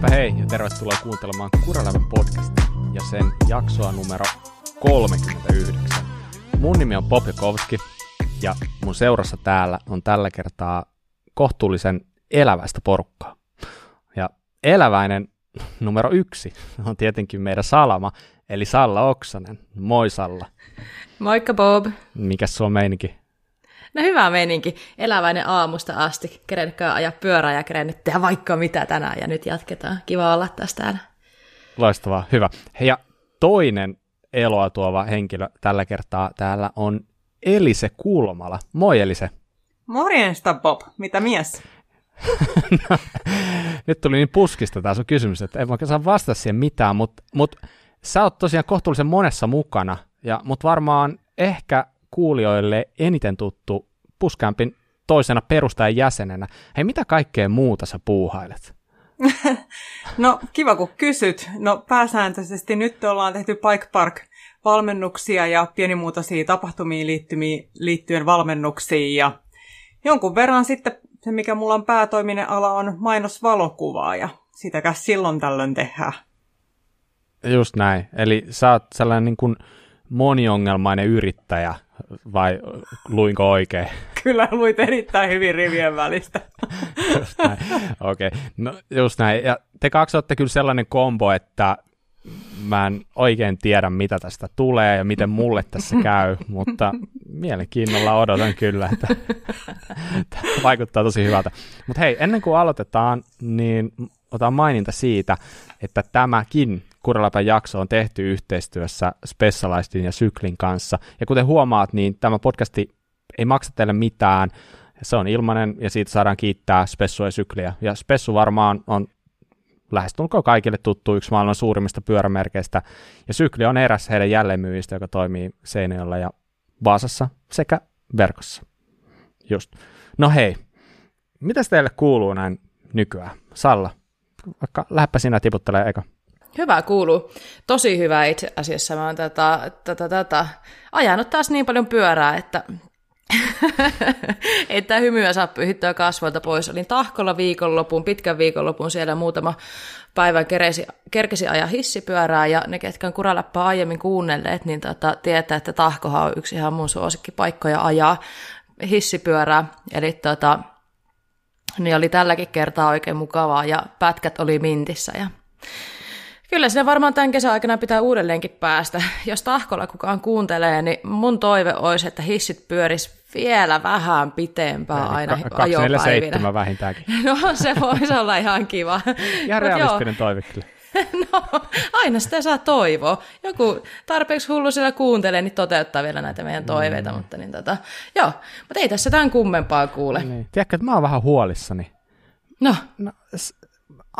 Heipä hei ja tervetuloa kuuntelemaan Kuralävän podcastia ja sen jaksoa numero 39. Mun nimi on Popjakovski ja mun seurassa täällä on tällä kertaa kohtuullisen eläväistä porukkaa. Ja eläväinen numero yksi on tietenkin meidän Salama, eli Salla Oksanen. Moi Salla. Moikka Bob. Mikäs sulla on meininki? No hyvä meininki. Eläväinen aamusta asti. Kerennytkö ajaa pyörää ja kerennyt tehdä vaikka mitä tänään ja nyt jatketaan. Kiva olla tässä täällä. Loistavaa, hyvä. Hei, ja toinen eloa tuova henkilö tällä kertaa täällä on Elise Kulmala. Moi Elise. Morjesta Bob, mitä mies? no, nyt tuli niin puskista tämä sun kysymys, että en mä saa vastata siihen mitään, mutta mut, sä oot tosiaan kohtuullisen monessa mukana, ja, mutta varmaan ehkä kuulijoille eniten tuttu Puskämpin toisena perustajan jäsenenä. Hei, mitä kaikkea muuta sä puuhailet? no kiva kun kysyt. No pääsääntöisesti nyt ollaan tehty Pike Park valmennuksia ja pienimuotoisia tapahtumiin liittyen valmennuksiin ja jonkun verran sitten se, mikä mulla on päätoiminen ala, on mainosvalokuvaa ja sitäkäs silloin tällöin tehdään. Just näin. Eli sä oot sellainen niin kuin moniongelmainen yrittäjä, vai luinko oikein? Kyllä luit erittäin hyvin rivien välistä. Okei, okay. no just näin. Ja te kaksi olette kyllä sellainen kombo, että mä en oikein tiedä, mitä tästä tulee ja miten mulle tässä käy, mutta mielenkiinnolla odotan kyllä, että vaikuttaa tosi hyvältä. Mutta hei, ennen kuin aloitetaan, niin otan maininta siitä, että tämäkin Kuraläpän jakso on tehty yhteistyössä Specialistin ja Syklin kanssa. Ja kuten huomaat, niin tämä podcasti ei maksa teille mitään. Se on ilmainen ja siitä saadaan kiittää Spessua ja Sykliä. Ja Spessu varmaan on lähestulkoon kaikille tuttu yksi maailman suurimmista pyörämerkeistä. Ja Sykli on eräs heidän jälleenmyyjistä, joka toimii Seinäjoella ja Vaasassa sekä verkossa. Just. No hei, mitä teille kuuluu näin nykyään? Salla, vaikka lähdepä sinä tiputtelemaan eka. Hyvä kuuluu. Tosi hyvä itse asiassa. Mä oon tätä, tätä, tätä, ajanut taas niin paljon pyörää, että että hymyä saa pyhittyä kasvoilta pois. Olin tahkolla viikonlopun, pitkän viikonlopun siellä muutama päivän keresi, kerkesi ajaa hissipyörää, ja ne, ketkä on kuraläppää aiemmin kuunnelleet, niin tota, tietää, että tahkohan on yksi ihan mun suosikkipaikkoja ajaa hissipyörää. Eli tota, niin oli tälläkin kertaa oikein mukavaa, ja pätkät oli mintissä, ja Kyllä sinne varmaan tämän kesän aikana pitää uudelleenkin päästä. Jos tahkolla kukaan kuuntelee, niin mun toive olisi, että hissit pyöris vielä vähän pitempään Eli aina ka- ajopäivinä. vähintäänkin. No se voisi olla ihan kiva. Ja realistinen toive kyllä. No, aina sitä saa toivoa. Joku tarpeeksi hullu siellä kuuntelee, niin toteuttaa vielä näitä meidän toiveita, mm. mutta niin tota, joo. Mutta ei tässä tämän kummempaa kuule. Niin. Tiedätkö, että mä oon vähän huolissani. No? no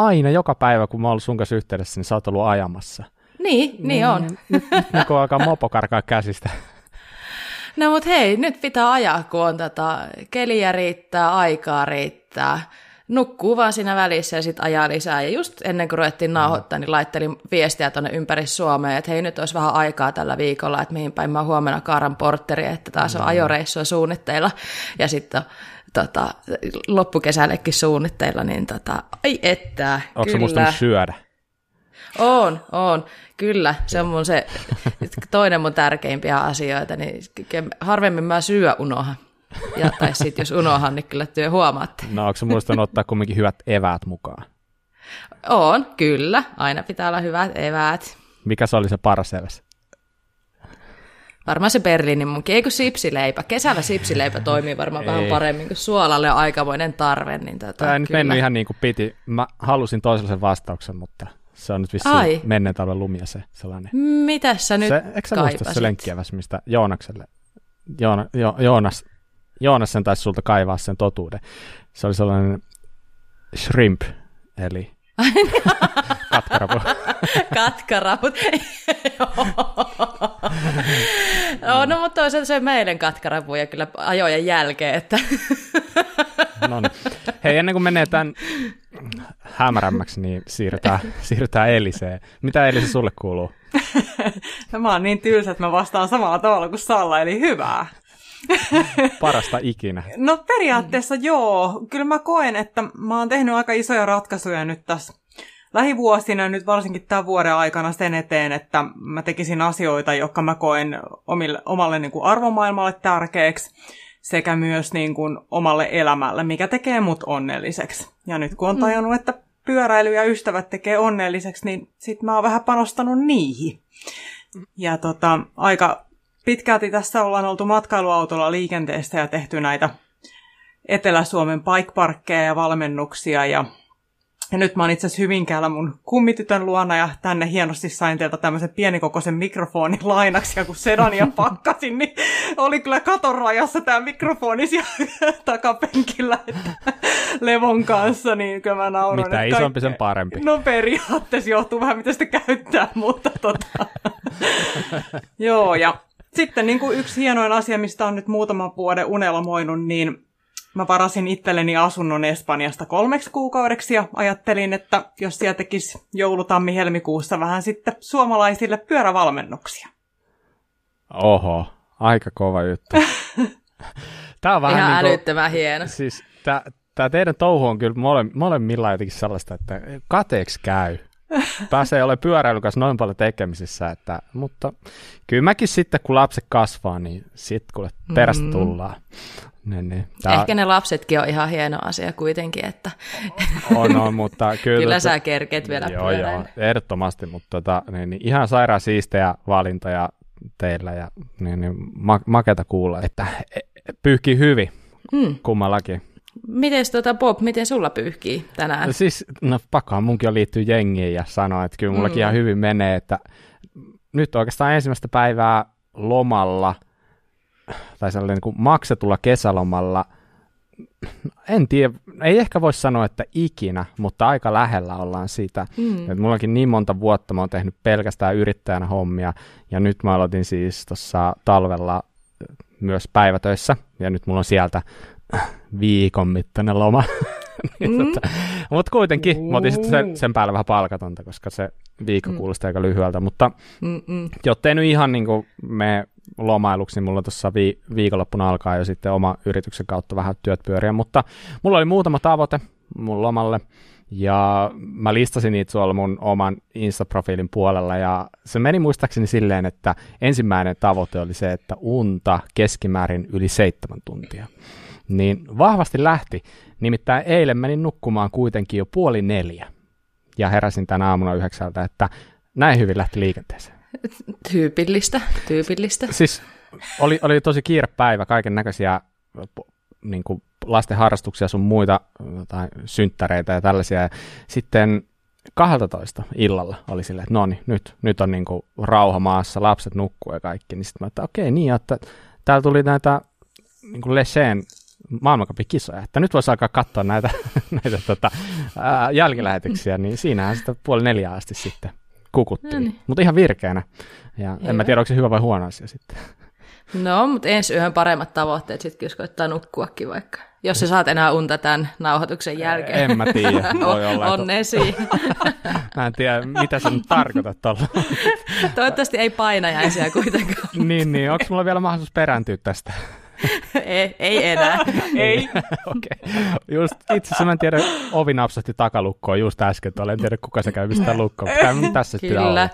aina joka päivä, kun mä oon ollut sun kanssa yhteydessä, niin sä oot ollut ajamassa. Niin, niin, niin on. Nyt, nyt, alkaa mopo karkaa käsistä. No mut hei, nyt pitää ajaa, kun on tätä keliä riittää, aikaa riittää. Nukkuu vaan siinä välissä ja sitten ajaa lisää. Ja just ennen kuin ruvettiin nauhoittaa, niin laittelin viestiä tuonne ympäri Suomea, että hei nyt olisi vähän aikaa tällä viikolla, että mihin päin mä huomenna kaaran portteri, että taas on ajoreissua suunnitteilla. Ja sitten tota, loppukesällekin suunnitteilla, niin tota, ai että, Onko kyllä. se muistanut syödä? On, on. Kyllä, se on mun se toinen mun tärkeimpiä asioita, niin harvemmin mä syö unohan. Ja, tai sitten jos unohan, niin kyllä työ huomaatte. No onko se muistanut ottaa kumminkin hyvät eväät mukaan? On, kyllä. Aina pitää olla hyvät eväät. Mikä se oli se paras eväs? Varmaan se Berliinin munkin. Eikö sipsileipä? Kesällä sipsileipä toimii varmaan Ei. vähän paremmin, kun suolalle on aikamoinen tarve. Niin tota, Tämä ei nyt mennyt ihan niin kuin piti. Mä halusin toisellisen vastauksen, mutta se on nyt vissiin menneen talven lumia se sellainen. Mitä sä nyt se, Eikö sä muista se lenkkiäväs, mistä Joonakselle, Joona, jo, Joonas, Joonas sen taisi sulta kaivaa sen totuuden. Se oli sellainen shrimp, eli Katkarapu. Katkaraput. no, no, mutta toisaalta se meidän katkarapuja kyllä ajojen jälkeen. Että. no niin. Hei, ennen kuin menee tämän hämärämmäksi, niin siirrytään, siirrytään Eliseen. Mitä Elise sulle kuuluu? no, mä oon niin tylsä, että mä vastaan samalla tavalla kuin Salla, eli hyvää. Parasta ikinä. No periaatteessa joo. Kyllä mä koen, että mä oon tehnyt aika isoja ratkaisuja nyt tässä lähivuosina, nyt varsinkin tämän vuoden aikana sen eteen, että mä tekisin asioita, jotka mä koen omille, omalle niin kuin arvomaailmalle tärkeäksi sekä myös niin kuin omalle elämälle, mikä tekee mut onnelliseksi. Ja nyt kun on mm. tajunnut, että pyöräily ja ystävät tekee onnelliseksi, niin sit mä oon vähän panostanut niihin. Ja tota, aika pitkälti tässä ollaan oltu matkailuautolla liikenteessä ja tehty näitä Etelä-Suomen bike ja valmennuksia ja ja nyt mä oon itse asiassa Hyvinkäällä mun kummitytön luona ja tänne hienosti sain teiltä tämmöisen pienikokoisen mikrofonin lainaksi ja kun sedania pakkasin, niin oli kyllä katon rajassa tämä mikrofoni siellä takapenkillä että Levon kanssa, niin kyllä mä nauran. Mitä isompi kaikke... sen parempi. No periaatteessa johtuu vähän mitä sitä käyttää, mutta tota... Joo ja sitten niin kuin yksi hienoin asia, mistä on nyt muutama vuoden unelmoinut, niin Mä varasin itselleni asunnon Espanjasta kolmeksi kuukaudeksi ja ajattelin, että jos siellä tekisi joulutammi-helmikuussa vähän sitten suomalaisille pyörävalmennuksia. Oho, aika kova juttu. Tämä on vähän Ihan niin kuin, älyttömän hieno. Siis tämä, tämä teidän touhu on kyllä mole, molemmilla jotenkin sellaista, että kateeksi käy. Pääsee ole pyöräilyn kanssa noin paljon tekemisissä, että, mutta kyllä mäkin sitten kun lapset kasvaa, niin sitten kuule perästä mm. tullaan. Niin, niin. Tää... Ehkä ne lapsetkin on ihan hieno asia kuitenkin, että on, on mutta kyllä, kyllä sä kerkeet vielä Joo, joo, ehdottomasti, mutta tota, niin, niin, ihan sairaan siistejä valintoja teillä ja niin, niin, ma- maketa kuulla, että e, pyyhkii hyvin hmm. kummallakin. Miten tota Bob, miten sulla pyyhkii tänään? No siis, no pakkohan munkin on liittyy jengiin ja sanoa, että kyllä mullakin mm. ihan hyvin menee, että nyt oikeastaan ensimmäistä päivää lomalla – tai sellainen niin kuin maksetulla kesälomalla, en tiedä, ei ehkä voi sanoa, että ikinä, mutta aika lähellä ollaan sitä. Mm. Et mullakin niin monta vuotta mä oon tehnyt pelkästään yrittäjänä hommia, ja nyt mä aloitin siis tuossa talvella myös päivätöissä, ja nyt mulla on sieltä viikon mittainen loma. niin, mm. tota, mutta kuitenkin, mä otin sitten sen, sen päälle vähän palkatonta, koska se viikko mm. kuulostaa aika lyhyeltä, mutta Mm-mm. jottei nyt ihan niin kuin me lomailuksi, niin mulla tuossa vi- viikonloppuna alkaa jo sitten oma yrityksen kautta vähän työt pyöriä, mutta mulla oli muutama tavoite mun lomalle, ja mä listasin niitä tuolla mun oman Insta-profiilin puolella, ja se meni muistaakseni silleen, että ensimmäinen tavoite oli se, että unta keskimäärin yli seitsemän tuntia. Niin vahvasti lähti, nimittäin eilen menin nukkumaan kuitenkin jo puoli neljä, ja heräsin tänä aamuna yhdeksältä, että näin hyvin lähti liikenteeseen. Tyypillistä, tyypillistä. Siis oli, oli tosi kiire päivä, kaiken näköisiä niin kuin lasten harrastuksia sun muita tai synttäreitä ja tällaisia. Ja sitten 12 illalla oli silleen, että no niin, nyt, nyt on niin kuin rauha maassa, lapset nukkuu ja kaikki. Niin sitten mä että okei, niin, että täällä tuli näitä niin kuin Lecheen maailmankapin että nyt voisi alkaa katsoa näitä, näitä tota, ää, jälkilähetyksiä, niin siinähän sitä puoli neljä asti sitten kukutteli. No niin. Mutta ihan virkeänä. Ja Hyvä. en mä tiedä, onko se hyvä vai huono asia sitten. No, mutta ensi yhden paremmat tavoitteet sitten, jos koittaa nukkuakin vaikka. Jos sä saat enää unta tämän nauhoituksen jälkeen. En mä tiedä. Voi olla, Onnesi. mä en tiedä, mitä sä nyt tarkoitat tuolla. Toivottavasti ei painajaisia kuitenkaan. niin, niin. Onko mulla vielä mahdollisuus perääntyä tästä? ei, ei enää. Ei. Okei. Okay. Just itse asiassa mä en tiedä, ovi napsahti takalukkoon just äsken, tuolla en tiedä kuka se käy mistä lukkoon. Käy tässä Kyllä.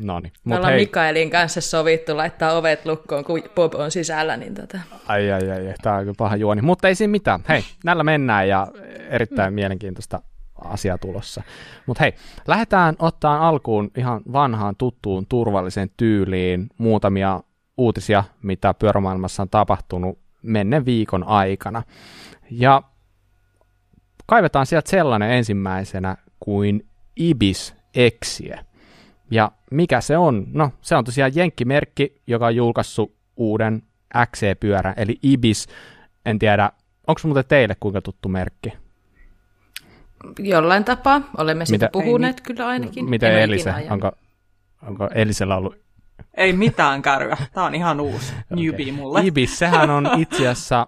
No niin. Me ollaan hei. Mikaelin kanssa sovittu laittaa ovet lukkoon, kun Bob on sisällä. Niin tota. Ai, ai, ai, tämä on kyllä paha juoni. Mutta ei siinä mitään. Hei, näillä mennään ja erittäin mm. mielenkiintoista asiaa tulossa. Mutta hei, lähdetään ottaa alkuun ihan vanhaan tuttuun turvalliseen tyyliin muutamia uutisia, mitä pyörämaailmassa on tapahtunut menneen viikon aikana. Ja kaivetaan sieltä sellainen ensimmäisenä kuin Ibis Exie. Ja mikä se on? No, se on tosiaan jenkkimerkki, joka on julkaissut uuden XC-pyörän, eli Ibis. En tiedä, onko muuten teille kuinka tuttu merkki? Jollain tapaa. Olemme siitä mitä, puhuneet ei, kyllä ainakin. Miten Elise? Onko, onko Elisellä ollut ei mitään kärryä. Tämä on ihan uusi okay. newbie mulle. Ibis, sehän on itse asiassa,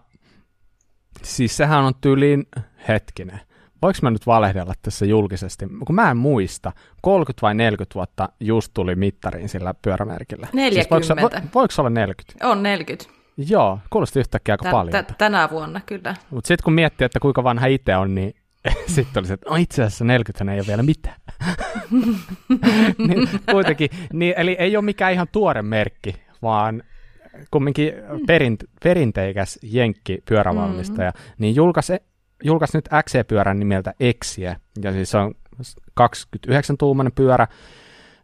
siis sehän on tyylin hetkinen. Voinko mä nyt valehdella tässä julkisesti? Kun mä en muista, 30 vai 40 vuotta just tuli mittariin sillä pyörämerkillä. 40. Siis voiko, voiko olla 40? On 40. Joo, kuulosti yhtäkkiä aika t- paljon. T- tänä vuonna kyllä. Mutta sitten kun miettii, että kuinka vanha itse on, niin Sitten oli se, että no itse asiassa 40 ei ole vielä mitään. niin, kuitenkin, niin, eli ei ole mikään ihan tuore merkki, vaan kumminkin perint, perinteikäs jenkki pyörävalmistaja, mm-hmm. niin julkaisi, julkaisi nyt XC-pyörän nimeltä Exie, ja siis se on 29-tuumainen pyörä,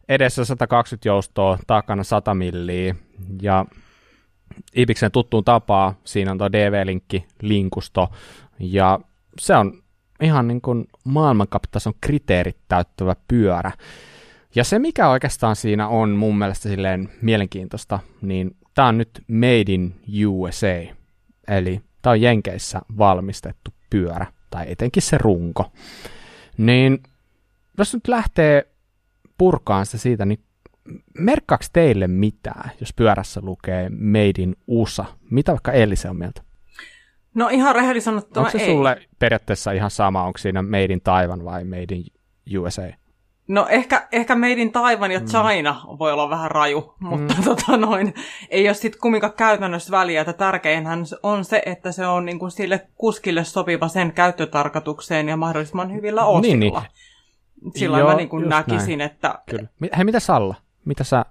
edessä 120 joustoa, takana 100 milliä, ja Ibiksen tuttuun tapaa, siinä on tuo DV-linkki, linkusto, ja se on ihan niin kuin maailmankapitason kriteerit täyttävä pyörä. Ja se, mikä oikeastaan siinä on mun mielestä silleen mielenkiintoista, niin tämä on nyt Made in USA, eli tämä on Jenkeissä valmistettu pyörä, tai etenkin se runko. Niin jos nyt lähtee purkaan sitä siitä, niin merkkaako teille mitään, jos pyörässä lukee Made in USA? Mitä vaikka Elise on mieltä? No ihan rehellisesti sanottuna Onko se ei. sulle periaatteessa ihan sama, onko siinä Made in Taiwan vai Made in USA? No ehkä, ehkä Made in Taiwan ja China mm. voi olla vähän raju, mutta mm. tota noin, ei ole sitten kumminkaan käytännössä väliä, että tärkeinhän on se, että se on niin kuin sille kuskille sopiva sen käyttötarkoitukseen ja mahdollisimman hyvillä osilla. Niin, niin. Silloin Joo, mä niin kuin näkisin, näin. että... Kyllä. Hei, mitä Salla? Mitä sä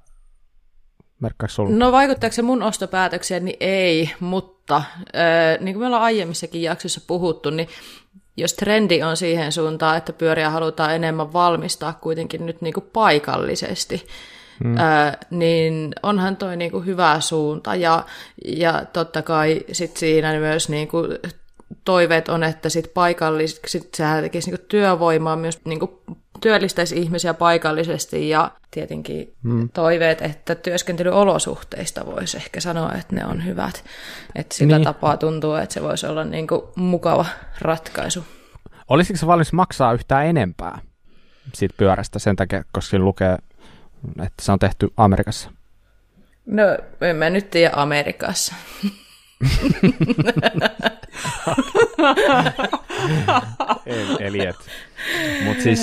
merkkaako sulla? No vaikuttaako se mun ostopäätökseen, niin ei, mutta äh, niin kuin me ollaan aiemmissakin jaksoissa puhuttu, niin jos trendi on siihen suuntaan, että pyöriä halutaan enemmän valmistaa kuitenkin nyt niin kuin paikallisesti, hmm. ää, niin onhan toi niin kuin hyvä suunta. Ja, ja totta kai sit siinä myös niin kuin toiveet on, että sit paikallisesti sehän tekisi niin kuin työvoimaa myös niin kuin työllistäisi ihmisiä paikallisesti ja tietenkin hmm. toiveet, että työskentelyolosuhteista voisi ehkä sanoa, että ne on hyvät. Että sillä niin. tapaa tuntuu, että se voisi olla niin kuin mukava ratkaisu. Olisiko se valmis maksaa yhtään enempää siitä pyörästä sen takia, koska siinä lukee, että se on tehty Amerikassa? No, en mä nyt tiedä Amerikassa. Eli et. Mutta siis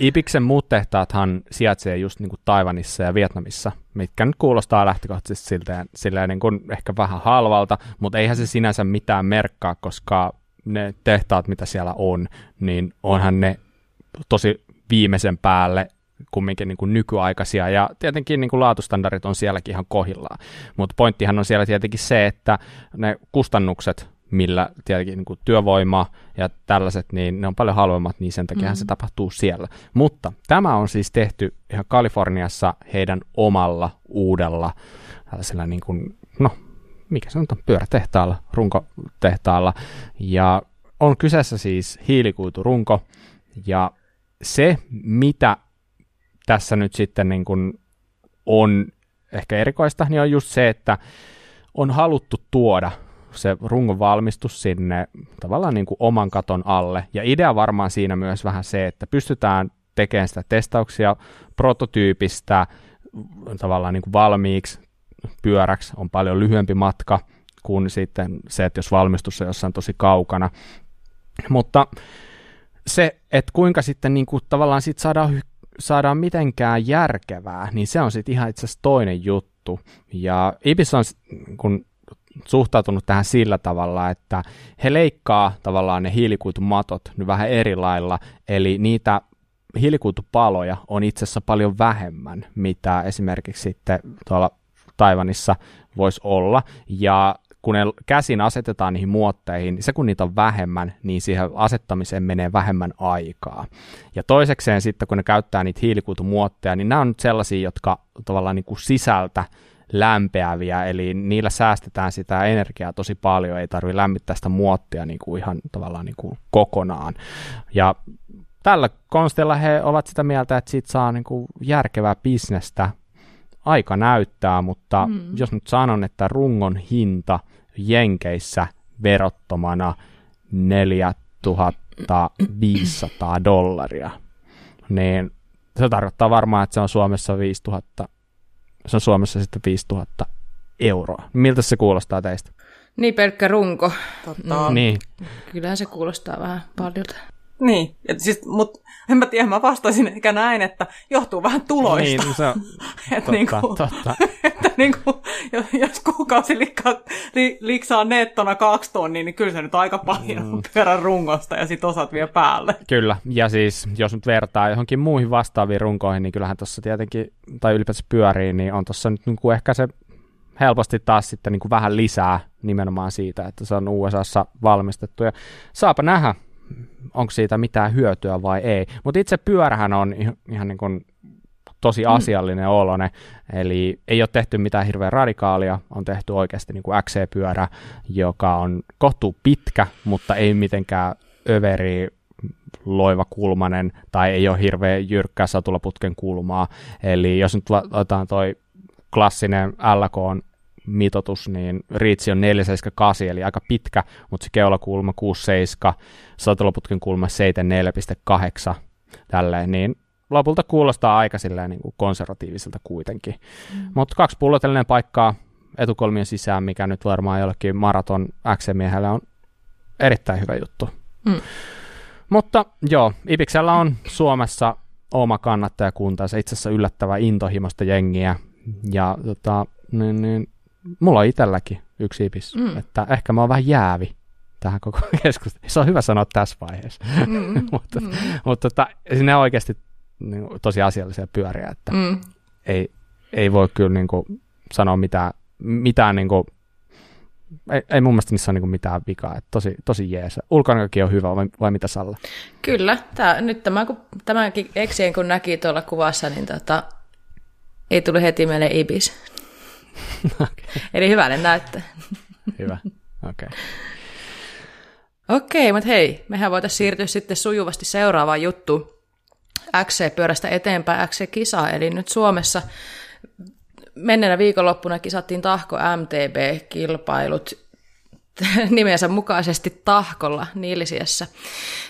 Ibiksen muut tehtaathan sijaitsee just niin kuin Taivanissa ja Vietnamissa, mitkä nyt kuulostaa lähtökohtaisesti siltä, silleen niin kuin ehkä vähän halvalta, mutta eihän se sinänsä mitään merkkaa, koska ne tehtaat, mitä siellä on, niin onhan ne tosi viimeisen päälle kumminkin niin kuin nykyaikaisia, ja tietenkin niin kuin laatustandardit on sielläkin ihan kohillaan. Mutta pointtihan on siellä tietenkin se, että ne kustannukset millä tietenkin niin kuin työvoima ja tällaiset, niin ne on paljon halvemmat, niin sen takia mm-hmm. se tapahtuu siellä. Mutta tämä on siis tehty ihan Kaliforniassa heidän omalla uudella tällaisella niin kuin, no, mikä se on, pyörätehtaalla, runkotehtaalla, ja on kyseessä siis hiilikuiturunko, ja se, mitä tässä nyt sitten niin kuin on ehkä erikoista, niin on just se, että on haluttu tuoda se rungon valmistus sinne tavallaan niin kuin oman katon alle. Ja idea varmaan siinä myös vähän se, että pystytään tekemään sitä testauksia prototyypistä tavallaan niin kuin valmiiksi pyöräksi on paljon lyhyempi matka kuin sitten se, että jos valmistus on jossain tosi kaukana. Mutta se, että kuinka sitten niin kuin tavallaan sit saadaan, saadaan mitenkään järkevää, niin se on sitten ihan itse asiassa toinen juttu. Ja Ibis on, kun suhtautunut tähän sillä tavalla, että he leikkaa tavallaan ne hiilikuitumatot nyt vähän eri lailla, eli niitä hiilikuitupaloja on itse asiassa paljon vähemmän, mitä esimerkiksi sitten tuolla Taivanissa voisi olla, ja kun ne käsin asetetaan niihin muotteihin, niin se kun niitä on vähemmän, niin siihen asettamiseen menee vähemmän aikaa. Ja toisekseen sitten, kun ne käyttää niitä hiilikuitumuotteja, niin nämä on nyt sellaisia, jotka tavallaan niin kuin sisältä lämpeäviä, eli niillä säästetään sitä energiaa tosi paljon, ei tarvitse lämmittää sitä muottia niin kuin ihan tavallaan niin kuin kokonaan. Ja tällä konstilla he ovat sitä mieltä, että siitä saa niin kuin järkevää bisnestä. Aika näyttää, mutta mm. jos nyt sanon, että rungon hinta Jenkeissä verottomana 4500 dollaria, niin se tarkoittaa varmaan, että se on Suomessa 5000 se on Suomessa sitten 5000 euroa. Miltä se kuulostaa teistä? Niin pelkkä runko. Totta. Niin. Kyllähän se kuulostaa vähän paljolta. Niin, ja siis, mut en mä tiedä, mä vastaisin ehkä näin, että johtuu vähän tuloista. Niin, se on että totta, niinku, totta. että niinku, jos, jos kuukausi likkaa, li, liksaa nettona kaksi tonnia, niin kyllä se nyt aika paljon mm. pyörän rungosta ja sit osat vielä päälle. Kyllä, ja siis jos nyt vertaa johonkin muihin vastaaviin runkoihin, niin kyllähän tuossa tietenkin, tai ylipäätään pyöriin, niin on tuossa nyt niin kuin ehkä se helposti taas sitten niin kuin vähän lisää nimenomaan siitä, että se on USAssa valmistettu, ja saapa nähdä, onko siitä mitään hyötyä vai ei. Mutta itse pyörähän on ihan, niin kuin tosi mm. asiallinen olone, eli ei ole tehty mitään hirveän radikaalia, on tehty oikeasti niin kuin XC-pyörä, joka on kohtuu pitkä, mutta ei mitenkään överi loivakulmanen tai ei ole hirveän jyrkkää satulaputken kulmaa. Eli jos nyt otetaan toi klassinen LK mitoitus, niin riitsi on 478, eli aika pitkä, mutta se keulakulma 67, satulaputken kulma 74,8, tälleen, niin lopulta kuulostaa aika silleen niin kuin konservatiiviselta kuitenkin. Mm. Mutta kaksi pullotellinen paikkaa etukolmien sisään, mikä nyt varmaan jollekin maraton XC-miehelle on erittäin hyvä juttu. Mm. Mutta joo, Ibiksellä on Suomessa oma kannattajakunta, se itse asiassa yllättävä intohimosta jengiä, ja tota, niin, niin, mulla on itselläkin yksi Ibis, mm. että ehkä mä oon vähän jäävi tähän koko keskusteluun. Se on hyvä sanoa tässä vaiheessa, mm. mutta, mm. mutta tota, sinne on oikeasti niin, tosi asiallisia pyöriä, että mm. ei, ei voi kyllä niin kuin, sanoa mitään, mitään niin kuin, ei, ei mun mielestä niissä ole niin mitään vikaa, että tosi, tosi jees. Ulkonäkökin on hyvä, vai, vai mitä Salla? Kyllä, tää, nyt tämä, kun, tämänkin eksien kun näki tuolla kuvassa, niin tota, ei tuli heti meille Ibis. okay. Eli hyvälle näyttää. hyvä, okei. Okay. Okei, okay, mutta hei, mehän voitaisiin siirtyä sitten sujuvasti seuraavaan juttuun. XC-pyörästä eteenpäin XC-kisa, eli nyt Suomessa menneenä viikonloppuna kisattiin Tahko MTB-kilpailut nimensä mukaisesti Tahkolla Nilsiessä.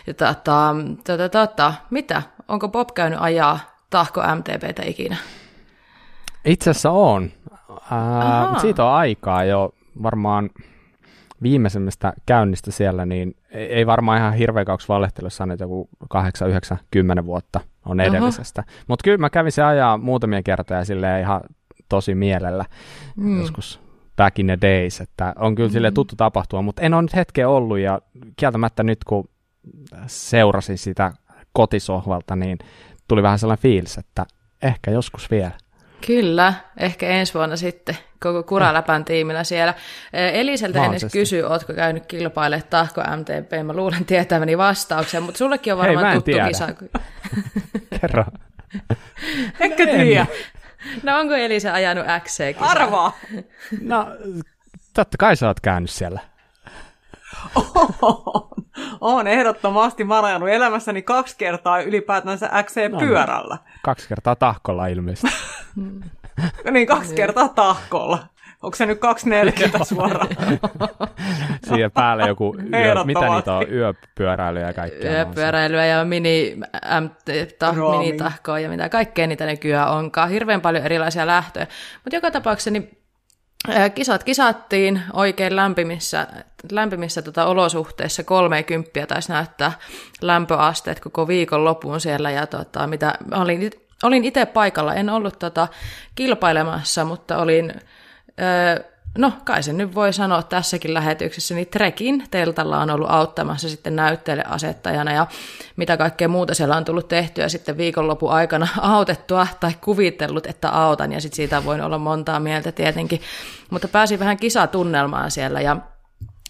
Tota, tota, tota, mitä? Onko Bob käynyt ajaa Tahko MTBtä ikinä? Itse asiassa on. Ää, siitä on aikaa jo varmaan viimeisemmästä käynnistä siellä, niin ei varmaan ihan hirveän kauksi valehtelussa että joku 8, 9, 10 vuotta on edellisestä. Mutta kyllä mä kävin se ajaa muutamia kertoja sille ihan tosi mielellä mm. joskus back in the days, että on kyllä sille tuttu tapahtua, mutta en ole nyt hetkeä ollut ja kieltämättä nyt kun seurasin sitä kotisohvalta, niin tuli vähän sellainen fiilis, että ehkä joskus vielä. Kyllä, ehkä ensi vuonna sitten koko Kuraläpän tiimillä siellä. Eliseltä en edes kysy, ootko käynyt kilpailemaan Tahko MTP, mä luulen tietäväni vastauksen, mutta sullekin on varmaan Hei, tuttu tiedä. kisa. Kerro. Ehkä tiedä. No onko Elisa ajanut xc Arvaa. No, totta kai sä oot käynyt siellä. On, on ehdottomasti. Mä oon ajanut elämässäni kaksi kertaa ylipäätänsä XC-pyörällä. No, kaksi kertaa tahkolla ilmeisesti. niin, kaksi kertaa tahkolla. Onko se nyt 240 suoraan? Siihen päälle joku, yö, mitä niitä on, yöpyöräilyä ja kaikkea. Yöpyöräilyä ja mini, MT, ta, minitahkoa ja mitä kaikkea niitä nykyään onkaan. Hirveän paljon erilaisia lähtöjä. Mutta joka tapauksessa niin Kisat kisattiin oikein lämpimissä, lämpimissä tota olosuhteissa, 30 taisi näyttää lämpöasteet koko viikon lopun siellä, ja tota, mitä, olin, olin itse paikalla, en ollut tota, kilpailemassa, mutta olin, öö, no kai sen nyt voi sanoa tässäkin lähetyksessä, niin Trekin teltalla on ollut auttamassa sitten näytteelle asettajana, ja mitä kaikkea muuta siellä on tullut tehtyä sitten viikonlopun aikana autettua tai kuvitellut, että autan, ja sitten siitä voin olla montaa mieltä tietenkin, mutta pääsin vähän kisatunnelmaan siellä, ja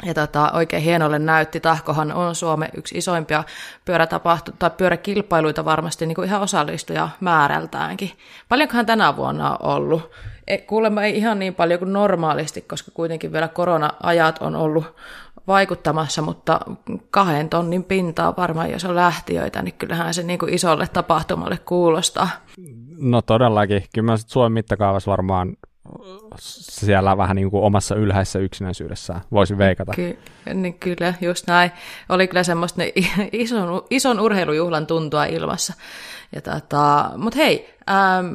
ja tota, oikein hienolle näytti. Tahkohan on Suomen yksi isoimpia pyörätapahtu- tai pyöräkilpailuita varmasti niin kuin ihan osallistuja määrältäänkin. Paljonkohan tänä vuonna on ollut? E, kuulemma ei ihan niin paljon kuin normaalisti, koska kuitenkin vielä korona-ajat on ollut vaikuttamassa, mutta kahden tonnin pintaa varmaan, jos on lähtiöitä, niin kyllähän se niin kuin isolle tapahtumalle kuulostaa. No todellakin. Kyllä mä Suomen mittakaavassa varmaan siellä vähän niin kuin omassa ylhäisessä yksinäisyydessä voisi veikata. Ky- niin kyllä, just näin. Oli kyllä semmoista ison, ison urheilujuhlan tuntua ilmassa. Ja tota, Mutta hei, ähm,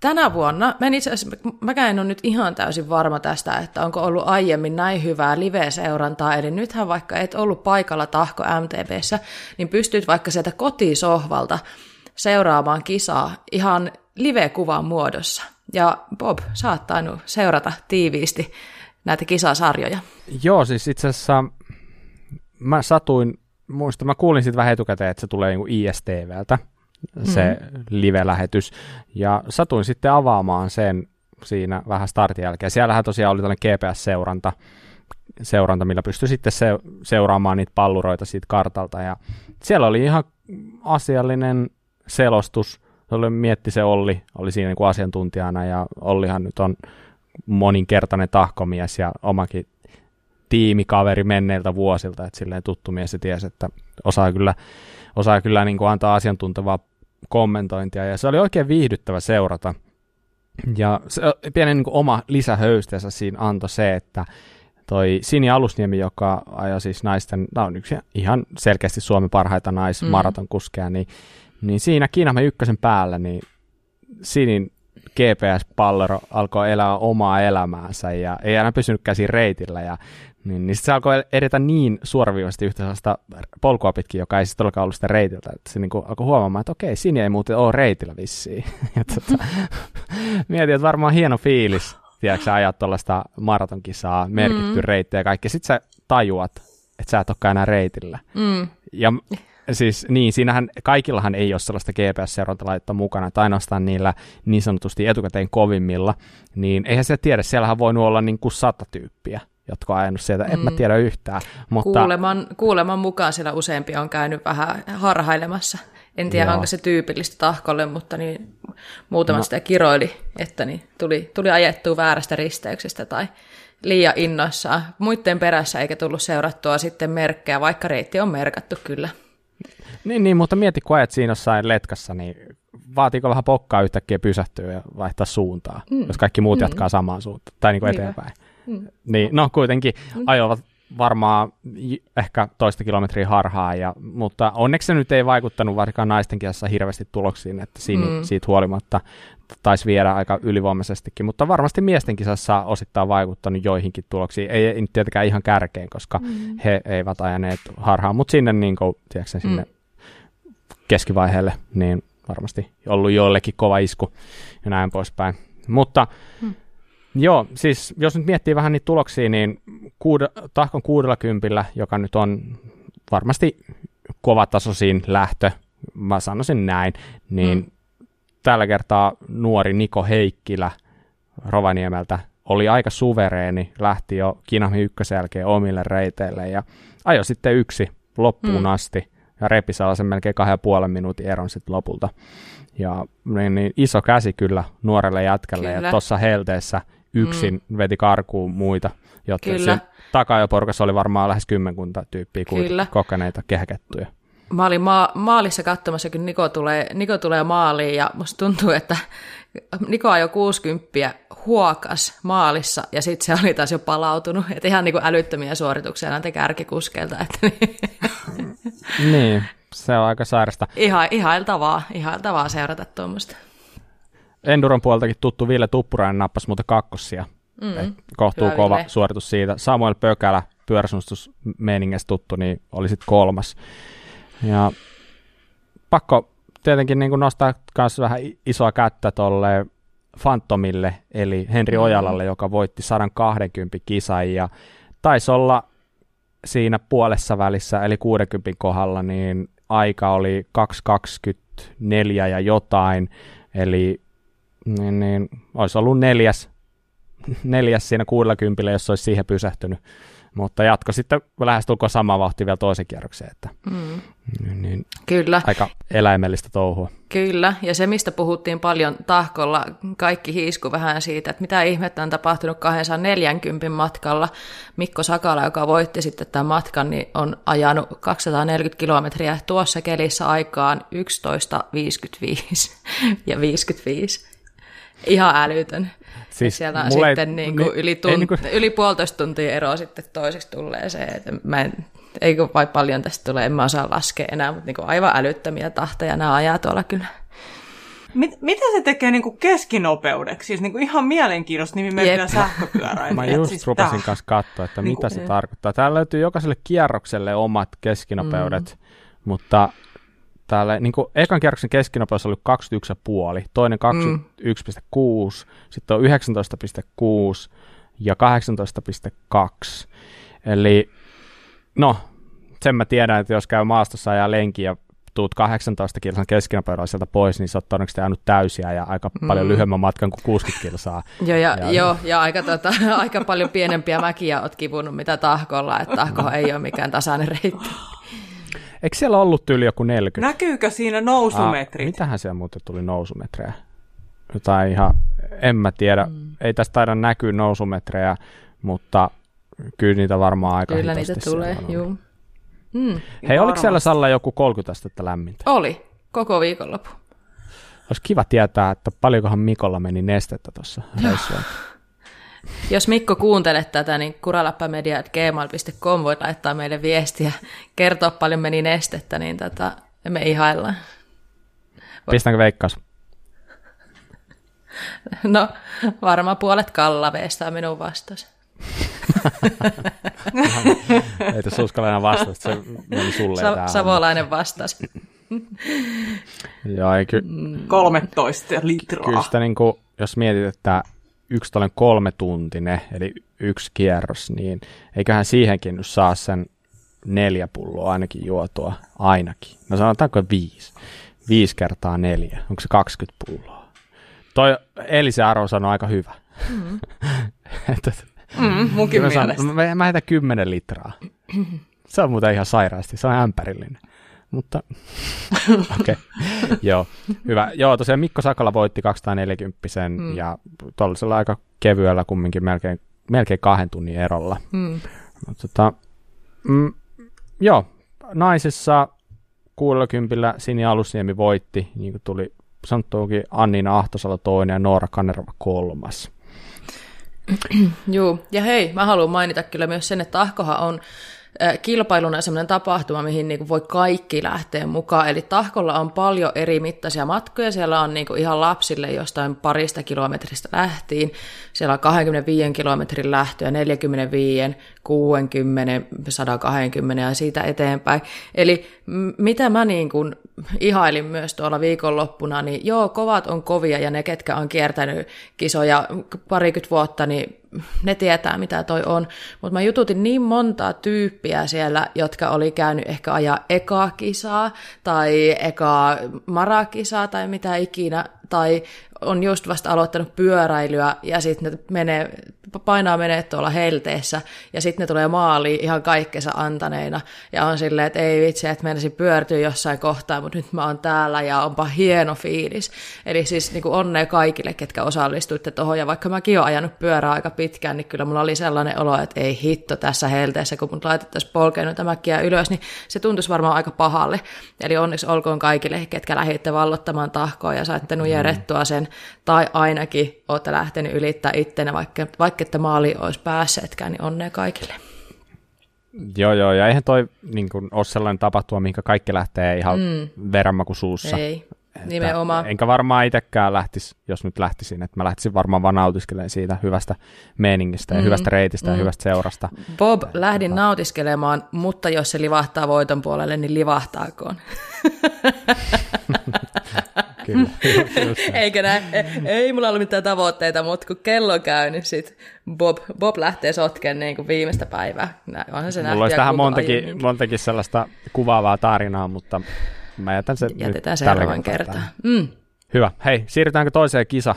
tänä vuonna, mä en itse asiassa, mäkään en ole nyt ihan täysin varma tästä, että onko ollut aiemmin näin hyvää live-seurantaa, eli nythän vaikka et ollut paikalla Tahko MTBssä, niin pystyt vaikka sieltä kotisohvalta seuraamaan kisaa ihan live-kuvan muodossa. Ja Bob, sä oot tainnut seurata tiiviisti näitä kisasarjoja. Joo, siis itse asiassa mä satuin, muista, mä kuulin sitten vähän etukäteen, että se tulee niin ISTVltä, se mm-hmm. live-lähetys, ja satuin sitten avaamaan sen siinä vähän startin jälkeen. Siellähän tosiaan oli tällainen GPS-seuranta, seuranta, millä pystyi sitten se, seuraamaan niitä palluroita siitä kartalta, ja siellä oli ihan asiallinen selostus, se oli, mietti se Olli, oli siinä niin kuin asiantuntijana, ja Ollihan nyt on moninkertainen tahkomies ja omakin tiimikaveri menneiltä vuosilta, että silleen tuttu mies ja tiesi, että osaa kyllä, osaa kyllä niin kuin antaa asiantuntevaa kommentointia, ja se oli oikein viihdyttävä seurata. Ja se pienen niin kuin oma lisähöysteensä siinä antoi se, että toi Sini Alusniemi, joka ajoi siis naisten, no on yksi ihan selkeästi Suomen parhaita naismaratonkuskeja, mm. niin, niin siinä Kiinamme ykkösen päällä, niin Sinin GPS-pallero alkoi elää omaa elämäänsä ja ei enää pysynyt käsin reitillä ja niin, niin se alkoi edetä niin suoraviivasti yhtä sellaista polkua pitkin, joka ei sitten olekaan ollut sitä reitiltä, että se niin kuin alkoi huomaamaan, että okei, sinne ei muuten ole reitillä vissiin. ja tota, mietin, että varmaan hieno fiilis, tiedätkö ajat tuollaista maratonkisaa, merkitty mm. reittiä ja kaikki. Sitten sä tajuat, että sä et olekaan enää reitillä. Mm. Ja siis niin, siinähän kaikillahan ei ole sellaista GPS-seurantalaitetta mukana, tai ainoastaan niillä niin sanotusti etukäteen kovimmilla, niin eihän se tiedä, siellähän voinut olla niin kuin sata tyyppiä, jotka on ajanut sieltä, mm. en mä mm. tiedä yhtään. Mutta... Kuuleman, kuuleman mukaan siellä useampi on käynyt vähän harhailemassa. En tiedä, Joo. onko se tyypillistä tahkolle, mutta niin, muutama no. sitä kiroili, että niin, tuli, tuli ajettua väärästä risteyksestä tai liian innoissaan muiden perässä, eikä tullut seurattua sitten merkkejä, vaikka reitti on merkattu kyllä. Niin, niin, mutta mieti, kun ajat siinä jossain letkassa, niin vaatiiko vähän pokkaa yhtäkkiä pysähtyä ja vaihtaa suuntaa, mm. jos kaikki muut mm. jatkaa samaan suuntaan, tai niin kuin eteenpäin. Mm. Niin, no kuitenkin mm. ajoivat varmaan ehkä toista kilometriä harhaa, ja, mutta onneksi se nyt ei vaikuttanut varsinkaan naisten kielessä hirveästi tuloksiin, että siinä, mm. siitä huolimatta taisi viedä aika ylivoimaisestikin, mutta varmasti miesten kisassa osittain vaikuttanut joihinkin tuloksiin, ei, ei tietenkään ihan kärkeen, koska mm. he eivät ajaneet harhaan, mutta sinne, niin kuin, tiedätkö, sinne mm keskivaiheelle, niin varmasti ollut joillekin kova isku ja näin poispäin. Mutta hmm. Joo, siis jos nyt miettii vähän niitä tuloksia, niin kuud- tahkon kuudella kympillä, joka nyt on varmasti kovatasoisin lähtö, mä sanoisin näin, niin hmm. tällä kertaa nuori Niko Heikkilä Rovaniemeltä oli aika suvereeni, lähti jo Kinami ykkösen jälkeen omille reiteille ja ajoi sitten yksi loppuun hmm. asti ja repi sellaisen melkein kahden ja puolen minuutin eron sitten lopulta. Ja niin, niin iso käsi kyllä nuorelle jätkälle, kyllä. ja tuossa helteessä yksin mm. veti karkuun muita, jotka kyllä. takajoporukassa oli varmaan lähes kymmenkunta tyyppiä kyllä. kokeneita kehäkettuja. Mä olin ma- maalissa katsomassa, kun Niko tulee, Niko tulee maaliin, ja musta tuntuu, että Niko jo 60 huokas maalissa, ja sitten se oli taas jo palautunut. Että ihan niin kuin älyttömiä suorituksia näitä kärkikuskeilta. Että niin. niin, se on aika sairasta. Iha, ihailtavaa, ihailtavaa seurata tuommoista. Enduron puoltakin tuttu Ville Tuppurainen nappasi muuten kakkosia. Mm, kohtuu kova Ville. suoritus siitä. Samuel Pökälä, pyöräsuunnistusmeiningessä tuttu, niin oli sitten kolmas. Ja pakko tietenkin niin nostaa myös vähän isoa kättä tuolle Fantomille, eli Henri mm. Ojalalle, joka voitti 120 kisan, ja taisi olla siinä puolessa välissä, eli 60 kohdalla, niin aika oli 2.24 ja jotain, eli niin, niin, olisi ollut neljäs, neljäs siinä 60, jos olisi siihen pysähtynyt. Mutta jatko sitten lähestulkoon sama vauhti vielä toisen kierrokseen, että mm. niin, niin, Kyllä. aika eläimellistä touhua. Kyllä, ja se mistä puhuttiin paljon tahkolla, kaikki hiisku vähän siitä, että mitä ihmettä on tapahtunut 240 matkalla. Mikko Sakala, joka voitti sitten tämän matkan, niin on ajanut 240 kilometriä tuossa kelissä aikaan 11.55 ja 55. Ihan älytön. Siis siellä on sitten niin kuin yli, tunt, niin kuin... yli puolitoista tuntia eroa sitten toiseksi tulee se, että mä en, eikö vai paljon tästä tulee, en mä osaa laskea enää, mutta niin kuin aivan älyttömiä tahteja nämä ajaa tuolla kyllä. Mit, mitä se tekee niin kuin keskinopeudeksi? Siis niin kuin ihan mielenkiintoista nimimerkillä sähköpyörä. Mä just siis rupesin kanssa katsoa, että niin mitä se tarkoittaa. Täällä löytyy jokaiselle kierrokselle omat keskinopeudet, mm. mutta täällä niin kuin ekan kierroksen keskinopeus oli 21,5, toinen 21,6, mm. sitten on 19,6 ja 18,2. Eli no, sen mä tiedän, että jos käy maastossa ja lenki ja tuut 18 kilsan keskinopeudella sieltä pois, niin sä oot todennäköisesti ajanut täysiä ja aika mm. paljon lyhyemmän matkan kuin 60 kilsaa. Joo, ja, ja, joo, ja aika, tota, aika paljon pienempiä mäkiä oot kivunut mitä tahkolla, että tahko ei ole mikään tasainen reitti. Eikö siellä ollut tyyli joku 40? Näkyykö siinä nousumetrit? Ah, mitähän siellä muuten tuli nousumetrejä? Jotain ihan, en mä tiedä. Mm. Ei tästä taida näkyä nousumetrejä, mutta kyllä niitä varmaan aika Kyllä niitä tulee, joo. Mm. Hei, oliko siellä Salla joku 30 astetta lämmintä? Oli, koko viikonloppu. Olisi kiva tietää, että paljonkohan Mikolla meni nestettä tuossa reissulla. Jos Mikko kuuntelet tätä, niin kuralappamedia.gmail.com voit laittaa meille viestiä, kertoa paljon meni nestettä, niin tätä me ihaillaan. Pistäänkö veikkaus? No, varmaan puolet kallaveesta on minun vastaus. ei tässä uskalla enää vastata, se meni sulle Sa- Savolainen vastaus. Joo, ei ky- 13 litraa. Kyllä sitä niin kuin, jos mietit, että yksi tällainen kolme tuntinen, eli yksi kierros, niin eiköhän siihenkin nyt saa sen neljä pulloa ainakin juotua, ainakin. No sanotaanko viisi. Viisi kertaa neljä. Onko se 20 pulloa? Toi Elisen arvo sanoi aika hyvä. Mm. että, mm, munkin mä, sanon, mä, mä heitän 10 litraa. Se on muuten ihan sairaasti, se on ämpärillinen. Mutta okei, okay. joo, hyvä. Joo, tosiaan Mikko Sakala voitti 240 mm. ja tuollaisella aika kevyellä kumminkin melkein, melkein kahden tunnin erolla. Mm. Mutta, tota, mm, joo, naisessa 60 Sini Alusniemi voitti, niin kuin tuli sanottuukin Annina Ahtosalo toinen ja Noora Kanerva kolmas. Joo, ja hei, mä haluan mainita kyllä myös sen, että Ahkohan on kilpailuna semmoinen tapahtuma, mihin niin kuin voi kaikki lähteä mukaan. Eli Tahkolla on paljon eri mittaisia matkoja. Siellä on niin kuin ihan lapsille jostain parista kilometristä lähtiin. Siellä on 25 kilometrin lähtöä, 45, 60, 120 ja siitä eteenpäin. Eli mitä mä niin kuin ihailin myös tuolla viikonloppuna, niin joo, kovat on kovia ja ne, ketkä on kiertänyt kisoja parikymmentä vuotta, niin ne tietää, mitä toi on. Mutta mä jututin niin montaa tyyppiä siellä, jotka oli käynyt ehkä ajaa ekaa kisaa tai ekaa marakisaa tai mitä ikinä, tai on just vasta aloittanut pyöräilyä ja sitten ne menee, painaa menee tuolla helteessä ja sitten ne tulee maaliin ihan kaikkensa antaneina ja on silleen, että ei vitsi, että menisin pyörtyä jossain kohtaa, mutta nyt mä oon täällä ja onpa hieno fiilis. Eli siis niin kuin onnea kaikille, ketkä osallistuitte tuohon ja vaikka mäkin oon ajanut pyörää aika pitkään, niin kyllä mulla oli sellainen olo, että ei hitto tässä helteessä, kun mut laitettaisiin polkeen mäkkiä ylös, niin se tuntuisi varmaan aika pahalle. Eli onneksi olkoon kaikille, ketkä lähditte vallottamaan tahkoa ja saitte nujerettua sen tai ainakin olette lähtenyt ylittää ittenä, vaikka, vaikka että maali olisi päässeetkään, niin onnea kaikille. Joo, joo, ja eihän toi niin kuin, ole sellainen tapahtuma, mihinkä kaikki lähtee ihan mm. veranmaku suussa. Ei, nimenomaan. Enkä varmaan itsekään lähtisi, jos nyt lähtisin, että mä lähtisin varmaan vaan nautiskelemaan siitä hyvästä meiningistä ja mm, hyvästä reitistä mm. ja hyvästä seurasta. Bob, lähdin nautiskelemaan, mutta jos se livahtaa voiton puolelle, niin livahtaakoon. Kyllä. Eikä näin. Ei mulla ollut mitään tavoitteita, mutta kun kello käy, niin sit Bob, Bob lähtee sotken niin kuin viimeistä päivää. Onhan se mulla olisi tähän montakin, montakin sellaista kuvaavaa tarinaa, mutta mä jätän sen Jätetään nyt seuraavan kertaan. Mm. Hyvä. Hei, siirrytäänkö toiseen kisa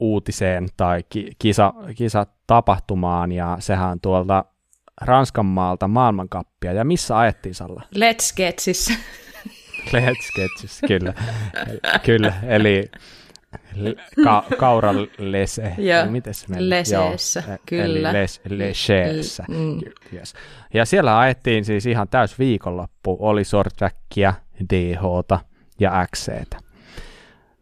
uutiseen tai ki- kisa, kisatapahtumaan, ja sehän on tuolta Ranskan maalta maailmankappia. Ja missä ajettiin Salla? Let's Getsissä. Let's Sketches, kyllä. kyllä, eli ka- kaura lese. Joo, miten se meni? Leseessä, Joo, kyllä. Eli les, leseessä. Mm. Yes. Ja siellä ajettiin siis ihan täys viikonloppu. Oli sortrackia, DHta ja XCtä.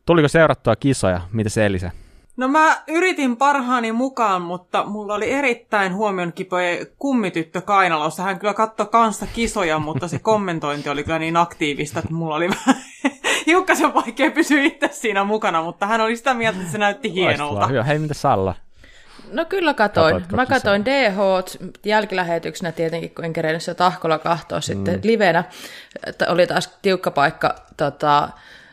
Tuliko seurattua kisoja? Mitä se Elisa? No mä yritin parhaani mukaan, mutta mulla oli erittäin huomion kipoja kummityttö kainalossa. Hän kyllä katsoi kanssa kisoja, mutta se kommentointi oli kyllä niin aktiivista, että mulla oli vähän hiukkasen vaikea pysyä itse siinä mukana, mutta hän oli sitä mieltä, että se näytti hienolta. Hyvä. Hei, mitä Salla? No kyllä katoin. Katoitko Mä katoin DH jälkilähetyksenä tietenkin, kun en kerennyt sitä tahkolla kahtoa mm. sitten livenä. Että oli taas tiukka paikka tota,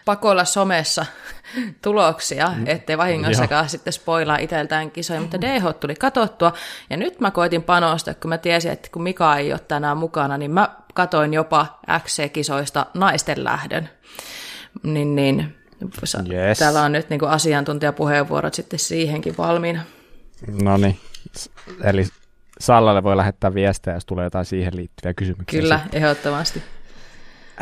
pakoilla somessa tuloksia, mm. ettei vahingossakaan Joo. sitten spoilaa itseltään kisoja, mutta DH tuli katottua. Ja nyt mä koitin panostaa, kun mä tiesin, että kun Mika ei ole tänään mukana, niin mä katoin jopa XC-kisoista naisten lähdön. Niin, niin yes. täällä on nyt niin kuin asiantuntijapuheenvuorot sitten siihenkin valmiina. No niin, eli Sallalle voi lähettää viestejä, jos tulee jotain siihen liittyviä kysymyksiä. Kyllä, sitten. ehdottomasti.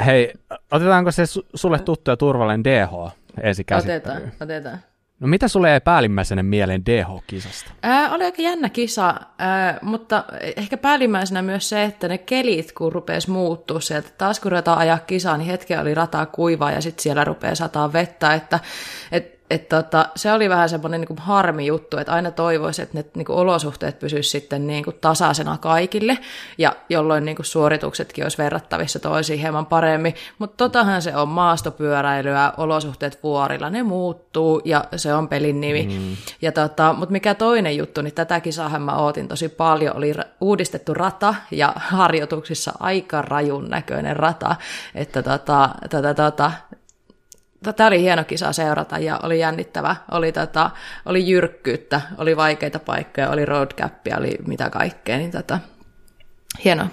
Hei, otetaanko se sulle tuttu ja turvallinen DH ensi Otetaan, otetaan. No mitä sulle jäi päällimmäisenä mieleen DH-kisasta? Ää, oli aika jännä kisa, ää, mutta ehkä päällimmäisenä myös se, että ne kelit kun rupesi muuttua sieltä. Taas kun ruvetaan ajaa kisaa, niin hetken oli rataa kuivaa ja sitten siellä rupeaa sataa vettä. Että, et et tota, se oli vähän semmoinen niin harmi juttu, että aina toivoisi, että ne niin kuin olosuhteet pysyisivät sitten niin kuin tasaisena kaikille, ja jolloin niin kuin suorituksetkin olisi verrattavissa toisiin hieman paremmin. Mutta totahan se on maastopyöräilyä, olosuhteet vuorilla, ne muuttuu, ja se on pelin nimi. Mm. Ja tota, Mutta mikä toinen juttu, niin tätä kisahan mä ootin tosi paljon, oli uudistettu rata, ja harjoituksissa aika rajun näköinen rata, että tota, tota, tota, Tämä oli hieno kisa seurata ja oli jännittävä. Oli, tota, oli jyrkkyyttä, oli vaikeita paikkoja, oli roadcappia, oli mitä kaikkea. Niin tota, hieno.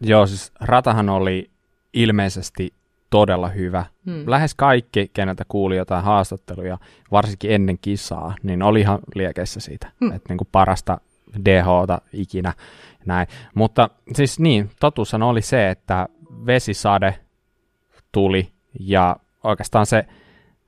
Joo, siis ratahan oli ilmeisesti todella hyvä. Hmm. Lähes kaikki, keneltä kuuli jotain haastatteluja, varsinkin ennen kisaa, niin oli ihan liekeissä siitä, hmm. että niin parasta DHta ikinä. Näin. Mutta siis niin, totuushan oli se, että vesisade tuli ja oikeastaan se,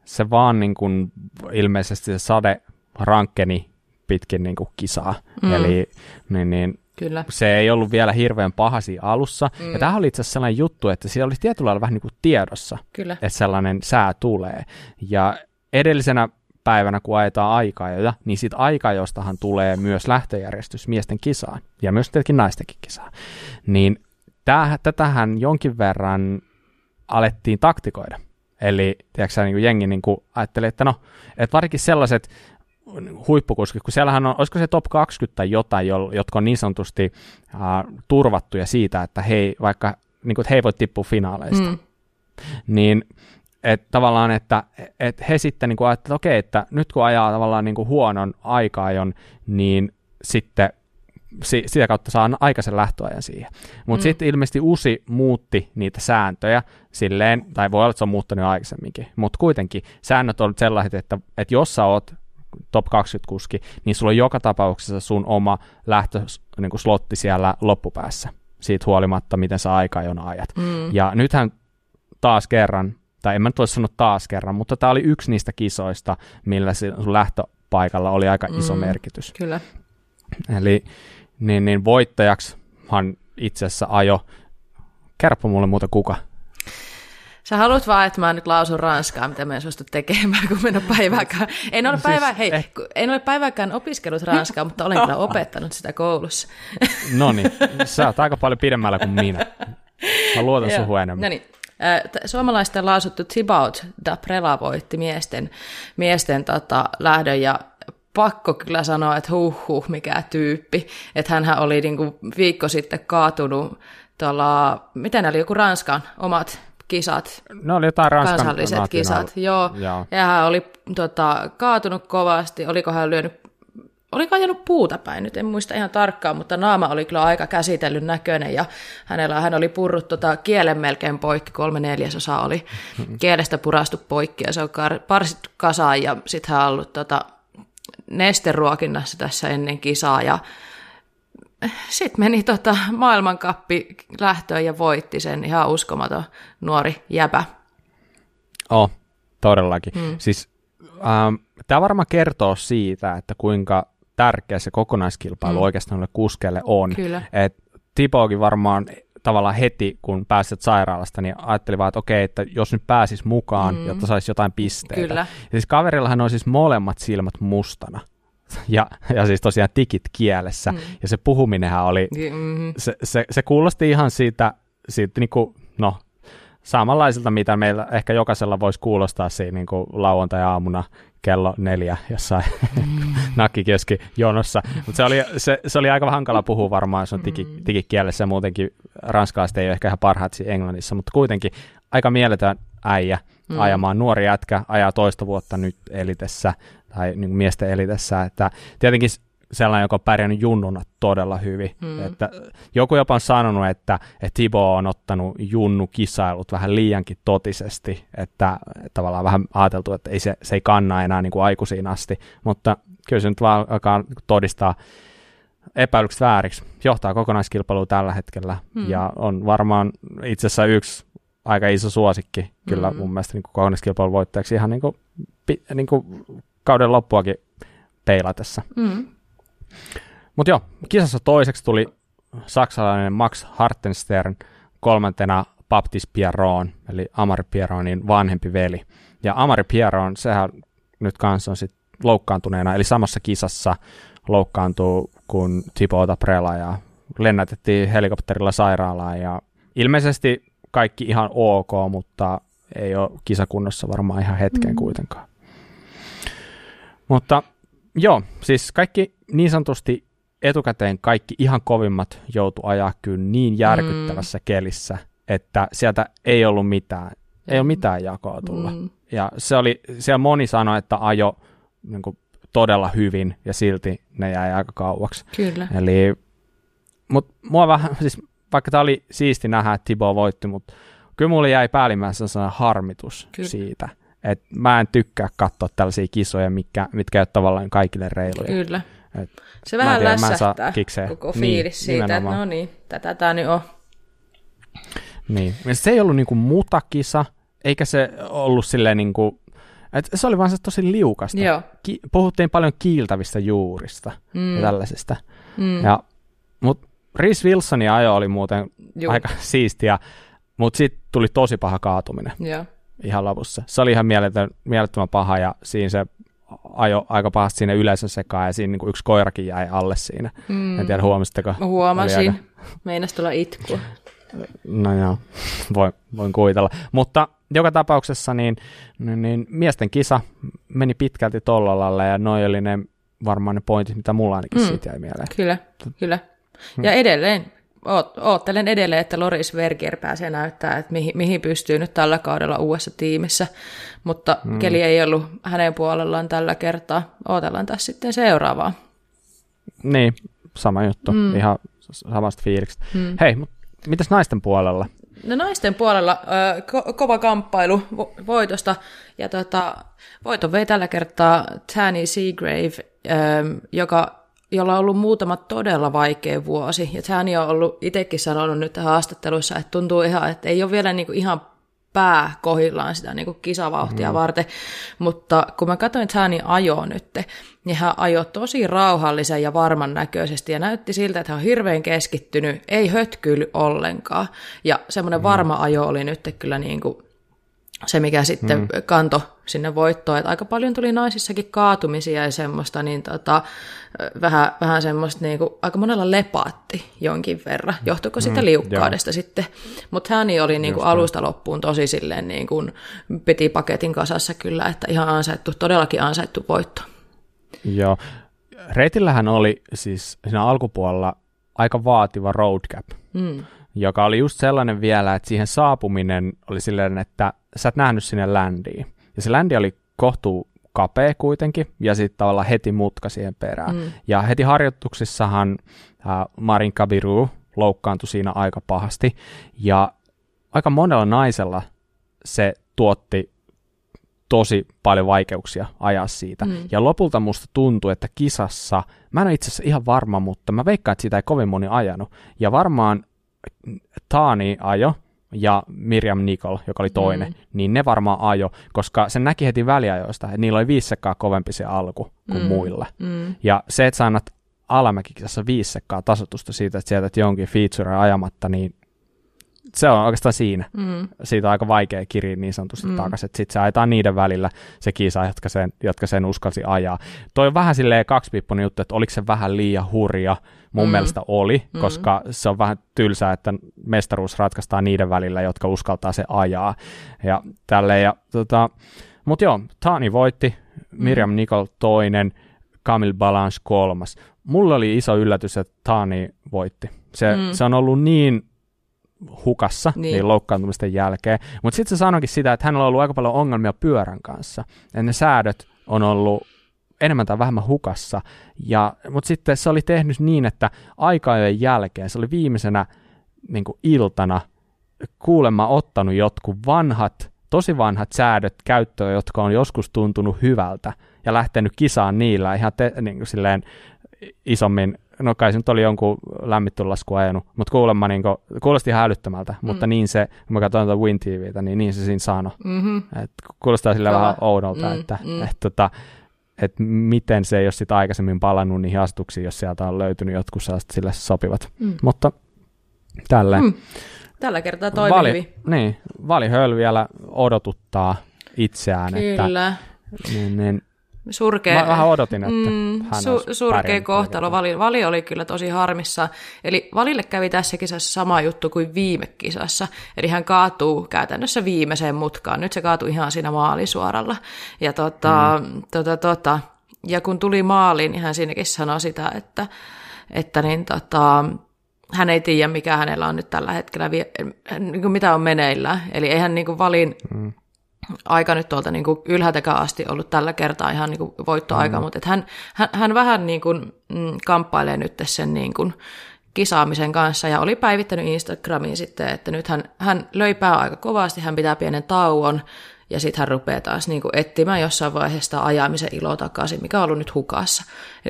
se vaan niin kuin, ilmeisesti se sade rankkeni pitkin niin kuin kisaa. Mm. Eli niin, niin, Kyllä. se ei ollut vielä hirveän pahasi alussa. Mm. Ja tämä oli itse asiassa sellainen juttu, että siellä oli tietyllä lailla vähän niin kuin tiedossa, Kyllä. että sellainen sää tulee. Ja edellisenä päivänä, kun ajetaan aikajoja, niin siitä aikajostahan tulee myös lähtöjärjestys miesten kisaan ja myös tietenkin naistenkin kisaan. Niin täh, tätähän jonkin verran alettiin taktikoida. Eli tiedätkö, niin kuin jengi niin kuin ajattelee, että no, että varsinkin sellaiset huippukuskit, kun siellähän on, olisiko se top 20 tai jotain, jotka on niin sanotusti uh, turvattuja siitä, että hei, vaikka niin kuin, että he ei voi tippua finaaleista, mm. niin että tavallaan, että et he sitten niin ajattelevat, että okei, että nyt kun ajaa tavallaan niin kuin huonon aikaajon, niin sitten si- sitä kautta saa aikaisen lähtöajan siihen. Mutta mm. sitten ilmeisesti Usi muutti niitä sääntöjä silleen, tai voi olla, että se on muuttanut jo aikaisemminkin, mutta kuitenkin säännöt on sellaiset, että, että jos sä oot top 20 kuski, niin sulla on joka tapauksessa sun oma lähtöslotti niin siellä loppupäässä, siitä huolimatta, miten sä aikaa jo ajat. Mm. Ja nythän taas kerran, tai en mä nyt olisi sanonut taas kerran, mutta tämä oli yksi niistä kisoista, millä sun lähtöpaikalla oli aika iso mm, merkitys. Kyllä. Eli niin, niin voittajaksihan itse asiassa ajo. Kerro mulle muuta kuka. Sä haluat vaan, että mä nyt lausun ranskaa, mitä mä en suostu tekemään, kun mennä päivääkään. En ole, päivä, siis, hei, eh. en ole päivääkään opiskellut ranskaa, mutta olen kyllä opettanut sitä koulussa. No niin, sä oot aika paljon pidemmällä kuin minä. Mä luotan suhun enemmän. No niin. Suomalaisten lausuttu Thibaut Daprela voitti miesten, miesten tota, lähdön ja pakko kyllä sanoa, että huh, huh mikä tyyppi. Että hänhän oli niinku viikko sitten kaatunut tuolla, miten oli joku Ranskan omat kisat. No oli jotain Ranskan kansalliset kisat, joo. joo. Ja hän oli tota, kaatunut kovasti, oliko hän lyönyt oliko ajanut puuta päin, nyt en muista ihan tarkkaan, mutta naama oli kyllä aika käsitellyn näköinen ja hänellä, hän oli purrut tota kielen melkein poikki, kolme neljäsosaa oli kielestä purastu poikki ja se on parsit kasaan ja sitten hän on ollut tota, nesteruokinnassa tässä ennen kisaa ja sitten meni tota maailmankappi lähtöön ja voitti sen ihan uskomaton nuori jäpä. Oh, todellakin. Hmm. Siis ähm, tämä varmaan kertoo siitä, että kuinka tärkeä se kokonaiskilpailu hmm. oikeastaan kuskeelle on. Kyllä. Et Tipokin varmaan tavallaan heti, kun pääset sairaalasta, niin ajattelin vaan, että okei, että jos nyt pääsis mukaan, mm. jotta saisi jotain pisteitä. Kyllä. Ja siis kaverillahan on siis molemmat silmät mustana. Ja, ja siis tosiaan tikit kielessä. Mm. Ja se puhuminenhan oli, mm-hmm. se, se, se kuulosti ihan siitä, siitä niin kuin, no, samanlaisilta, mitä meillä ehkä jokaisella voisi kuulostaa siinä niin kuin lauantai-aamuna kello neljä jossain mm. nakkikeski jonossa. Mutta se oli, se, se oli aika hankala puhua varmaan, se on digi, mm. digikielessä muutenkin. Ranskalaiset ei ole ehkä ihan parhaat Englannissa, mutta kuitenkin aika mieletön äijä mm. ajamaan. Nuori jätkä ajaa toista vuotta nyt elitessä tai niin miesten elitessä. Että tietenkin sellainen, joka on pärjännyt junnuna todella hyvin. Mm. Että joku jopa on sanonut, että, että Tibo on ottanut junnu-kisailut vähän liiankin totisesti, että, että tavallaan vähän ajateltu, että ei se, se ei kanna enää niin kuin aikuisiin asti, mutta kyllä se nyt vaan alkaa todistaa epäilykset vääriksi. Johtaa kokonaiskilpailua tällä hetkellä mm. ja on varmaan itse asiassa yksi aika iso suosikki kyllä mm. mun mielestä niin kokonaiskilpailun voittajaksi ihan niin kuin, niin kuin kauden loppuakin peilatessa. Mm. Mutta joo, kisassa toiseksi tuli saksalainen Max Hartenstern, kolmantena Baptiste Pierron, eli Amari Pierronin vanhempi veli. Ja Amari Pierron, sehän nyt kanssa on sitten loukkaantuneena, eli samassa kisassa loukkaantuu kuin Thibaut Prela ja lennätettiin helikopterilla sairaalaan ja ilmeisesti kaikki ihan ok, mutta ei ole kisakunnossa varmaan ihan hetken mm. kuitenkaan. Mutta joo, siis kaikki niin sanotusti etukäteen kaikki ihan kovimmat joutu ajaa kyllä niin järkyttävässä mm. kelissä, että sieltä ei ollut mitään, ei ole mitään jakoa tulla. Mm. Ja se oli, siellä moni sanoi, että ajo niin kuin, todella hyvin ja silti ne jäi aika kauaksi. Kyllä. Eli, mutta mua vähän, siis vaikka tämä oli siisti nähdä, että Tibo voitti, mutta kyllä mulle jäi päällimmäisenä sellainen harmitus kyllä. siitä, että mä en tykkää katsoa tällaisia kisoja, mitkä, mitkä ei ole tavallaan kaikille reiluja. Kyllä. Et se vähän tiedä, lässähtää koko niin, fiilis siitä, nimenomaan. että no niin, tätä tämä nyt on. Niin, ja se ei ollut niinku mutakisa, eikä se ollut silleen niinku, että se oli vaan se tosi liukasta. Joo. Ki- puhuttiin paljon kiiltävistä juurista mm. ja tällaisista. Mm. Ja, mut Rhys Wilsonin ajo oli muuten Juu. aika siistiä, mutta sitten tuli tosi paha kaatuminen. Joo. Ihan lopussa. Se oli ihan mieletön, mielettömän paha ja siinä se ajo aika pahasti sinne yleisön sekaan ja siinä niin kuin yksi koirakin jäi alle siinä. Mm. En tiedä, huomasitteko? Huomasin. Aika... Meinas tulla itkua. No joo, voin, voin kuvitella. Mutta joka tapauksessa niin, niin, niin miesten kisa meni pitkälti tolla lailla ja noi oli ne varmaan ne pointit, mitä mulla ainakin mm. siitä jäi mieleen. Kyllä, kyllä. Hmm. Ja edelleen oottelen edelleen, että Loris Verger pääsee näyttää, että mihin, mihin pystyy nyt tällä kaudella uudessa tiimissä, mutta mm. keli ei ollut hänen puolellaan tällä kertaa. Ootellaan tässä sitten seuraavaa. Niin, sama juttu, mm. ihan samasta fiiliksestä. Mm. Hei, mutta mitäs naisten puolella? No naisten puolella ö, ko- kova kamppailu vo- voitosta, ja tota, voiton vei tällä kertaa Tanny Seagrave, ö, joka jolla on ollut muutama todella vaikea vuosi. Ja sehän on ollut itsekin sanonut nyt haastatteluissa, että tuntuu ihan, että ei ole vielä niin kuin ihan pää kohillaan sitä niin kuin kisavauhtia mm. varten. Mutta kun mä katsoin Tani ajoa nyt, niin hän ajoi tosi rauhallisen ja varman näköisesti ja näytti siltä, että hän on hirveän keskittynyt, ei hötkyily ollenkaan. Ja semmoinen mm. varma ajo oli nyt kyllä niin kuin se, mikä sitten mm. kanto sinne voittoon. Että aika paljon tuli naisissakin kaatumisia ja semmoista, niin tota, vähän, vähän semmoista, niin kuin, aika monella lepaatti jonkin verran. Johtuiko mm. sitä liukkaudesta joo. sitten. Mutta hän oli niin kuin, alusta loppuun tosi silleen, niin kuin, piti paketin kasassa kyllä, että ihan ansaittu, todellakin ansaittu voitto. Joo. Reitillähän oli siis siinä alkupuolella aika vaativa road cap. Mm joka oli just sellainen vielä, että siihen saapuminen oli silleen, että sä et nähnyt sinne ländiin. Ja se ländi oli kohtuu kapea kuitenkin, ja sitten tavallaan heti mutka siihen perään. Mm. Ja heti harjoituksissahan äh, Marin Kabiru loukkaantui siinä aika pahasti, ja aika monella naisella se tuotti tosi paljon vaikeuksia ajaa siitä. Mm. Ja lopulta musta tuntuu, että kisassa, mä en ole itse asiassa ihan varma, mutta mä veikkaan, että siitä ei kovin moni ajanut. Ja varmaan Taani ajo ja Miriam Nicol, joka oli toinen, mm. niin ne varmaan ajo, koska sen näki heti väliajoista, että niillä oli viisi sekkaa kovempi se alku kuin mm. muilla. Mm. Ja se, että sä annat alamäkikisassa viisi sekkaa tasotusta siitä, että sieltä jonkin feature ajamatta, niin se on oikeastaan siinä. Mm. Siitä on aika vaikea kirja niin sanotusti mm. takaisin, että sitten se ajetaan niiden välillä se kisa, jotka sen, jotka sen uskalsi ajaa. Toi on vähän silleen kaksipiippunen juttu, että oliko se vähän liian hurja, mun mm. mielestä oli, mm. koska se on vähän tylsää, että mestaruus ratkaistaan niiden välillä, jotka uskaltaa se ajaa. Ja tälleen, ja tota, mutta joo, Tani voitti, Miriam mm. Nicol toinen, Camille Balance kolmas. Mulla oli iso yllätys, että Tani voitti. Se, mm. se on ollut niin hukassa niin, niin loukkaantumisten jälkeen. Mutta sitten se sanoikin sitä, että hänellä on ollut aika paljon ongelmia pyörän kanssa. Ja ne säädöt on ollut enemmän tai vähemmän hukassa. Ja, mutta sitten se oli tehnyt niin, että aikajojen jälkeen, se oli viimeisenä niin iltana kuulemma ottanut jotkut vanhat, tosi vanhat säädöt käyttöön, jotka on joskus tuntunut hyvältä, ja lähtenyt kisaan niillä ihan te, niin kuin silleen isommin no kai se nyt oli jonkun lämmittylasku ajanut, mutta kuulemma niin kuin, kuulosti ihan älyttömältä, mm. mutta niin se, kun mä katsoin tuota Win TVtä, niin niin se siinä sanoi. Mm-hmm. Et kuulostaa sillä vähän oudolta, mm, että mm. Et, tota, et miten se ei ole sitä aikaisemmin palannut niihin asetuksiin, jos sieltä on löytynyt jotkut sellaiset sille sopivat. Mm. Mutta tälleen. Mm. Tällä kertaa toimii vali, hyvin. Niin, Vali Höl vielä odotuttaa itseään. Kyllä. Että, niin, niin, surkea, Mä vähän odotin, että mm, hän su, Surkea kohtalo. Vali, vali oli kyllä tosi harmissa. Eli Valille kävi tässä kisassa sama juttu kuin viime kisassa. Eli hän kaatuu käytännössä viimeiseen mutkaan. Nyt se kaatuu ihan siinä maalisuoralla. Ja, tota, mm. tota, tota, ja kun tuli maaliin, niin hän siinäkin sanoi sitä, että, että niin, tota, hän ei tiedä, mikä hänellä on nyt tällä hetkellä, niin kuin mitä on meneillään. Eli eihän niin kuin valin... Mm aika nyt tuolta niin kuin ylhäältäkään asti ollut tällä kertaa ihan niin kuin voittoaika, mm. mutta että hän, hän, hän vähän niin kuin, mm, kamppailee nyt sen niin kuin kisaamisen kanssa ja oli päivittänyt Instagramiin sitten, että nyt hän, hän löi pää aika kovasti, hän pitää pienen tauon ja sitten hän rupeaa taas niin kuin etsimään jossain vaiheessa ajamisen iloa takaisin, mikä on ollut nyt hukassa.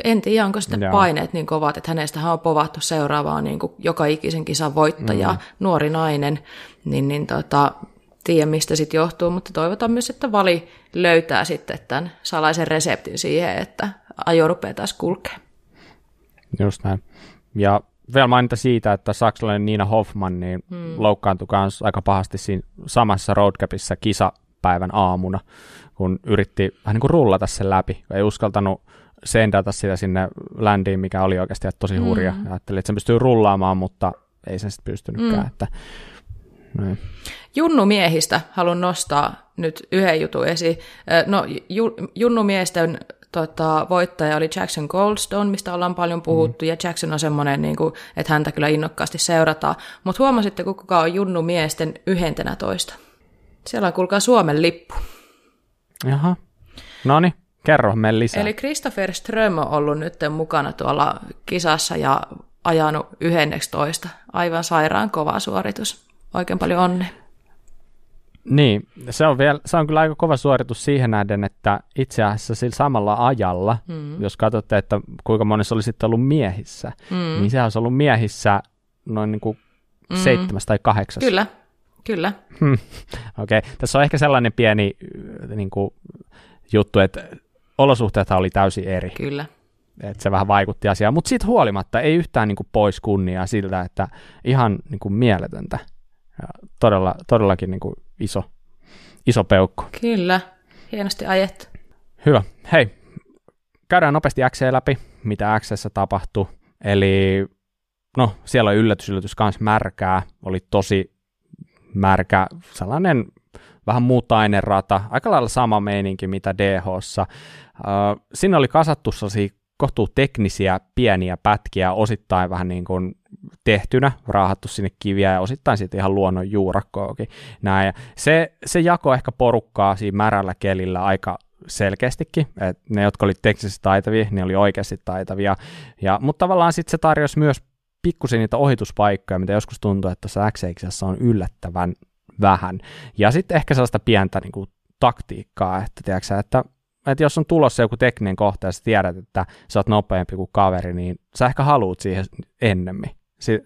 En tiedä, onko sitten paineet niin kovat, että hänestä on povattu seuraavaa niin kuin joka ikisen kisan voittaja, mm. nuori nainen, niin, niin tota, tiedä, mistä sitten johtuu, mutta toivotaan myös, että Vali löytää sitten tämän salaisen reseptin siihen, että ajo rupeaa taas kulkea. Just näin. Ja vielä mainita siitä, että saksalainen Niina Hoffman niin hmm. loukkaantui myös aika pahasti siinä samassa roadcapissa kisapäivän aamuna, kun yritti vähän niin kuin rullata sen läpi. Ei uskaltanut sendata sitä sinne ländiin, mikä oli oikeasti tosi hurja. Hmm. Ajattelin, että se pystyy rullaamaan, mutta ei sen sitten pystynytkään. Hmm. Että näin. Junnumiehistä haluan nostaa nyt yhden jutun esiin. No, ju, junnumiesten tota, voittaja oli Jackson Goldstone, mistä ollaan paljon puhuttu, mm. ja Jackson on semmoinen, niin kuin, että häntä kyllä innokkaasti seurataan. Mutta huomasitte, kuka on junnumiesten yhentenä toista? Siellä on, kuulkaa, Suomen lippu. Jaha. No niin, kerro meille lisää. Eli Christopher Ström on ollut nyt mukana tuolla kisassa ja ajanut toista. Aivan sairaan kova suoritus. Oikein paljon onnea. Niin, se on, vielä, se on kyllä aika kova suoritus siihen nähden, että itse asiassa sillä samalla ajalla, mm. jos katsotte, että kuinka monessa oli sitten ollut miehissä, mm. niin sehän olisi ollut miehissä noin niin kuin mm. seitsemäs tai kahdeksas. Kyllä, kyllä. Hmm. Okei, okay. tässä on ehkä sellainen pieni niin kuin, juttu, että olosuhteethan oli täysin eri. Kyllä. Että se vähän vaikutti asiaan, mutta siitä huolimatta ei yhtään niin kuin, pois kunniaa siltä, että ihan niin kuin, mieletöntä ja todella, todellakin niin kuin iso, iso peukku. Kyllä, hienosti ajettu. Hyvä. Hei, käydään nopeasti X läpi, mitä X tapahtui. Eli no, siellä oli yllätys, yllätys kanssa märkää, oli tosi märkä, sellainen vähän muutainen rata, aika lailla sama meininki mitä DHssa. Uh, siinä oli kasattu sellaisia kohtuu teknisiä pieniä pätkiä, osittain vähän niin kuin tehtynä, raahattu sinne kiviä ja osittain sitten ihan luonnon juurakkoakin. Näin. Ja se, se jako ehkä porukkaa siinä märällä kelillä aika selkeästikin, että ne, jotka oli teknisesti taitavia, ne oli oikeasti taitavia, ja, mutta tavallaan sitten se tarjosi myös pikkusen niitä ohituspaikkoja, mitä joskus tuntuu, että tuossa x on yllättävän vähän. Ja sitten ehkä sellaista pientä niin kuin, taktiikkaa, että, tiedätkö, että että jos on tulossa joku tekninen kohta ja sä tiedät, että sä oot nopeampi kuin kaveri, niin sä ehkä haluut siihen ennemmin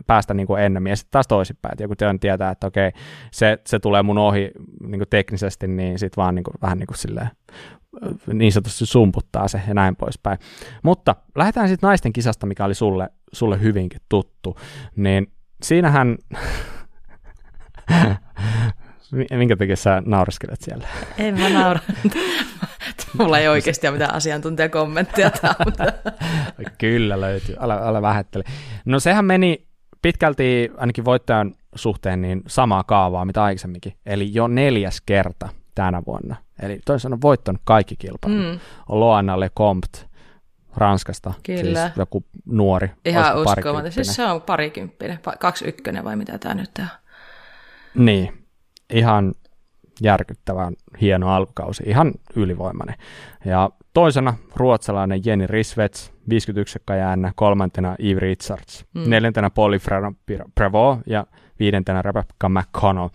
päästä niin kuin ennemmin. Ja sitten taas toisinpäin, että joku tietää, että okei, se, se tulee mun ohi niin kuin teknisesti, niin sitten vaan niin kuin, vähän niin kuin silleen, niin sanotusti sumputtaa se ja näin poispäin. Mutta lähdetään sitten naisten kisasta, mikä oli sulle, sulle hyvinkin tuttu. Niin siinähän Minkä takia sä naureskelet siellä? En mä naura. Mulla ei oikeasti ole mitään asiantuntijakommenttia. Kyllä löytyy, älä, älä vähättele. No sehän meni pitkälti ainakin voittajan suhteen niin samaa kaavaa mitä aikaisemminkin, eli jo neljäs kerta tänä vuonna. Eli toisin sanoen voittanut kaikki kilpailut. Mm. On Loana Lecomte Ranskasta, siis Kyllä. siis joku nuori. Ihan uskomaton, siis se on parikymppinen, kaksi ykkönen vai mitä tämä nyt on? Niin, ihan järkyttävän hieno alkukausi, ihan ylivoimainen. Ja toisena ruotsalainen Jenny Risvets, 51 jäännä, kolmantena Yves Richards, mm. neljäntenä Polly Prevost ja viidentenä Rebecca McConnell.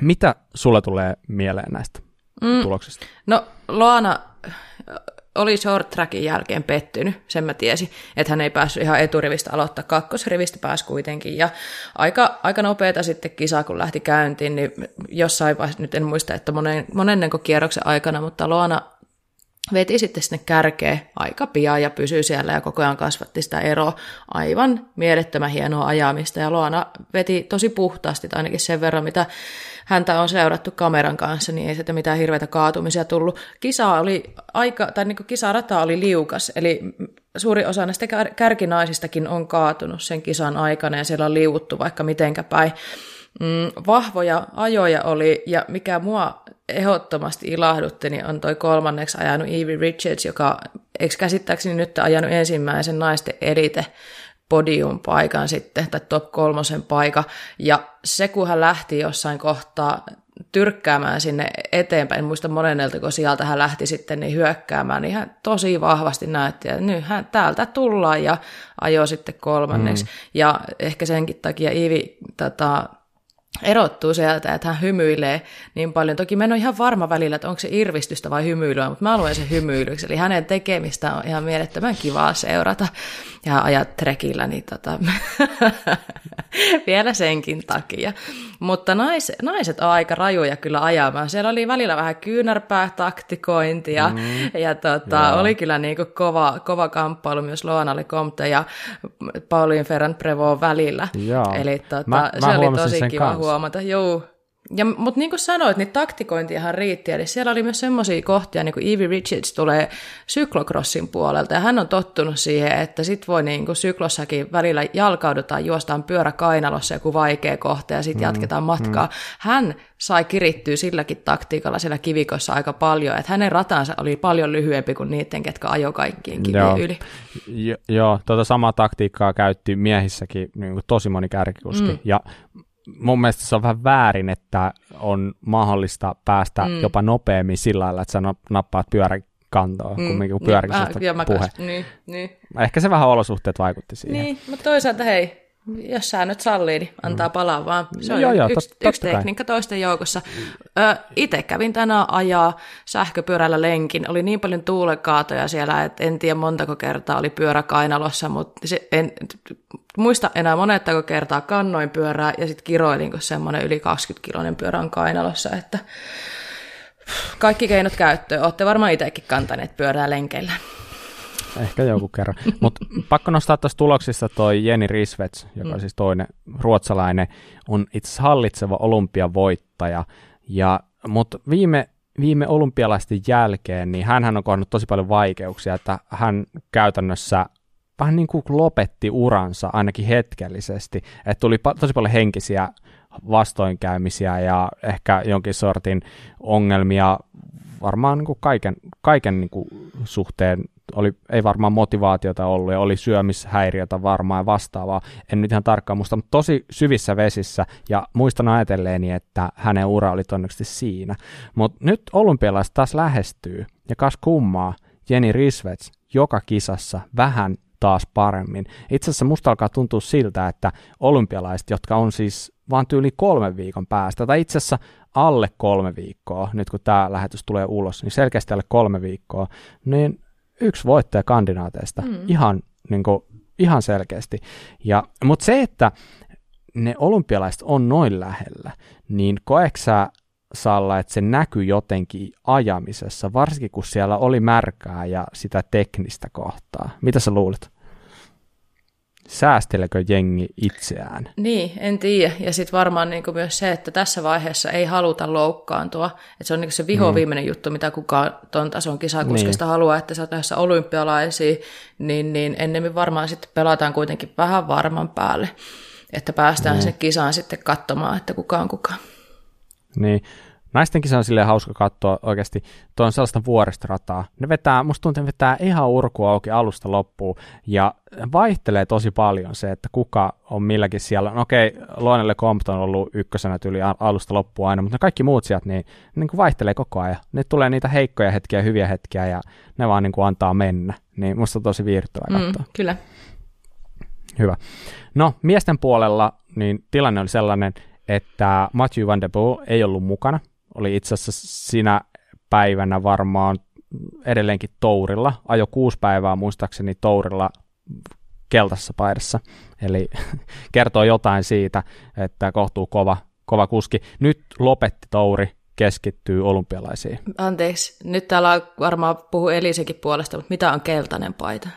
Mitä sulle tulee mieleen näistä mm. tuloksista? No Loana oli short trackin jälkeen pettynyt, sen mä tiesin, että hän ei päässyt ihan eturivistä aloittaa, kakkosrivistä pääsi kuitenkin, ja aika, aika nopeata sitten kisa, kun lähti käyntiin, niin jossain vaiheessa, nyt en muista, että monen, monennenko kierroksen aikana, mutta Loana veti sitten sinne kärkeen aika pian ja pysyi siellä ja koko ajan kasvatti sitä eroa. Aivan mielettömän hienoa ajamista ja Loana veti tosi puhtaasti, ainakin sen verran, mitä häntä on seurattu kameran kanssa, niin ei sieltä mitään hirveitä kaatumisia tullut. Kisa oli aika, tai niin kisarata oli liukas, eli suuri osa näistä kärkinaisistakin on kaatunut sen kisan aikana ja siellä on liuuttu vaikka mitenkä päin. Mm, vahvoja ajoja oli, ja mikä mua ehdottomasti ilahdutti, niin on toi kolmanneksi ajanut Evie Richards, joka eikö käsittääkseni nyt ajanut ensimmäisen naisten edite podium paikan sitten, tai top kolmosen paikka, ja se kun hän lähti jossain kohtaa tyrkkäämään sinne eteenpäin, en muista monennelta, kun sieltä hän lähti sitten niin hyökkäämään, niin hän tosi vahvasti näytti, että nyt hän täältä tullaan ja ajoi sitten kolmanneksi. Mm. Ja ehkä senkin takia Ivi tota, erottuu sieltä, että hän hymyilee niin paljon. Toki mä en ole ihan varma välillä, että onko se irvistystä vai hymyilyä, mutta mä luen sen hymyilyksi. Eli hänen tekemistä on ihan mielettömän kivaa seurata ja ajat trekillä, niin tota, vielä senkin takia. Mutta nais, naiset on aika rajuja kyllä ajamaan. Siellä oli välillä vähän kyynärpää taktikointia mm, ja tota, oli kyllä niin kuin kova, kova kamppailu myös Loanalle Comte ja Pauline Ferrand Prevo välillä. Joo. Eli tota, mä, se mä oli tosi kiva kanssa. Huomata. Joo, ja, mutta niin kuin sanoit, niin taktikointiahan riitti, eli siellä oli myös semmoisia kohtia, niin kuin Evie Richards tulee syklocrossin puolelta, ja hän on tottunut siihen, että sit voi niin kuin syklossakin välillä jalkaudutaan, juostaan pyörä kainalossa joku vaikea kohta, ja sitten mm, jatketaan matkaa. Mm. Hän sai kirittyä silläkin taktiikalla siellä kivikossa aika paljon, että hänen ratansa oli paljon lyhyempi kuin niiden, ketkä ajo kaikkien kivien joo. yli. Jo, joo, tuota samaa taktiikkaa käytti miehissäkin niin kuin tosi moni kärkikuski, mm. ja mun mielestä se on vähän väärin, että on mahdollista päästä mm. jopa nopeammin sillä lailla, että sä nappaat pyörän kantoa, mm. kumminkin kun pyöräkisestä niin, puhe. Niin, niin. Ehkä se vähän olosuhteet vaikutti siihen. Niin, mutta toisaalta hei, jos sä nyt sallii, niin antaa mm. palaa vaan. Se on joo, joo, yksi, tot, yksi tekniikka toisten joukossa. Itse kävin tänään ajaa sähköpyörällä lenkin. Oli niin paljon tuulekaatoja siellä, että en tiedä montako kertaa oli pyörä kainalossa, mutta se, en muista enää monettako kertaa kannoin pyörää ja sitten kiroilin, kun semmoinen yli 20-kiloinen pyörä on kainalossa. Että kaikki keinot käyttöön. Olette varmaan itsekin kantaneet pyörää lenkeillä. Ehkä joku kerran. Mutta pakko nostaa tuosta tuloksista toi Jenny Risvets, joka mm. siis toinen ruotsalainen, on itse hallitseva olympiavoittaja. Ja, mutta viime, viime olympialaisten jälkeen, niin hän on kohdannut tosi paljon vaikeuksia, että hän käytännössä vähän niin kuin lopetti uransa ainakin hetkellisesti, että tuli pa- tosi paljon henkisiä vastoinkäymisiä ja ehkä jonkin sortin ongelmia varmaan niin kuin kaiken, kaiken niin kuin suhteen oli, ei varmaan motivaatiota ollut ja oli syömishäiriötä varmaan ja vastaavaa. En nyt ihan tarkkaan muista, mutta tosi syvissä vesissä ja muistan ajatelleeni, että hänen ura oli todennäköisesti siinä. Mutta nyt olympialaiset taas lähestyy ja kas kummaa, Jenny Risvets joka kisassa vähän taas paremmin. Itse asiassa musta alkaa tuntua siltä, että olympialaiset, jotka on siis vaan tyyli kolme viikon päästä, tai itse asiassa alle kolme viikkoa, nyt kun tämä lähetys tulee ulos, niin selkeästi alle kolme viikkoa, niin yksi voittaja kandidaateista mm. ihan, niin kuin, ihan selkeästi. Ja, mutta se, että ne olympialaiset on noin lähellä, niin koeksä Salla, että se näkyy jotenkin ajamisessa, varsinkin kun siellä oli märkää ja sitä teknistä kohtaa. Mitä sä luulet? Säästelekö jengi itseään? Niin, en tiedä. Ja sitten varmaan niin myös se, että tässä vaiheessa ei haluta loukkaantua. Että se on niin se viho viimeinen mm. juttu, mitä kukaan tuon tason kisakuskista niin. haluaa, että sä oot olympialaisia, niin, niin ennemmin varmaan sitten pelataan kuitenkin vähän varman päälle, että päästään niin. se kisaan sitten katsomaan, että kuka on kuka. Niin, Naistenkin se on silleen hauska katsoa oikeasti. Tuo on sellaista vuoristorataa. Ne vetää, musta tuntuu, että vetää ihan urkua auki alusta loppuun ja vaihtelee tosi paljon se, että kuka on milläkin siellä. No okei, Loinelle Compton on ollut ykkösenä yli alusta loppuun aina, mutta ne kaikki muut sieltä niin, niin kuin vaihtelee koko ajan. Ne tulee niitä heikkoja hetkiä ja hyviä hetkiä ja ne vaan niin kuin antaa mennä. Niin musta on tosi viihdyttävää mm, katsoa. kyllä. Hyvä. No, miesten puolella niin tilanne oli sellainen, että Matthew Van Der Poel ei ollut mukana – oli itse asiassa sinä päivänä varmaan edelleenkin Tourilla, ajo kuusi päivää muistaakseni Tourilla keltassa paidassa, eli kertoo jotain siitä, että kohtuu kova, kova kuski. Nyt lopetti Touri, keskittyy olympialaisiin. Anteeksi, nyt täällä varmaan puhu Elisekin puolesta, mutta mitä on keltainen paita?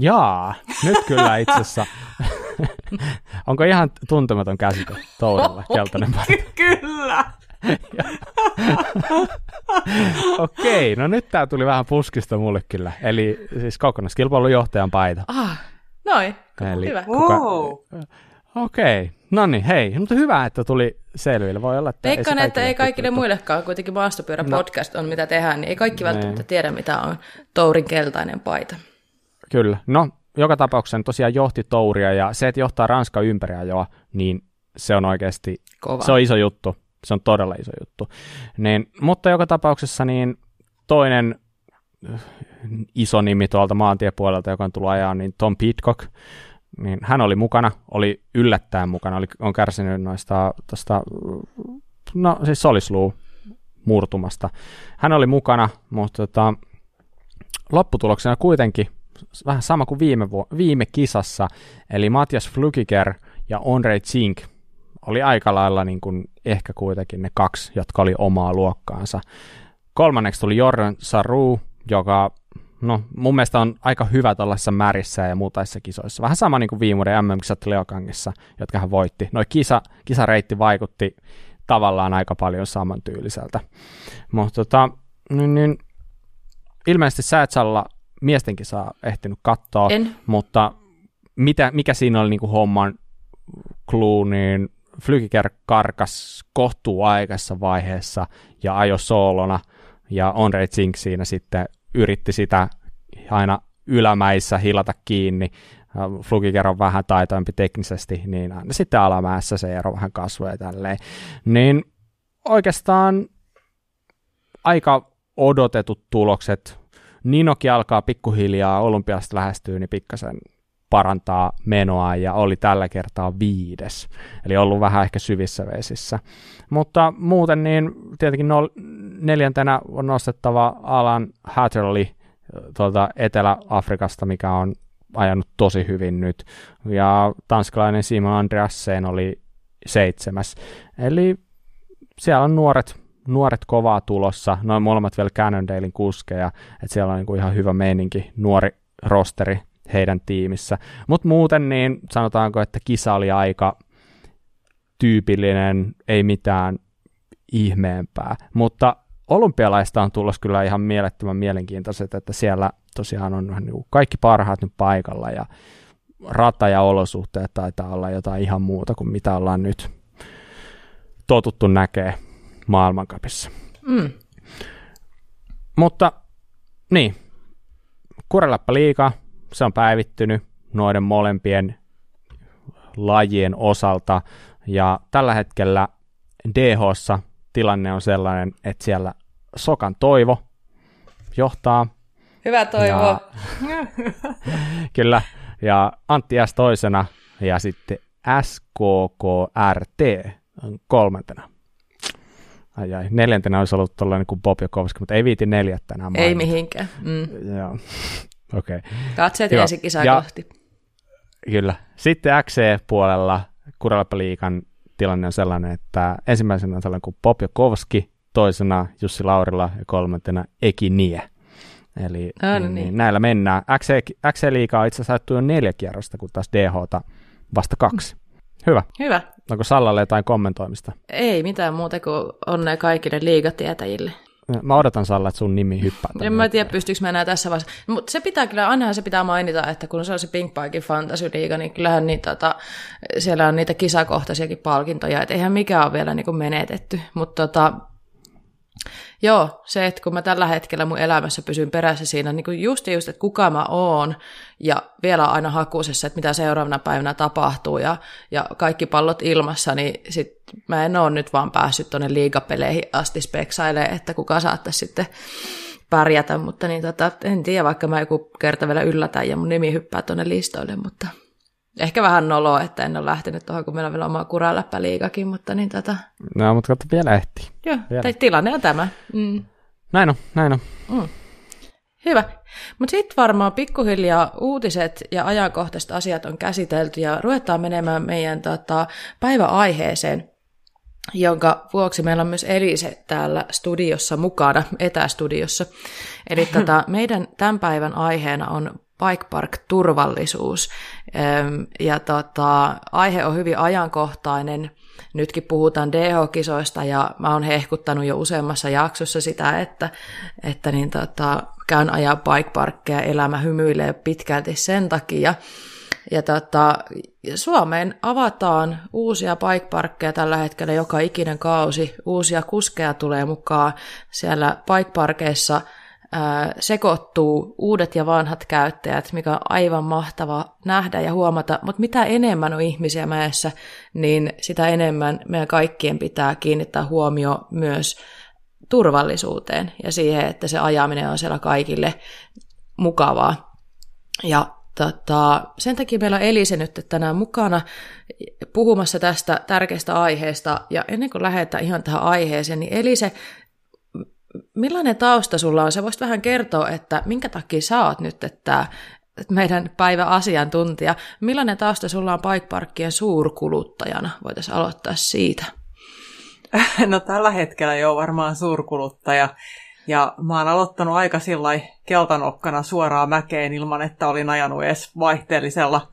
Jaa, nyt kyllä itse asiassa. Onko ihan tuntematon käsite Tourilla, keltainen paita? Kyllä! Okei, okay, no nyt tämä tuli vähän puskista mulle kyllä. Eli siis kokonaiskilpailun johtajan paita. Ah, noin, Eli hyvä. Kuka... Wow. Okei, okay. no niin, hei, mutta hyvä, että tuli selville. Voi olla, että Veikkaan, että ei kaikille tuttu. muillekaan, kuitenkin maastopyörä no. podcast on mitä tehdään, niin ei kaikki niin. välttämättä tiedä, mitä on Tourin keltainen paita. Kyllä, no joka tapauksessa tosiaan johti Touria, ja se, että johtaa Ranska ympäriajoa, niin se on oikeasti, Kova. se on iso juttu. Se on todella iso juttu. Niin, mutta joka tapauksessa niin toinen äh, iso nimi tuolta maantiepuolelta, joka on tullut ajaa, niin Tom Pitcock, niin hän oli mukana, oli yllättäen mukana, oli, on kärsinyt noista, tosta, no siis solisluu murtumasta. Hän oli mukana, mutta tota, lopputuloksena kuitenkin vähän sama kuin viime, viime kisassa, eli Matias Flukiger ja Andre Zink – oli aika lailla niin kuin ehkä kuitenkin ne kaksi, jotka oli omaa luokkaansa. Kolmanneksi tuli Jordan Saru, joka no, mun mielestä on aika hyvä tällaisessa märissä ja muutaissa kisoissa. Vähän sama niin kuin viime vuoden MM-kisat Leokangissa, jotka hän voitti. Noi kisa, kisareitti vaikutti tavallaan aika paljon samantyyliseltä. Mutta tota, niin, niin, ilmeisesti sä et Salla miestenkin saa ehtinyt katsoa, en. mutta mitä, mikä siinä oli niin kuin homman clue, niin Flykiker karkas kohtuu aikaisessa vaiheessa ja ajo soolona, ja Andre Zink siinä sitten yritti sitä aina ylämäissä hilata kiinni. Flukiker on vähän taitoimpi teknisesti, niin aina sitten alamäessä se ero vähän kasvoi tälleen. Niin oikeastaan aika odotetut tulokset. Ninoki alkaa pikkuhiljaa olympiasta lähestyä, niin pikkasen parantaa menoa ja oli tällä kertaa viides, eli ollut vähän ehkä syvissä vesissä. Mutta muuten niin tietenkin no, neljäntenä on nostettava Alan Hatterley tuolta Etelä-Afrikasta, mikä on ajanut tosi hyvin nyt, ja tanskalainen Simon Andreasen oli seitsemäs. Eli siellä on nuoret, nuoret kovaa tulossa, noin molemmat vielä Cannondalein kuskeja, että siellä on niin kuin ihan hyvä meininki, nuori rosteri heidän tiimissä. Mutta muuten niin sanotaanko, että kisa oli aika tyypillinen, ei mitään ihmeempää. Mutta olympialaista on tulossa kyllä ihan mielettömän mielenkiintoiset, että siellä tosiaan on niin kaikki parhaat nyt paikalla ja rata ja olosuhteet taitaa olla jotain ihan muuta kuin mitä ollaan nyt totuttu näkee maailmankapissa. Mm. Mutta niin, Kureläppä liikaa, se on päivittynyt noiden molempien lajien osalta, ja tällä hetkellä dh tilanne on sellainen, että siellä Sokan Toivo johtaa. Hyvä Toivo. Ja, kyllä, ja Antti S toisena, ja sitten SKKRT kolmantena. Ai ai, neljäntenä olisi ollut tuollainen kuin Bob Jokovski, mutta ei viiti neljättänä mainita. Ei mihinkään. Mm. Joo. Okei. Okay. Katseet Hyvä. ensi kisaa ja, kohti. Kyllä. Sitten XC-puolella Kuralapeliikan tilanne on sellainen, että ensimmäisenä on sellainen kuin Popjokovski, toisena Jussi Laurila ja kolmantena Eki Nie. Eli No niin, niin. niin, näillä mennään. XC, XC-liigaa on itse asiassa jo neljä kierrosta, kun taas DH vasta kaksi. Hyvä. Hyvä. Onko Sallalle jotain kommentoimista? Ei mitään muuta kuin onnea kaikille liigatietäjille. Mä odotan Salla, että sun nimi hyppää. En mä tiedä, pystyykö mä enää tässä vaiheessa. Mutta se pitää kyllä, ainahan se pitää mainita, että kun se on se Pink Parkin Fantasy Liiga, niin kyllähän niin, tota, siellä on niitä kisakohtaisiakin palkintoja, että eihän mikään ole vielä niin kuin menetetty. Mutta tota, joo, se, että kun mä tällä hetkellä mun elämässä pysyn perässä siinä, niin kuin just just, että kuka mä oon, ja vielä aina hakuisessa, että mitä seuraavana päivänä tapahtuu, ja, ja kaikki pallot ilmassa, niin sit mä en ole nyt vaan päässyt tuonne liigapeleihin asti speksailemaan, että kuka saattaisi sitten pärjätä, mutta niin tota, en tiedä, vaikka mä joku kerta vielä yllätän ja mun nimi hyppää tuonne listoille, mutta ehkä vähän noloa, että en ole lähtenyt tuohon, kun meillä on vielä oma kuraläppäliigakin, mutta niin tota, No, mutta katso, vielä ehtii. joo, Vielä. tai tilanne on tämä. Mm. Näin on, näin on. Hyvä. Mutta sitten varmaan pikkuhiljaa uutiset ja ajankohtaiset asiat on käsitelty ja ruvetaan menemään meidän tota, päiväaiheeseen, jonka vuoksi meillä on myös Elise täällä studiossa mukana, etästudiossa. Eli tota, meidän tämän päivän aiheena on Bike Park turvallisuus. Ja tota, aihe on hyvin ajankohtainen. Nytkin puhutaan DH-kisoista ja mä oon hehkuttanut jo useammassa jaksossa sitä, että, että niin tota, käyn ajaa bike parkkeja, elämä hymyilee pitkälti sen takia. Ja tota, Suomeen avataan uusia bike parkkeja tällä hetkellä joka ikinen kausi. Uusia kuskeja tulee mukaan. Siellä bike parkeissa ää, sekoittuu uudet ja vanhat käyttäjät, mikä on aivan mahtava nähdä ja huomata. Mutta mitä enemmän on ihmisiä mäessä, niin sitä enemmän meidän kaikkien pitää kiinnittää huomio myös turvallisuuteen ja siihen, että se ajaminen on siellä kaikille mukavaa. Ja tota, sen takia meillä on Elise nyt tänään mukana puhumassa tästä tärkeästä aiheesta. Ja ennen kuin lähdetään ihan tähän aiheeseen, niin Elise, millainen tausta sulla on? Sä voisit vähän kertoa, että minkä takia sä oot nyt että meidän päivän asiantuntija. Millainen tausta sulla on bike parkkien suurkuluttajana? Voitaisiin aloittaa siitä. No tällä hetkellä jo varmaan suurkuluttaja. Ja mä oon aloittanut aika sillä keltanokkana suoraan mäkeen ilman, että olin ajanut edes vaihteellisella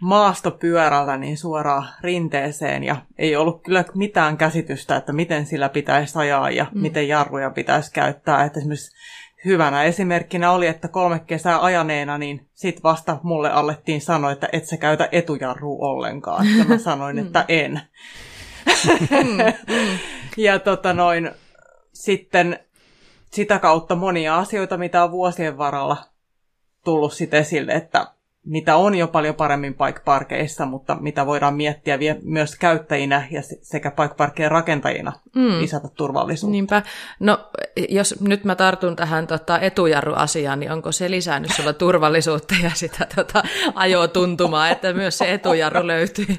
maastopyörällä niin suoraan rinteeseen. Ja ei ollut kyllä mitään käsitystä, että miten sillä pitäisi ajaa ja mm. miten jarruja pitäisi käyttää. Että esimerkiksi hyvänä esimerkkinä oli, että kolme kesää ajaneena, niin sit vasta mulle alettiin sanoa, että et sä käytä etujarrua ollenkaan. Ja mä sanoin, että en. ja tota noin, sitten sitä kautta monia asioita, mitä on vuosien varrella tullut sit esille, että mitä on jo paljon paremmin bike parkeissa, mutta mitä voidaan miettiä vie- myös käyttäjinä ja se- sekä bike parkien rakentajina mm. lisätä turvallisuutta. Niinpä. No, jos nyt mä tartun tähän tota, etujarruasiaan, niin onko se lisännyt sulla turvallisuutta ja sitä tota, ajotuntumaa, että myös se etujarru löytyy?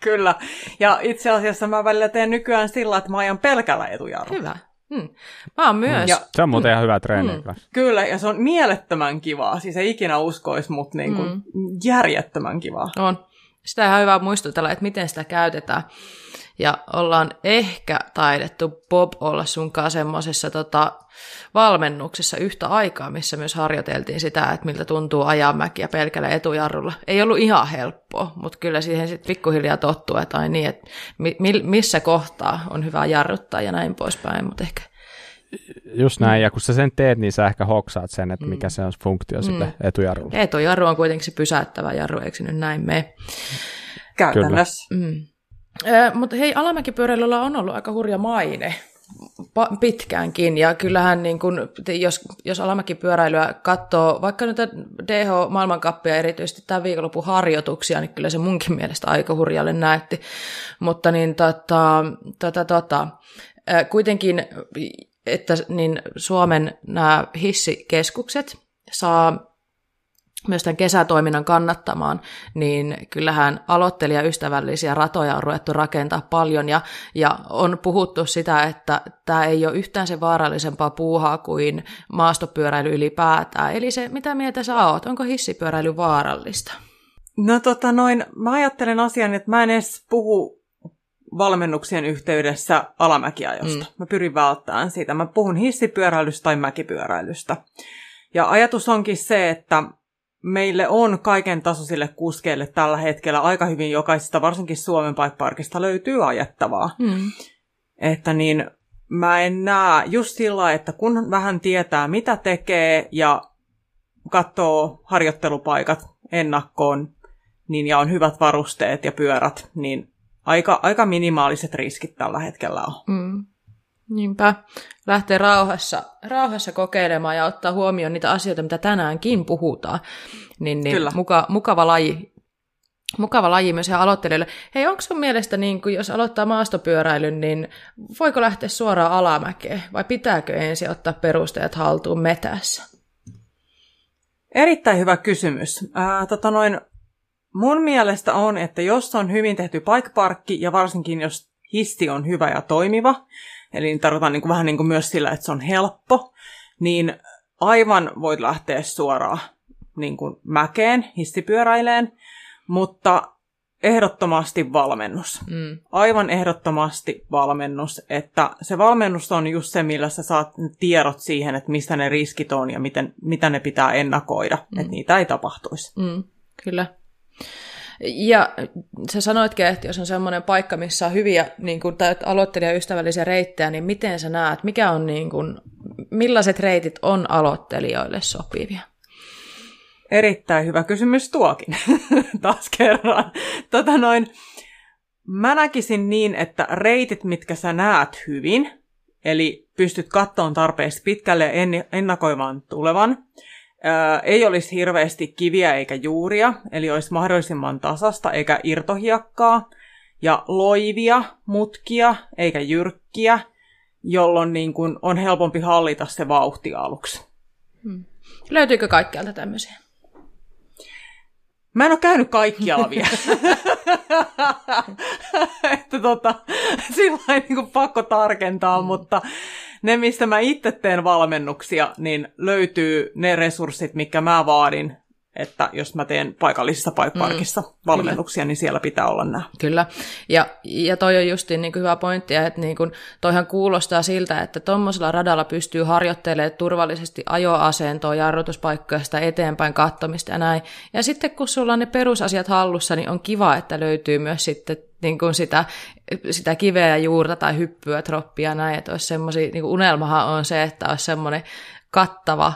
Kyllä. Ja itse asiassa mä välillä teen nykyään sillä, että mä ajan pelkällä etujarrulla. Hyvä. Hmm. Mä oon myös. Ja- Se on muuten ihan hyvä treeni. Mm. Kyllä, ja se on mielettömän kivaa. Siis ei ikinä uskoisi, mutta niin kuin mm. järjettömän kivaa. On. Sitä on ihan hyvä muistutella, että miten sitä käytetään. Ja ollaan ehkä taidettu Bob olla sunkaan semmoisessa tota, valmennuksessa yhtä aikaa, missä myös harjoiteltiin sitä, että miltä tuntuu ajaa mäkiä pelkällä etujarrulla. Ei ollut ihan helppoa, mutta kyllä siihen sitten pikkuhiljaa tottuu, että ai niin, että mi- mi- missä kohtaa on hyvä jarruttaa ja näin poispäin, mutta ehkä Just näin, ja kun sä sen teet, niin sä ehkä hoksaat sen, että mikä se on funktio mm. sitten etujarrulla. etujarru on kuitenkin se pysäyttävä jarru, eikö se nyt näin mene? Käytännössä. Mm. Mutta hei, alamäkipyöräilyllä on ollut aika hurja maine pitkäänkin, ja kyllähän niin kun, jos, jos alamäkipyöräilyä katsoo, vaikka nyt DH-maailmankappia erityisesti tämän viikonlopun harjoituksia, niin kyllä se munkin mielestä aika hurjalle näytti. Mutta niin tota, tota, tota, kuitenkin, että niin Suomen nämä hissikeskukset saa myös tämän kesätoiminnan kannattamaan, niin kyllähän aloittelijaystävällisiä ratoja on ruvettu rakentaa paljon ja, ja on puhuttu sitä, että tämä ei ole yhtään se vaarallisempaa puuhaa kuin maastopyöräily ylipäätään. Eli se, mitä mieltä sä oot, onko hissipyöräily vaarallista? No tota noin, mä ajattelen asian, että mä en edes puhu valmennuksien yhteydessä alamäkiajosta. Mm. Mä pyrin välttämään siitä. Mä puhun hissipyöräilystä tai mäkipyöräilystä. Ja ajatus onkin se, että meille on kaiken tasoisille kuskeille tällä hetkellä aika hyvin jokaisesta, varsinkin Suomen Bike Parkista löytyy ajettavaa. Mm. Että niin mä en näe just sillä, että kun vähän tietää mitä tekee ja katsoo harjoittelupaikat ennakkoon, niin ja on hyvät varusteet ja pyörät, niin aika, aika minimaaliset riskit tällä hetkellä on. Mm. Niinpä. Lähtee rauhassa, rauhassa kokeilemaan ja ottaa huomioon niitä asioita, mitä tänäänkin puhutaan. Niin, niin Kyllä. Muka, mukava laji. Mukava laji myös ihan aloittelijoille. Hei, onko sun mielestä, niin kun jos aloittaa maastopyöräilyn, niin voiko lähteä suoraan alamäkeen vai pitääkö ensin ottaa perusteet haltuun metässä? Erittäin hyvä kysymys. Ää, tota noin, mun mielestä on, että jos on hyvin tehty paikparkki ja varsinkin jos hissi on hyvä ja toimiva, eli tarkoitan niin kuin vähän niin kuin myös sillä, että se on helppo, niin aivan voit lähteä suoraan niin kuin mäkeen, hissipyöräileen, mutta ehdottomasti valmennus. Mm. Aivan ehdottomasti valmennus, että se valmennus on just se, millä sä saat tiedot siihen, että mistä ne riskit on ja miten, mitä ne pitää ennakoida, mm. että niitä ei tapahtuisi. Mm, kyllä. Ja sä sanoitkin, että jos on semmoinen paikka, missä on hyviä niin kun, tai aloittelijaystävällisiä reittejä, niin miten sä näet, mikä on, niin kun, millaiset reitit on aloittelijoille sopivia? Erittäin hyvä kysymys tuokin, taas kerran. Tota noin, mä näkisin niin, että reitit, mitkä sä näet hyvin, eli pystyt kattoon tarpeeksi pitkälle ennakoimaan tulevan, ää, ei olisi hirveästi kiviä eikä juuria, eli olisi mahdollisimman tasasta eikä irtohiakkaa, ja loivia, mutkia eikä jyrkkiä, jolloin niin kun on helpompi hallita se vauhti aluksi. Hmm. Löytyykö kaikkialta tämmöisiä? Mä en ole käynyt kaikkialla vielä. että tota, sillä niin pakko tarkentaa, mm. mutta ne, mistä mä itse teen valmennuksia, niin löytyy ne resurssit, mikä mä vaadin että jos mä teen paikallisissa paikparkissa mm, valmennuksia, kyllä. niin siellä pitää olla nämä. Kyllä, ja, ja toi on justiin niin hyvä pointti, että niin kuin, toihan kuulostaa siltä, että tuommoisella radalla pystyy harjoittelemaan turvallisesti ajoasentoa, jarrutuspaikkoja, sitä eteenpäin kattomista ja näin. Ja sitten kun sulla on ne perusasiat hallussa, niin on kiva, että löytyy myös sitten niin kuin sitä, sitä kiveä ja juurta tai hyppyä, troppia näin, että olisi semmoisia, niin unelmahan on se, että olisi semmoinen kattava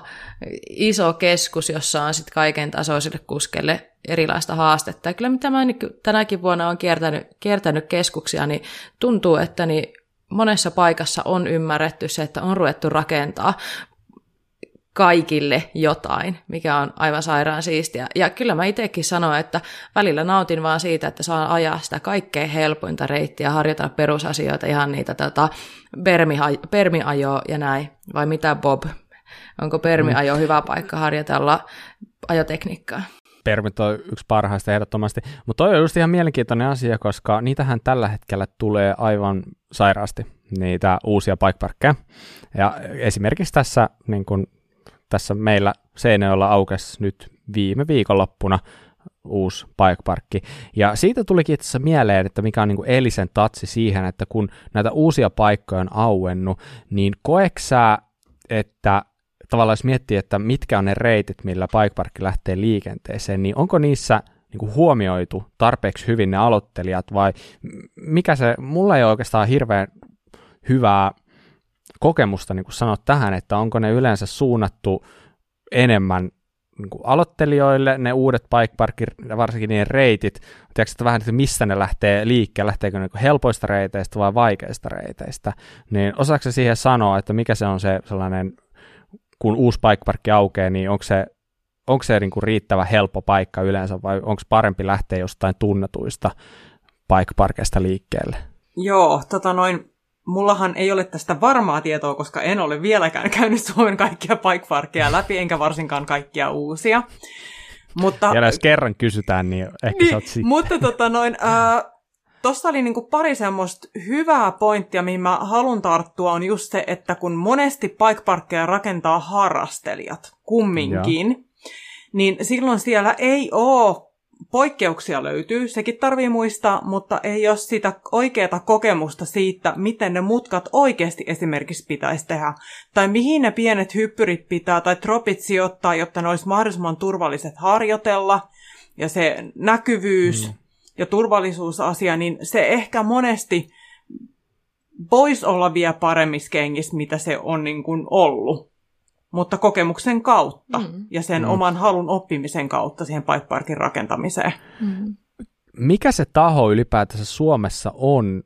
iso keskus, jossa on sitten kaiken tasoisille kuskeille erilaista haastetta. Ja kyllä mitä mä tänäkin vuonna olen kiertänyt, kiertänyt keskuksia, niin tuntuu, että niin monessa paikassa on ymmärretty se, että on ruvettu rakentaa kaikille jotain, mikä on aivan sairaan siistiä. Ja kyllä mä itsekin sanon, että välillä nautin vaan siitä, että saan ajaa sitä kaikkein helpointa reittiä, harjoitella perusasioita, ihan niitä tota, permiajoa ja näin. Vai mitä Bob Onko permiajo mm. hyvä paikka harjoitella ajotekniikkaa? Permit on yksi parhaista ehdottomasti. Mutta toi on just ihan mielenkiintoinen asia, koska niitähän tällä hetkellä tulee aivan sairaasti, niitä uusia bikeparkkeja. Ja esimerkiksi tässä, niin kun, tässä meillä Seinäjoella aukesi nyt viime viikonloppuna uusi bikeparkki. Ja siitä tulikin itse asiassa mieleen, että mikä on niin kuin Elisen tatsi siihen, että kun näitä uusia paikkoja on auennut, niin koeksää, että tavallaan jos miettii, että mitkä on ne reitit, millä bikeparkki lähtee liikenteeseen, niin onko niissä niin kuin huomioitu tarpeeksi hyvin ne aloittelijat vai mikä se, mulla ei ole oikeastaan hirveän hyvää kokemusta niin kuin sanoa tähän, että onko ne yleensä suunnattu enemmän niin kuin aloittelijoille, ne uudet bikeparkki, varsinkin niiden reitit, tiedätkö, että vähän, että mistä ne lähtee liikkeelle, lähteekö ne niin helpoista reiteistä vai vaikeista reiteistä, niin osaako siihen sanoa, että mikä se on se sellainen kun uusi paikkaparkki aukeaa, niin onko se, onko se niin kuin riittävä helppo paikka yleensä vai onko parempi lähteä jostain tunnetuista paikkaparkeista liikkeelle? Joo, tota noin, mullahan ei ole tästä varmaa tietoa, koska en ole vieläkään käynyt Suomen kaikkia paikkaparkkeja läpi, enkä varsinkaan kaikkia uusia. Mutta, ja jos kerran kysytään, niin ehkä niin, sä Mutta tota noin, äh, Tuossa oli niinku pari semmoista hyvää pointtia, mihin mä haluan tarttua, on just se, että kun monesti paikparkkeja rakentaa harrastelijat kumminkin, ja. niin silloin siellä ei ole poikkeuksia löytyy, sekin tarvii muistaa, mutta ei ole sitä oikeaa kokemusta siitä, miten ne mutkat oikeasti esimerkiksi pitäisi tehdä. Tai mihin ne pienet hyppyrit pitää tai tropit sijoittaa, jotta ne olisi mahdollisimman turvalliset harjoitella. Ja se näkyvyys mm. ja turvallisuusasia, niin se ehkä monesti voisi olla vielä paremmissa kengissä, mitä se on niin kuin ollut mutta kokemuksen kautta mm. ja sen mm. oman halun oppimisen kautta siihen bike rakentamiseen. Mm. Mikä se taho ylipäätänsä Suomessa on,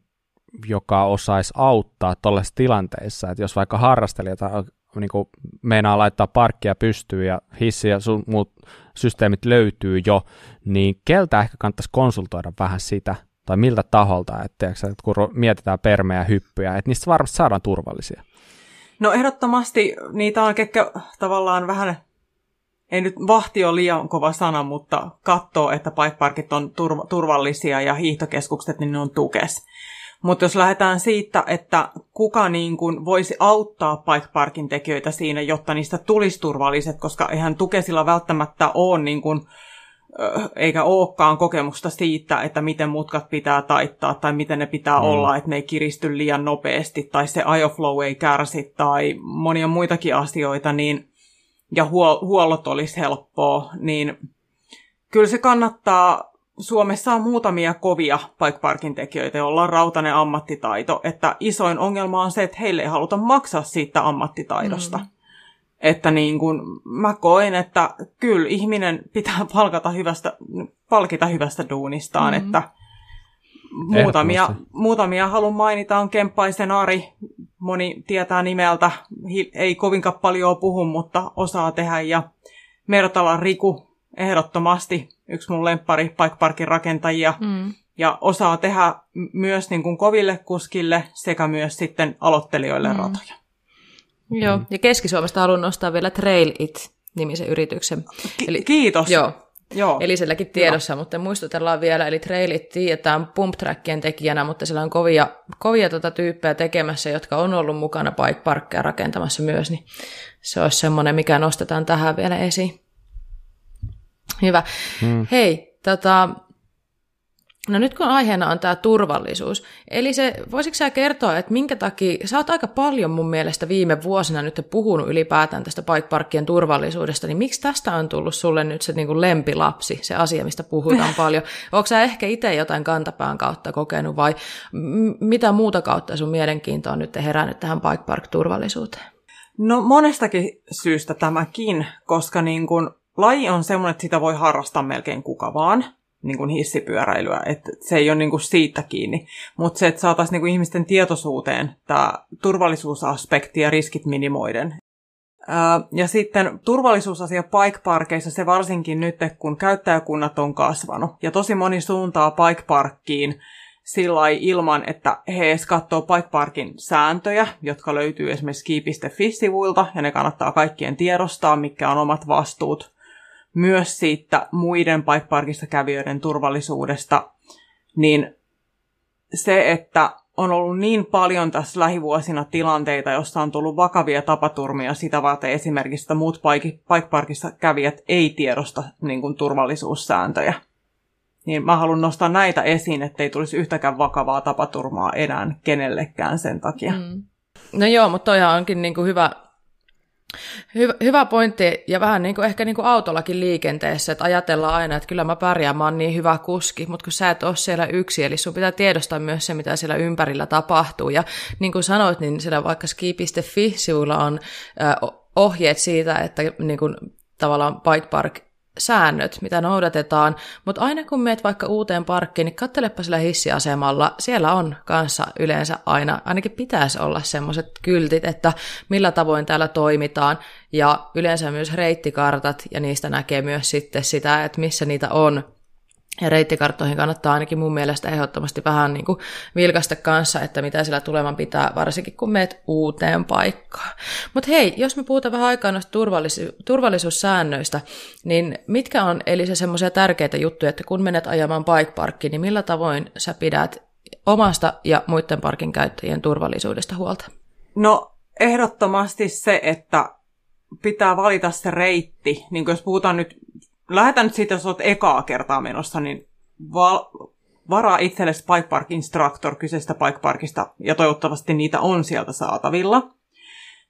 joka osaisi auttaa tuollaisissa tilanteissa, että jos vaikka harrastelija tai niin kuin meinaa laittaa parkkia pystyyn ja hissi ja sun muut systeemit löytyy jo, niin keltä ehkä kannattaisi konsultoida vähän sitä, tai miltä taholta, että, että kun mietitään permejä ja hyppyjä, että niistä varmasti saadaan turvallisia. No ehdottomasti niitä on, ketkä tavallaan vähän, ei nyt vahti ole liian kova sana, mutta katsoo, että bikeparkit on turv- turvallisia ja hiihtokeskukset, niin ne on tukes. Mutta jos lähdetään siitä, että kuka niin kuin voisi auttaa bikeparkin tekijöitä siinä, jotta niistä tulisi turvalliset, koska eihän tukesilla välttämättä ole niin kuin eikä olekaan kokemusta siitä, että miten mutkat pitää taittaa tai miten ne pitää mm. olla, että ne ei kiristy liian nopeasti tai se IOFlow ei kärsi tai monia muitakin asioita, niin, ja huol- huollot olisi helppoa, niin kyllä se kannattaa Suomessa on muutamia kovia bikeparkin tekijöitä, joilla on rautainen ammattitaito, että isoin ongelma on se, että heille ei haluta maksaa siitä ammattitaidosta. Mm. Että niin kuin mä koen, että kyllä ihminen pitää palkata hyvästä, palkita hyvästä duunistaan, mm-hmm. että muutamia, muutamia haluan mainita on Kemppaisen Ari, moni tietää nimeltä, ei kovinkaan paljon puhu, mutta osaa tehdä, ja Mertala Riku, ehdottomasti yksi mun lemppari Bike rakentajia, mm. ja osaa tehdä myös niin kuin koville kuskille sekä myös sitten aloittelijoille mm. ratoja. Joo, mm. ja Keski-Suomesta haluan nostaa vielä Trail It-nimisen yrityksen. Ki- eli, kiitos. Joo, Joo. Eliselläkin tiedossa, Joo. mutta muistutellaan vielä, eli Trailit tiedetään pump trackien tekijänä, mutta siellä on kovia, kovia tota tyyppejä tekemässä, jotka on ollut mukana bike parkkeja rakentamassa myös, niin se olisi semmoinen, mikä nostetaan tähän vielä esiin. Hyvä. Hmm. Hei, tota, No nyt kun aiheena on tämä turvallisuus, eli se, voisitko sä kertoa, että minkä takia, sä oot aika paljon mun mielestä viime vuosina nyt puhunut ylipäätään tästä bike turvallisuudesta, niin miksi tästä on tullut sulle nyt se niin kuin lempilapsi, se asia, mistä puhutaan paljon? Onko sä ehkä itse jotain kantapään kautta kokenut vai m- mitä muuta kautta sun mielenkiinto on nyt herännyt tähän bike turvallisuuteen? No monestakin syystä tämäkin, koska niin kun, laji on semmoinen, että sitä voi harrastaa melkein kuka vaan niin kuin hissipyöräilyä, että se ei ole niin kuin siitä kiinni. Mutta se, että saataisiin niin kuin ihmisten tietoisuuteen tämä turvallisuusaspekti ja riskit minimoiden. Ja sitten turvallisuusasia bike-parkeissa, se varsinkin nyt, kun käyttäjäkunnat on kasvanut. Ja tosi moni suuntaa bike-parkkiin sillä ilman, että he edes katsoo bike-parkin sääntöjä, jotka löytyy esimerkiksi ski.fi-sivuilta, ja ne kannattaa kaikkien tiedostaa, mikä on omat vastuut myös siitä muiden bike parkissa kävijöiden turvallisuudesta, niin se, että on ollut niin paljon tässä lähivuosina tilanteita, jossa on tullut vakavia tapaturmia sitä varten esimerkiksi, että muut bike parkissa kävijät ei tiedosta niin kuin, turvallisuussääntöjä. Niin mä haluan nostaa näitä esiin, ettei tulisi yhtäkään vakavaa tapaturmaa enää kenellekään sen takia. Mm. No joo, mutta toihan onkin niin kuin hyvä, Hyvä, hyvä pointti, ja vähän niin kuin, ehkä niin kuin autollakin liikenteessä, että ajatellaan aina, että kyllä mä pärjään, mä oon niin hyvä kuski, mutta kun sä et ole siellä yksi, eli sun pitää tiedostaa myös se, mitä siellä ympärillä tapahtuu. Ja niin kuin sanoit, niin siellä vaikka ski.fi-sivuilla on ohjeet siitä, että niin kuin, tavallaan bike park säännöt, mitä noudatetaan, mutta aina kun meet vaikka uuteen parkkiin, niin katselepa sillä hissiasemalla, siellä on kanssa yleensä aina, ainakin pitäisi olla semmoiset kyltit, että millä tavoin täällä toimitaan, ja yleensä myös reittikartat, ja niistä näkee myös sitten sitä, että missä niitä on, ja reittikarttoihin kannattaa ainakin mun mielestä ehdottomasti vähän niin kuin vilkaista kanssa, että mitä siellä tuleman pitää, varsinkin kun meet uuteen paikkaan. Mutta hei, jos me puhutaan vähän aikaa noista turvallisu- turvallisuussäännöistä, niin mitkä on eli se semmoisia tärkeitä juttuja, että kun menet ajamaan bike parkkiin, niin millä tavoin sä pidät omasta ja muiden parkin käyttäjien turvallisuudesta huolta? No ehdottomasti se, että pitää valita se reitti, niin jos puhutaan nyt lähdetään nyt siitä, jos olet ekaa kertaa menossa, niin val- varaa itsellesi Bike Park Instructor kyseisestä Bike Parkista, ja toivottavasti niitä on sieltä saatavilla.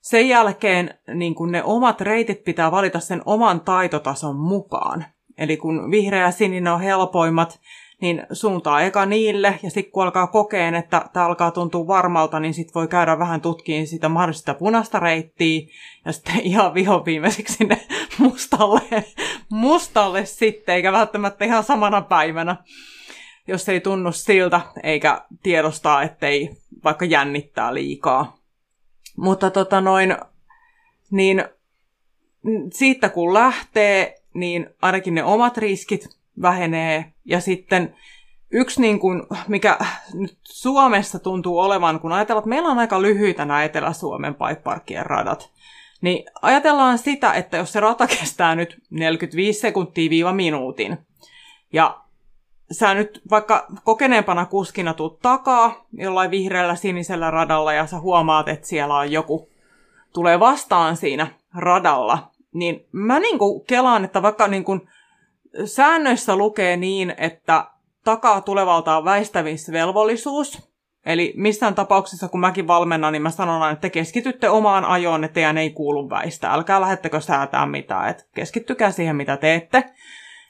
Sen jälkeen niin kun ne omat reitit pitää valita sen oman taitotason mukaan. Eli kun vihreä ja sininen on helpoimmat, niin suuntaa eka niille, ja sitten kun alkaa kokeen, että tämä alkaa tuntua varmalta, niin sitten voi käydä vähän tutkiin sitä mahdollista punaista reittiä, ja sitten ihan viho viimeiseksi sinne mustalle, mustalle sitten, eikä välttämättä ihan samana päivänä, jos ei tunnu siltä, eikä tiedostaa, ettei vaikka jännittää liikaa. Mutta tota noin, niin siitä kun lähtee, niin ainakin ne omat riskit vähenee. Ja sitten yksi, niin kuin, mikä nyt Suomessa tuntuu olevan, kun ajatellaan, että meillä on aika lyhyitä nämä Etelä-Suomen paikparkkien radat, niin ajatellaan sitä, että jos se rata kestää nyt 45 sekuntia viiva minuutin, ja sä nyt vaikka kokeneempana kuskina tuut takaa jollain vihreällä sinisellä radalla ja sä huomaat, että siellä on joku, tulee vastaan siinä radalla, niin mä niin kuin kelaan, että vaikka niin kuin säännöissä lukee niin, että takaa tulevalta on väistämisvelvollisuus, Eli missään tapauksessa, kun mäkin valmennan, niin mä sanon aina, että keskitytte omaan ajoon, että teidän ei kuulu väistää. Älkää lähettekö säätää mitään, että keskittykää siihen, mitä teette.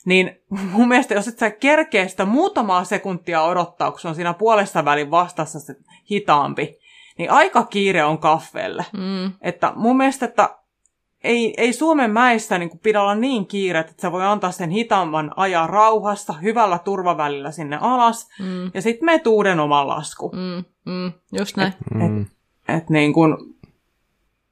Niin mun mielestä, jos et sä kerkeä sitä muutamaa sekuntia odottaa, kun se on siinä puolessa välin vastassa se hitaampi, niin aika kiire on kaffelle. Mm. Että mun mielestä, että ei, ei Suomen mäissä niin pidä olla niin kiire, että sä voi antaa sen hitaamman ajan rauhassa, hyvällä turvavälillä sinne alas, mm. ja sitten me uuden oman lasku. Mm, mm, just näin. Et, mm. et, et niin kun,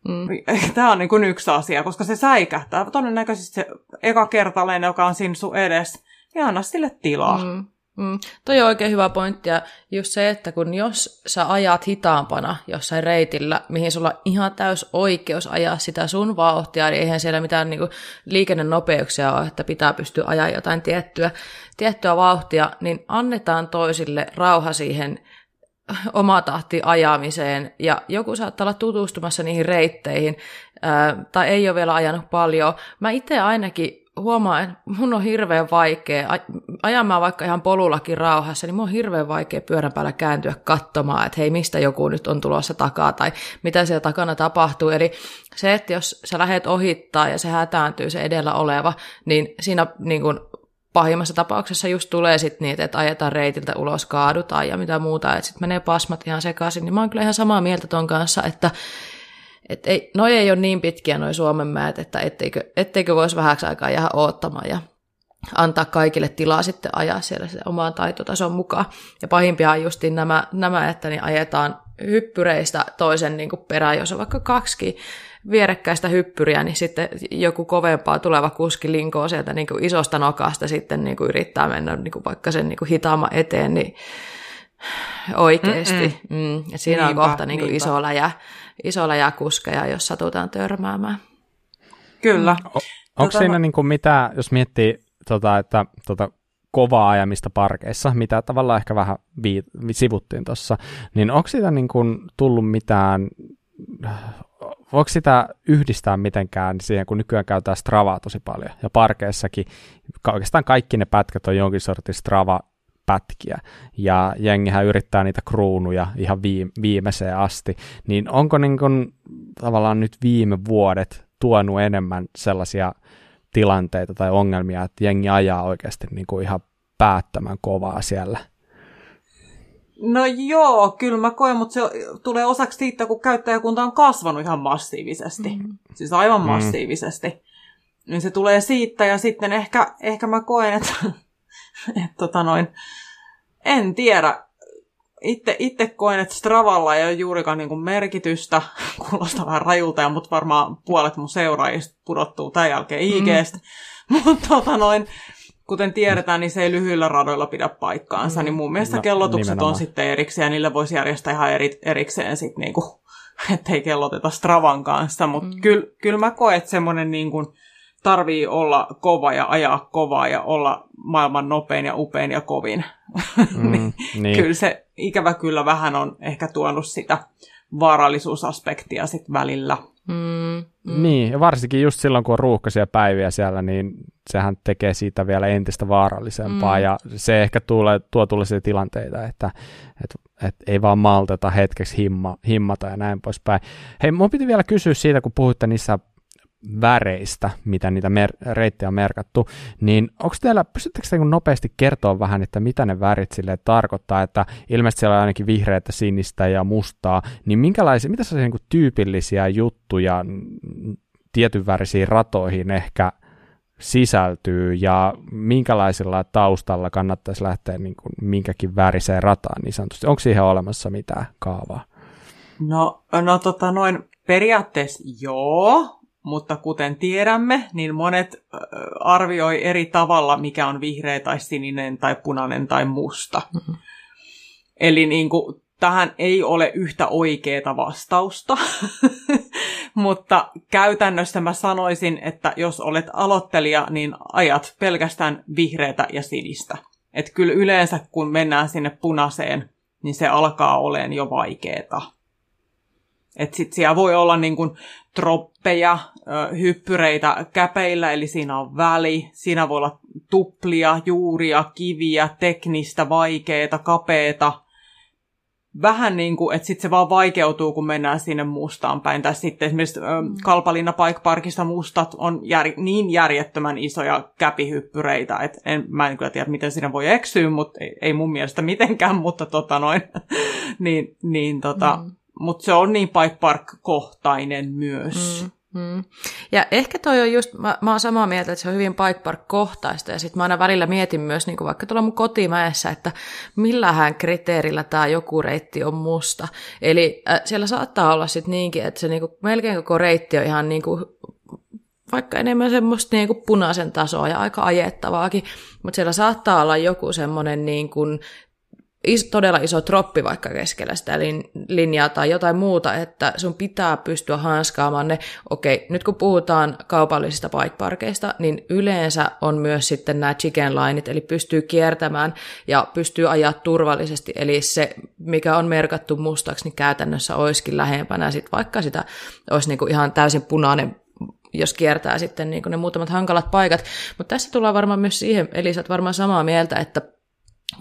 mm. Tämä on niin kuin yksi asia, koska se säikähtää. Todennäköisesti se eka kertaleen, joka on siinä sun edes, niin anna sille tilaa. Mm. Mm, toi on oikein hyvä pointti, ja just se, että kun jos sä ajat hitaampana jossain reitillä, mihin sulla on ihan täys oikeus ajaa sitä sun vauhtia, niin eihän siellä mitään niinku liikennenopeuksia ole, että pitää pystyä ajaa jotain tiettyä, tiettyä vauhtia, niin annetaan toisille rauha siihen oma tahti ajamiseen, ja joku saattaa olla tutustumassa niihin reitteihin, ää, tai ei ole vielä ajanut paljon. Mä itse ainakin huomaa, että mun on hirveän vaikea, ajamaan vaikka ihan polullakin rauhassa, niin mun on hirveän vaikea pyörän päällä kääntyä katsomaan, että hei, mistä joku nyt on tulossa takaa tai mitä siellä takana tapahtuu. Eli se, että jos sä lähdet ohittaa ja se hätääntyy se edellä oleva, niin siinä niin kun pahimmassa tapauksessa just tulee sitten niitä, että ajetaan reitiltä ulos, kaadutaan ja mitä muuta, että sitten menee pasmat ihan sekaisin, niin mä oon kyllä ihan samaa mieltä ton kanssa, että et ei, noi ei ole niin pitkiä noi Suomen määt, että etteikö, etteikö voisi vähäksi aikaa jäädä oottamaan ja antaa kaikille tilaa sitten ajaa siellä se omaan taitotason mukaan. Ja pahimpia on justiin nämä, nämä että niin ajetaan hyppyreistä toisen niin kuin perään, jos on vaikka kaksi vierekkäistä hyppyriä, niin sitten joku kovempaa tuleva kuski linkoo sieltä niin kuin isosta nokasta sitten niin kuin yrittää mennä niin kuin vaikka sen niin kuin hitaamman eteen, niin oikeasti. Mm, ja siinä niinpä, on kohta niin kuin iso läjä iso läjä kuskeja, jos satutaan törmäämään. Kyllä. O- onko tota, siinä niin kuin mitä, jos miettii, tota, että tota, kovaa ajamista parkeissa, mitä tavallaan ehkä vähän vi- sivuttiin tuossa, niin onko siitä niin kuin tullut mitään, voiko sitä yhdistää mitenkään siihen, kun nykyään käytetään Stravaa tosi paljon, ja parkeissakin oikeastaan kaikki ne pätkät on jonkin sortin Strava pätkiä, ja jengihän yrittää niitä kruunuja ihan viimeiseen asti, niin onko niin kuin, tavallaan nyt viime vuodet tuonut enemmän sellaisia tilanteita tai ongelmia, että jengi ajaa oikeasti niin kuin ihan päättämään kovaa siellä? No joo, kyllä mä koen, mutta se tulee osaksi siitä, kun käyttäjäkunta on kasvanut ihan massiivisesti. Mm. Siis aivan mm. massiivisesti. Niin se tulee siitä ja sitten ehkä, ehkä mä koen, että, että tota noin, en tiedä. Itse, itse koen, että Stravalla ei ole juurikaan niin kuin merkitystä. Kuulostaa vähän rajulta, mutta varmaan puolet mun seuraajista pudottuu tämän jälkeen IGstä. Mm. Mutta tota noin, kuten tiedetään, niin se ei lyhyillä radoilla pidä paikkaansa. Mm. Niin mun mielestä no, kellotukset nimenomaan. on sitten erikseen ja niille voisi järjestää ihan eri, erikseen sitten niin kuin, ettei kelloteta Stravan kanssa. Mutta mm. kyllä kyl mä koen, että semmoinen niin kuin, tarvii olla kova ja ajaa kovaa ja olla maailman nopein ja upein ja kovin. Mm, niin, niin. Kyllä se ikävä kyllä vähän on ehkä tuonut sitä vaarallisuusaspektia sit välillä. Mm, mm. Niin, ja varsinkin just silloin, kun on ruuhkaisia päiviä siellä, niin sehän tekee siitä vielä entistä vaarallisempaa, mm. ja se ehkä tulee, tuo tuollaisia tilanteita, että, että, että ei vaan malteta hetkeksi himma, himmata ja näin poispäin. Hei, mun piti vielä kysyä siitä, kun puhuitte niissä väreistä, mitä niitä mer- reittejä on merkattu, niin onko teillä, pystyttekö te niin nopeasti kertoa vähän, että mitä ne värit sille tarkoittaa, että ilmeisesti siellä on ainakin vihreätä, sinistä ja mustaa, niin minkälaisia, mitä sellaisia niin tyypillisiä juttuja tietyn värisiin ratoihin ehkä sisältyy ja minkälaisella taustalla kannattaisi lähteä niin kuin minkäkin väriseen rataan niin sanotusti. Onko siihen olemassa mitään kaavaa? No, no tota noin, periaatteessa joo, mutta kuten tiedämme, niin monet arvioi eri tavalla, mikä on vihreä tai sininen tai punainen tai musta. Mm-hmm. Eli niin kuin, tähän ei ole yhtä oikeaa vastausta, mutta käytännössä mä sanoisin, että jos olet aloittelija, niin ajat pelkästään vihreätä ja sinistä. Et kyllä yleensä kun mennään sinne punaiseen, niin se alkaa olemaan jo vaikeeta. Että sit siellä voi olla niin kuin troppeja, hyppyreitä käpeillä, eli siinä on väli. Siinä voi olla tuplia, juuria, kiviä, teknistä, vaikeeta, kapeeta. Vähän niin kuin, että sitten se vaan vaikeutuu, kun mennään sinne mustaan päin. Tai sitten esimerkiksi Kalpalinna Bike Parkissa mustat on jär, niin järjettömän isoja käpihyppyreitä, että en, mä en kyllä tiedä, miten siinä voi eksyä, mutta ei, ei mun mielestä mitenkään, mutta tota noin, niin, niin tota, mm mutta se on niin Pike Park-kohtainen myös. Mm. Mm. Ja ehkä toi on just, mä, mä oon samaa mieltä, että se on hyvin Pike Park-kohtaista, ja sitten mä aina välillä mietin myös, niin vaikka tuolla mun kotimäessä, että millähän kriteerillä tämä joku reitti on musta. Eli äh, siellä saattaa olla sitten niinkin, että se niin kuin, melkein koko reitti on ihan niin kuin, vaikka enemmän semmoista niin kuin punaisen tasoa ja aika ajettavaakin, mutta siellä saattaa olla joku semmoinen niin kuin is, todella iso troppi vaikka keskellä sitä lin, linjaa tai jotain muuta, että sun pitää pystyä hanskaamaan ne. Okei, nyt kun puhutaan kaupallisista bikeparkeista, niin yleensä on myös sitten nämä chicken lineit, eli pystyy kiertämään ja pystyy ajaa turvallisesti, eli se, mikä on merkattu mustaksi, niin käytännössä olisikin lähempänä sit vaikka sitä olisi niinku ihan täysin punainen jos kiertää sitten niin ne muutamat hankalat paikat. Mutta tässä tullaan varmaan myös siihen, eli sä varmaan samaa mieltä, että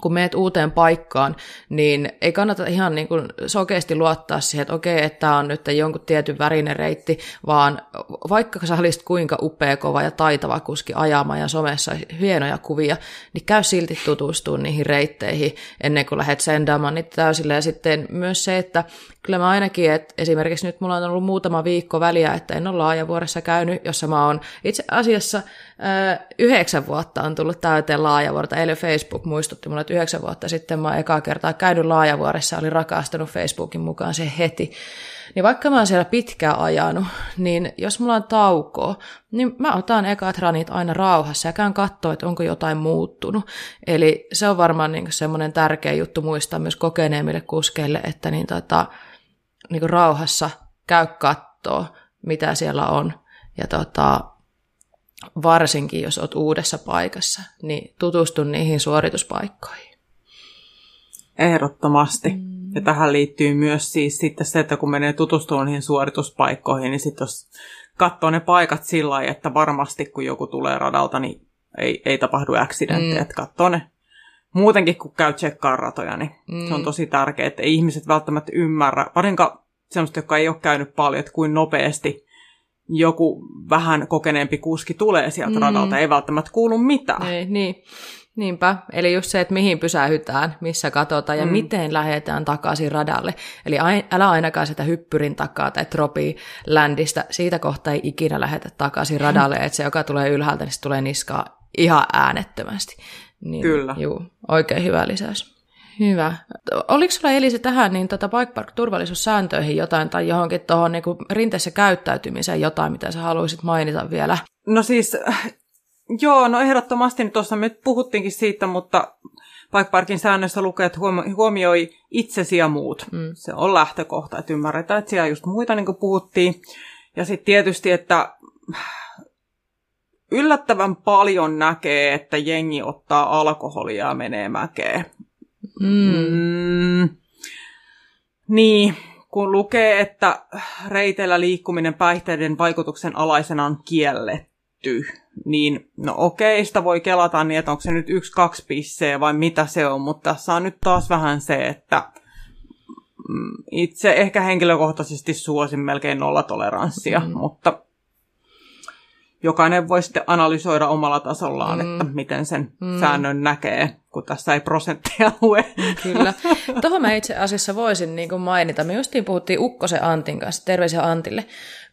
kun meet uuteen paikkaan, niin ei kannata ihan niin kuin sokeasti luottaa siihen, että okei, että tämä on nyt jonkun tietyn värinen reitti, vaan vaikka sä olisit kuinka upea, kova ja taitava kuski ajamaan ja somessa hienoja kuvia, niin käy silti tutustua niihin reitteihin ennen kuin lähdet sendaamaan niitä täysille. Ja sitten myös se, että kyllä mä ainakin, että esimerkiksi nyt mulla on ollut muutama viikko väliä, että en ole laajavuoressa käynyt, jossa mä oon itse asiassa yhdeksän vuotta on tullut täyteen laajavuorta, eli Facebook muistutti mulle, että yhdeksän vuotta sitten mä oon ekaa kertaa käynyt laajavuoressa, oli rakastunut Facebookin mukaan se heti. Niin vaikka mä oon siellä pitkään ajanut, niin jos mulla on taukoa, niin mä otan ekat ranit aina rauhassa ja käyn katsoa, että onko jotain muuttunut. Eli se on varmaan niin semmoinen tärkeä juttu muistaa myös kokeneemmille kuskeille, että niin tota, niin rauhassa käy kattoo, mitä siellä on. Ja tota, varsinkin jos olet uudessa paikassa, niin tutustu niihin suorituspaikkoihin. Ehdottomasti. Mm. Ja tähän liittyy myös siis sitten se, että kun menee tutustumaan niihin suorituspaikkoihin, niin sitten jos katsoo ne paikat sillä lailla, että varmasti kun joku tulee radalta, niin ei, ei tapahdu accidentteja, mm. että katsoo ne muutenkin, kun käy tsekkaan ratoja, niin mm. se on mm. tosi tärkeää, että ihmiset välttämättä ymmärrä, varsinkaan semmoista, joka ei ole käynyt paljon, että kuin nopeasti joku vähän kokeneempi kuski tulee sieltä mm. radalta, ei välttämättä kuulu mitään. Ei, niin. Niinpä, eli just se, että mihin pysähytään, missä katsotaan ja mm. miten lähdetään takaisin radalle. Eli älä ainakaan sitä hyppyrin takaa tai tropi ländistä, siitä kohtaa ei ikinä lähetä takaisin radalle, että se, joka tulee ylhäältä, niin se tulee niskaa ihan äänettömästi. Niin, Kyllä. Juu, oikein hyvä lisäys. Hyvä. Oliko sulla Elisa tähän niin tota Bike Park turvallisuussääntöihin jotain tai johonkin tuohon niin rinteessä käyttäytymiseen jotain, mitä sä haluaisit mainita vielä? No siis, joo, no ehdottomasti nyt tuossa me puhuttiinkin siitä, mutta Bike Parkin säännössä lukee, että huomioi itsesi ja muut. Mm. Se on lähtökohta, että ymmärretään, että siellä just muita niin kuin puhuttiin. Ja sitten tietysti, että yllättävän paljon näkee, että jengi ottaa alkoholia ja menee mäkeen. Mm. Mm, niin, kun lukee, että reiteillä liikkuminen päihteiden vaikutuksen alaisena on kielletty, niin no okei, sitä voi kelata niin, että onko se nyt yksi, kaksi pisseä vai mitä se on, mutta tässä on nyt taas vähän se, että mm, itse ehkä henkilökohtaisesti suosin melkein nollatoleranssia, mm. mutta jokainen voi sitten analysoida omalla tasollaan, mm. että miten sen mm. säännön näkee, kun tässä ei prosenttia lue. Kyllä. Tuohon mä itse asiassa voisin niin kuin mainita. Me justiin puhuttiin Ukkosen Antin kanssa, terveisiä Antille,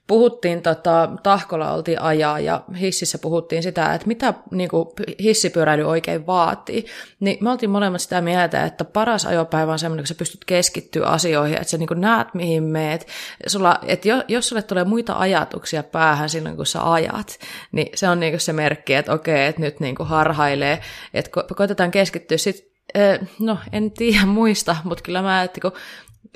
puhuttiin, tota, Tahkolla oltiin ajaa ja hississä puhuttiin sitä, että mitä niin kuin, hissipyöräily oikein vaatii. Niin me oltiin molemmat sitä mieltä, että paras ajopäivä on semmoinen, kun sä pystyt keskittyä asioihin, että sä niin kuin, näet mihin meet. Sulla, että jo, jos sulle tulee muita ajatuksia päähän silloin, kun sä ajat, niin se on niin kuin se merkki, että okei, että nyt niin kuin harhailee, että ko- koitetaan keskittyä sitten No, en tiedä muista, mutta kyllä mä, että kun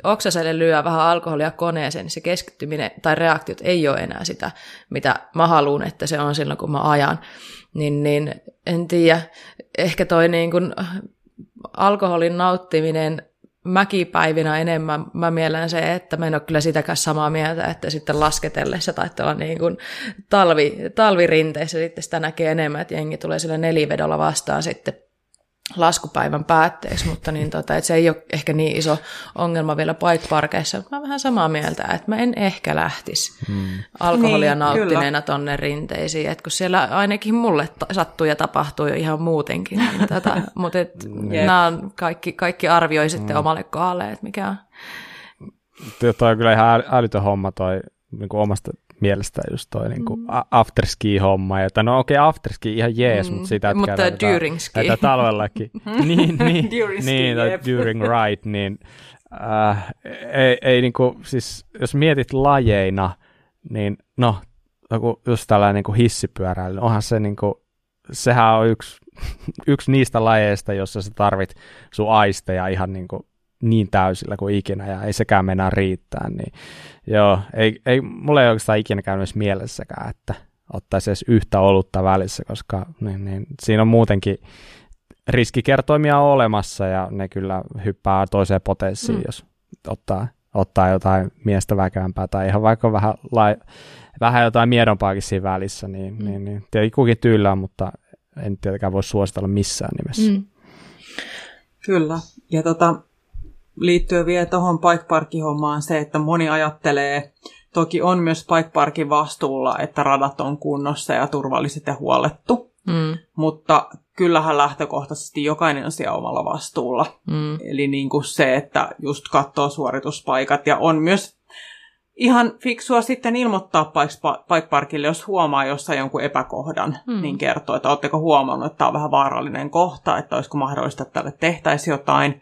oksaselle lyö vähän alkoholia koneeseen, niin se keskittyminen tai reaktiot ei ole enää sitä, mitä mä haluan, että se on silloin, kun mä ajan. Niin, niin en tiedä, ehkä toi niin kuin alkoholin nauttiminen mäkipäivinä enemmän, mä mielen se, että mä en ole kyllä sitäkään samaa mieltä, että sitten lasketellessa tai olla niin kuin talvi, talvirinteissä sitten sitä näkee enemmän, että jengi tulee sille nelivedolla vastaan sitten laskupäivän päätteeksi, mutta niin tota, että se ei ole ehkä niin iso ongelma vielä bike-parkeissa. Mä olen vähän samaa mieltä, että mä en ehkä lähtisi hmm. alkoholia niin, nauttineena tonne rinteisiin, että kun siellä ainakin mulle sattuu ja tapahtuu jo ihan muutenkin. Niin tota, mutta et, nämä on kaikki, kaikki arvioi sitten hmm. omalle kohdalle, että mikä on. Toi on kyllä ihan älytön homma toi niin omasta mielestä just toi niin kuin mm. afterski-homma. Että no okei, okay, afterski ihan jees, mm. mutta sitä, että mutta käydään during ski. Että talvellakin. niin, niin, during niin, ski, yep. during ride, niin äh, ei, ei niin kuin, siis jos mietit lajeina, niin no, just tällainen niin kuin hissipyöräily, onhan se niin kuin, sehän on yksi, yksi niistä lajeista, jossa sä tarvit sun aisteja ihan niin kuin niin täysillä kuin ikinä ja ei sekään mennä riittää, niin joo, ei, ei, mulla ei oikeastaan ikinä käynyt edes mielessäkään, että ottaisi edes yhtä olutta välissä, koska niin, niin, siinä on muutenkin riskikertoimia olemassa ja ne kyllä hyppää toiseen potenssiin, mm. jos ottaa, ottaa jotain miestä väkevämpää tai ihan vaikka vähän, lai, vähän jotain miedompaakin siinä välissä, niin, mm. niin, niin tietenkin kukin tyylää, mutta en tietenkään voi suositella missään nimessä. Mm. Kyllä. Ja tota, liittyen vielä tuohon Bike se, että moni ajattelee, toki on myös Bike vastuulla, että radat on kunnossa ja turvalliset ja huolettu, mm. mutta kyllähän lähtökohtaisesti jokainen on siellä omalla vastuulla. Mm. Eli niin kuin se, että just katsoo suorituspaikat ja on myös ihan fiksua sitten ilmoittaa Bike jos huomaa jossain jonkun epäkohdan, mm. niin kertoo, että oletteko huomannut, että tämä on vähän vaarallinen kohta, että olisiko mahdollista, että tälle tehtäisiin jotain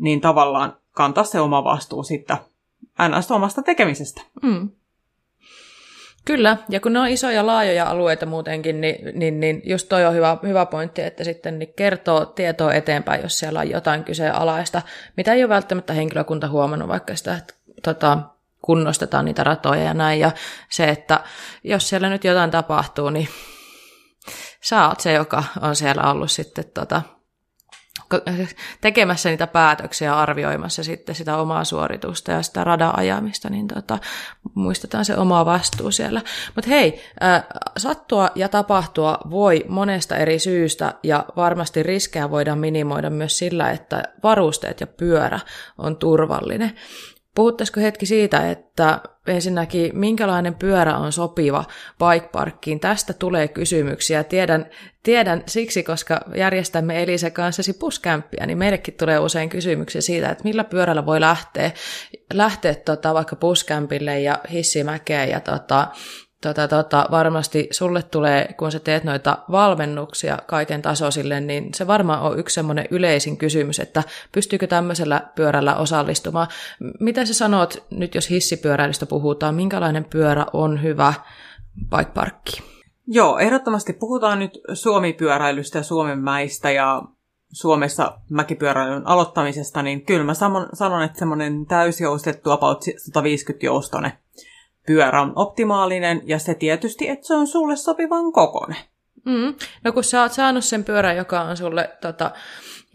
niin tavallaan kantaa se oma vastuu sitten ns. omasta tekemisestä. Mm. Kyllä, ja kun ne on isoja laajoja alueita muutenkin, niin, niin, niin just toi on hyvä, hyvä pointti, että sitten niin kertoo tietoa eteenpäin, jos siellä on jotain kyseenalaista, mitä ei ole välttämättä henkilökunta huomannut, vaikka sitä että, tota, kunnostetaan niitä ratoja ja näin, ja se, että jos siellä nyt jotain tapahtuu, niin sä oot se, joka on siellä ollut sitten tota, tekemässä niitä päätöksiä, arvioimassa sitten sitä omaa suoritusta ja sitä radan ajamista, niin tota, muistetaan se oma vastuu siellä. Mutta hei, äh, sattua ja tapahtua voi monesta eri syystä ja varmasti riskejä voidaan minimoida myös sillä, että varusteet ja pyörä on turvallinen. Puhuttaisiko hetki siitä, että ensinnäkin minkälainen pyörä on sopiva bikeparkkiin? Tästä tulee kysymyksiä. Tiedän, tiedän siksi, koska järjestämme Elise kanssasi puskämppiä, niin meillekin tulee usein kysymyksiä siitä, että millä pyörällä voi lähteä, lähteä tota, vaikka puskämpille ja hissimäkeen ja tota, tota, tota, varmasti sulle tulee, kun sä teet noita valmennuksia kaiken tasoisille, niin se varmaan on yksi semmoinen yleisin kysymys, että pystyykö tämmöisellä pyörällä osallistumaan. Mitä sä sanot nyt, jos hissipyöräilystä puhutaan, minkälainen pyörä on hyvä bike parkki? Joo, ehdottomasti puhutaan nyt Suomi-pyöräilystä ja Suomen mäistä ja Suomessa mäkipyöräilyn aloittamisesta, niin kyllä mä sanon, että semmoinen täysjoustettu about 150 joustone pyörä on optimaalinen ja se tietysti, että se on sulle sopivan kokoinen. Mm. No kun sä oot saanut sen pyörän, joka on sulle tota,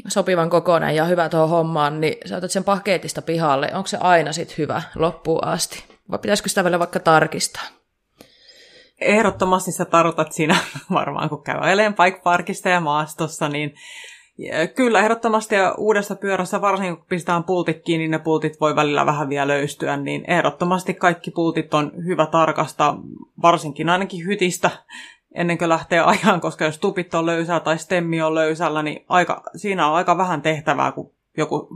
sopivan kokoinen ja hyvä tuohon hommaan, niin sä otat sen paketista pihalle. Onko se aina sit hyvä loppuun asti? Vai pitäisikö sitä vielä vaikka tarkistaa? Ehdottomasti sä tarkoitat siinä varmaan, kun käveleen Bike Parkista ja maastossa, niin Kyllä, ehdottomasti ja uudessa pyörässä, varsinkin kun pistetään pultit kiinni, niin ne pultit voi välillä vähän vielä löystyä, niin ehdottomasti kaikki pultit on hyvä tarkastaa, varsinkin ainakin hytistä, ennen kuin lähtee ajan, koska jos tupit on löysää tai stemmi on löysällä, niin aika, siinä on aika vähän tehtävää, kun joku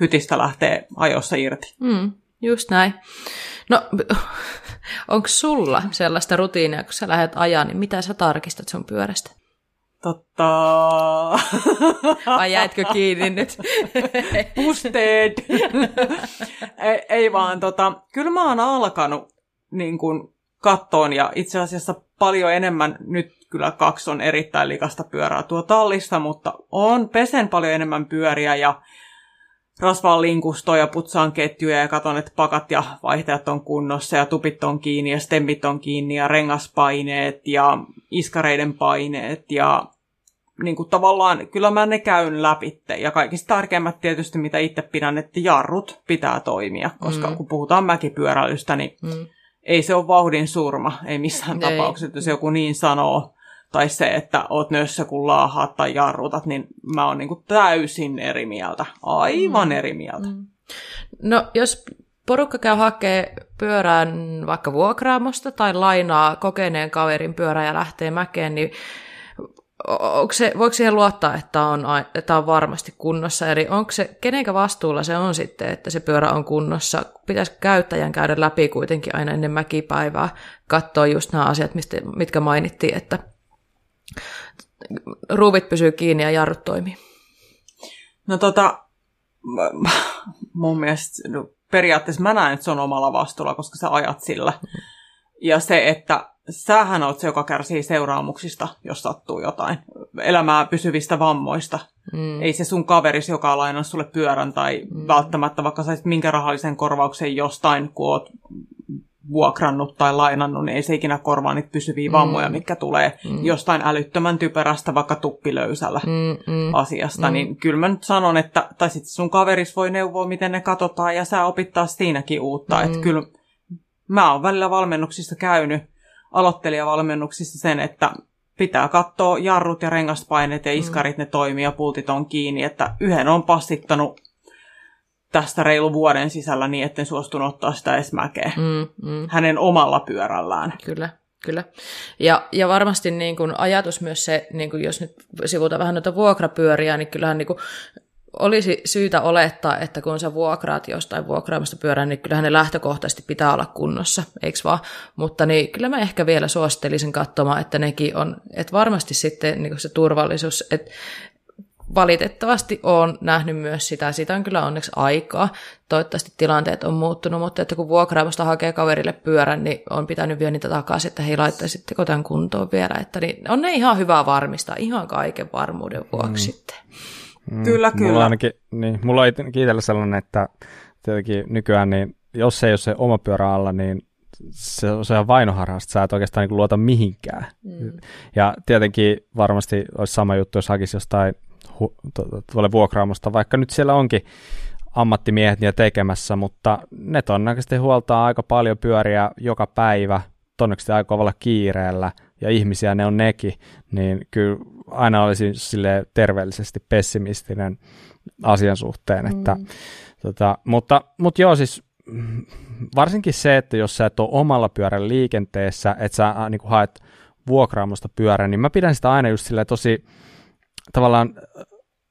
hytistä lähtee ajossa irti. Mm, just näin. No, onko sulla sellaista rutiinia, kun sä lähdet ajaa, niin mitä sä tarkistat sun pyörästä? Totta. Vai jäitkö kiinni nyt? Busted. ei, ei vaan, tota, kyllä mä oon alkanut niin kuin, kattoon ja itse asiassa paljon enemmän, nyt kyllä kaksi on erittäin likasta pyörää tuo tallissa, mutta on pesen paljon enemmän pyöriä ja rasvaan linkustoa ja putsaan ketjuja ja katon, että pakat ja vaihteet on kunnossa ja tupit on kiinni ja stemmit on kiinni ja rengaspaineet ja iskareiden paineet ja niin kuin tavallaan, kyllä mä ne käyn läpi. Ja kaikista tärkeimmät tietysti, mitä itse pidän, että jarrut pitää toimia, koska mm. kun puhutaan mäkipyöräilystä, niin mm. ei se ole vauhdin surma, ei missään ei. tapauksessa, jos joku niin sanoo, tai se, että oot nössä kun laahaat tai jarrutat, niin mä oon niin kuin täysin eri mieltä, aivan mm. eri mieltä. Mm. No jos porukka käy hakee pyörään vaikka vuokraamosta tai lainaa kokeneen kaverin pyörää ja lähtee mäkeen, niin onko se, voiko siihen luottaa, että on, että on varmasti kunnossa? Eli onko se, kenenkä vastuulla se on sitten, että se pyörä on kunnossa? Pitäisikö käyttäjän käydä läpi kuitenkin aina ennen mäkipäivää, katsoa just nämä asiat, mistä, mitkä mainittiin, että ruuvit pysyy kiinni ja jarrut toimii? No tota, mun mielestä no, periaatteessa mä näen, että se on omalla vastuulla, koska sä ajat sillä. Ja se, että sähän oot se, joka kärsii seuraamuksista, jos sattuu jotain. Elämää pysyvistä vammoista. Mm. Ei se sun kaveris, joka on lainannut sulle pyörän tai mm. välttämättä vaikka saisit minkä rahallisen korvauksen jostain, kun oot vuokrannut tai lainannut, niin ei se ikinä korvaa niitä pysyviä mm. vammoja, mitkä tulee mm. jostain älyttömän typerästä, vaikka tuppilöysällä mm, mm, asiasta. Mm. Niin kyllä mä nyt sanon, että, tai sitten sun kaveris voi neuvoa, miten ne katsotaan, ja sä opittaa siinäkin uutta. Mm. Että kyllä mä oon välillä valmennuksissa käynyt, aloittelijavalmennuksissa sen, että pitää katsoa jarrut ja rengaspaineet ja mm. iskarit, ne toimii ja pultit on kiinni, että yhden on passittanut tästä reilu vuoden sisällä niin, etten suostunut ottaa sitä edes mäkeä mm, mm. hänen omalla pyörällään. Kyllä, kyllä. Ja, ja varmasti niin kun ajatus myös se, niin kun jos nyt sivuta vähän noita vuokrapyöriä, niin kyllähän niin kun olisi syytä olettaa, että kun sä vuokraat jostain vuokraamasta pyörää, niin kyllähän ne lähtökohtaisesti pitää olla kunnossa, eikö vaan? Mutta niin kyllä mä ehkä vielä suosittelisin katsomaan, että nekin on, että varmasti sitten niin se turvallisuus, että valitettavasti olen nähnyt myös sitä, siitä on kyllä onneksi aikaa. Toivottavasti tilanteet on muuttunut, mutta että kun vuokraamasta hakee kaverille pyörän, niin on pitänyt vielä niitä takaisin, että hei laittaisitteko tämän kuntoon vielä. Että niin on ne ihan hyvä varmistaa, ihan kaiken varmuuden vuoksi mm. sitten. Mm, kyllä, kyllä. Mulla, ainakin, niin, mulla on itsellä sellainen, että tietenkin nykyään, niin jos se ei ole se oma pyörä alla, niin se, se on vainoharhasta, sä et oikeastaan niin luota mihinkään. Mm. Ja tietenkin varmasti olisi sama juttu, jos hakisi jostain hu, tuolle vuokraamosta, vaikka nyt siellä onkin ammattimiehet niitä tekemässä, mutta ne todennäköisesti huoltaa aika paljon pyöriä joka päivä, todennäköisesti aika kovalla kiireellä, ja ihmisiä ne on nekin, niin kyllä aina olisin sille terveellisesti pessimistinen asian suhteen. Että, mm. tota, mutta, mutta joo, siis varsinkin se, että jos sä et ole omalla pyörällä liikenteessä, että sä niin haet vuokraamosta pyörän, niin mä pidän sitä aina just silleen tosi tavallaan äh,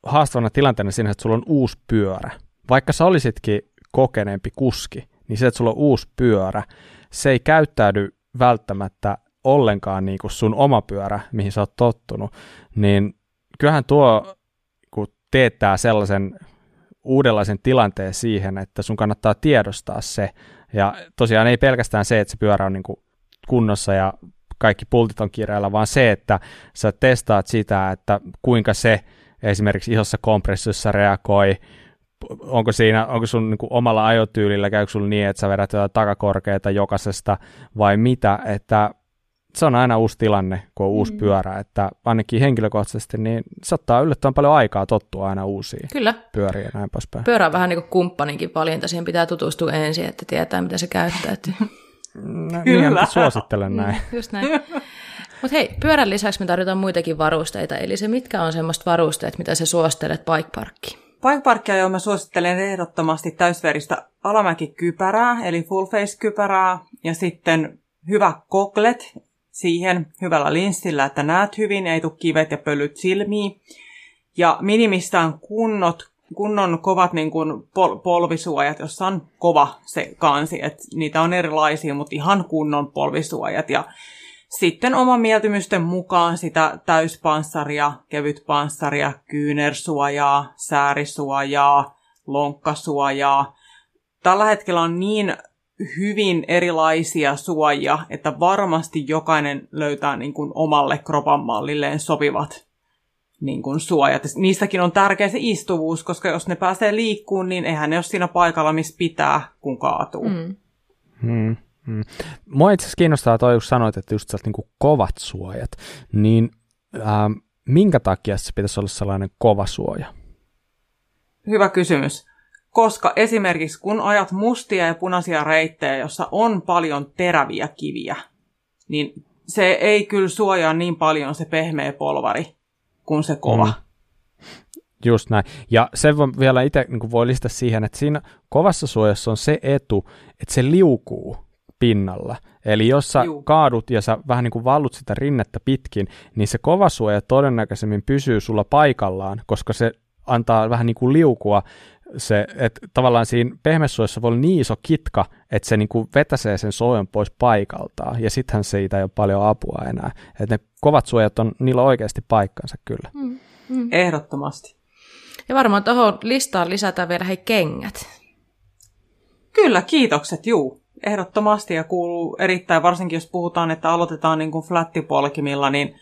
haastavana tilanteena siinä, että sulla on uusi pyörä. Vaikka sä olisitkin kokeneempi kuski, niin se, että sulla on uusi pyörä, se ei käyttäydy välttämättä ollenkaan niin kuin sun oma pyörä, mihin sä oot tottunut, niin kyllähän tuo, kun teettää sellaisen uudenlaisen tilanteen siihen, että sun kannattaa tiedostaa se, ja tosiaan ei pelkästään se, että se pyörä on niin kuin kunnossa ja kaikki pultit on kireellä, vaan se, että sä testaat sitä, että kuinka se esimerkiksi isossa kompressiossa reagoi, onko siinä, onko sun niin kuin omalla ajotyylillä, käykö sulla niin, että sä vedät jotain takakorkeita jokaisesta vai mitä, että se on aina uusi tilanne, kun on uusi mm. pyörä, että ainakin henkilökohtaisesti, niin se ottaa yllättävän paljon aikaa tottua aina uusiin Kyllä. pyöriin ja näin poispäin. Pyörä on vähän niin kuin kumppaninkin valinta, siihen pitää tutustua ensin, että tietää, mitä se käyttäytyy. No, Kyllä. suosittelen näin. Mm, just näin. Mutta hei, pyörän lisäksi me tarvitaan muitakin varusteita, eli se mitkä on semmoista varusteet, mitä sä suosittelet bike parkkiin? Bike parkkia, jo mä suosittelen ehdottomasti täysveristä alamäkikypärää, eli full face kypärää, ja sitten hyvä koklet siihen hyvällä linssillä, että näet hyvin, ei tule kivet ja pölyt silmiin. Ja minimistään kunnot, kunnon kovat niin kuin pol- polvisuojat, jossa on kova se kansi, että niitä on erilaisia, mutta ihan kunnon polvisuojat. Ja sitten oma mieltymysten mukaan sitä täyspanssaria, kevytpanssaria, kyynärsuojaa, säärisuojaa, lonkkasuojaa. Tällä hetkellä on niin hyvin erilaisia suojia, että varmasti jokainen löytää niin kuin omalle kropan mallilleen sopivat niin kuin suojat. Niissäkin on tärkeä se istuvuus, koska jos ne pääsee liikkuun, niin eihän ne ole siinä paikalla, missä pitää, kun kaatuu. Mm. Hmm. Hmm. Mua itse asiassa kiinnostaa toi, kun sanoit, että just niin kuin kovat suojat, niin ähm, minkä takia se pitäisi olla sellainen kova suoja? Hyvä kysymys. Koska esimerkiksi kun ajat mustia ja punaisia reittejä, jossa on paljon teräviä kiviä, niin se ei kyllä suojaa niin paljon se pehmeä polvari kuin se kova. Mm. Just näin. Ja sen vielä itse niin voi lisätä siihen, että siinä kovassa suojassa on se etu, että se liukuu pinnalla. Eli jos sä Juu. kaadut ja sä vähän niin kuin vallut sitä rinnettä pitkin, niin se kova suoja todennäköisemmin pysyy sulla paikallaan, koska se antaa vähän niin kuin liukua se, että tavallaan siinä pehmesuojassa voi olla niin iso kitka, että se niin kuin vetäsee sen suojan pois paikaltaan, ja sittenhän siitä ei ole paljon apua enää. Että ne kovat suojat on, niillä on oikeasti paikkansa kyllä. Mm, mm. Ehdottomasti. Ja varmaan tuohon listaan lisätään vielä hei kengät. Kyllä, kiitokset, juu. Ehdottomasti ja kuuluu erittäin, varsinkin jos puhutaan, että aloitetaan niin kuin flattipolkimilla, niin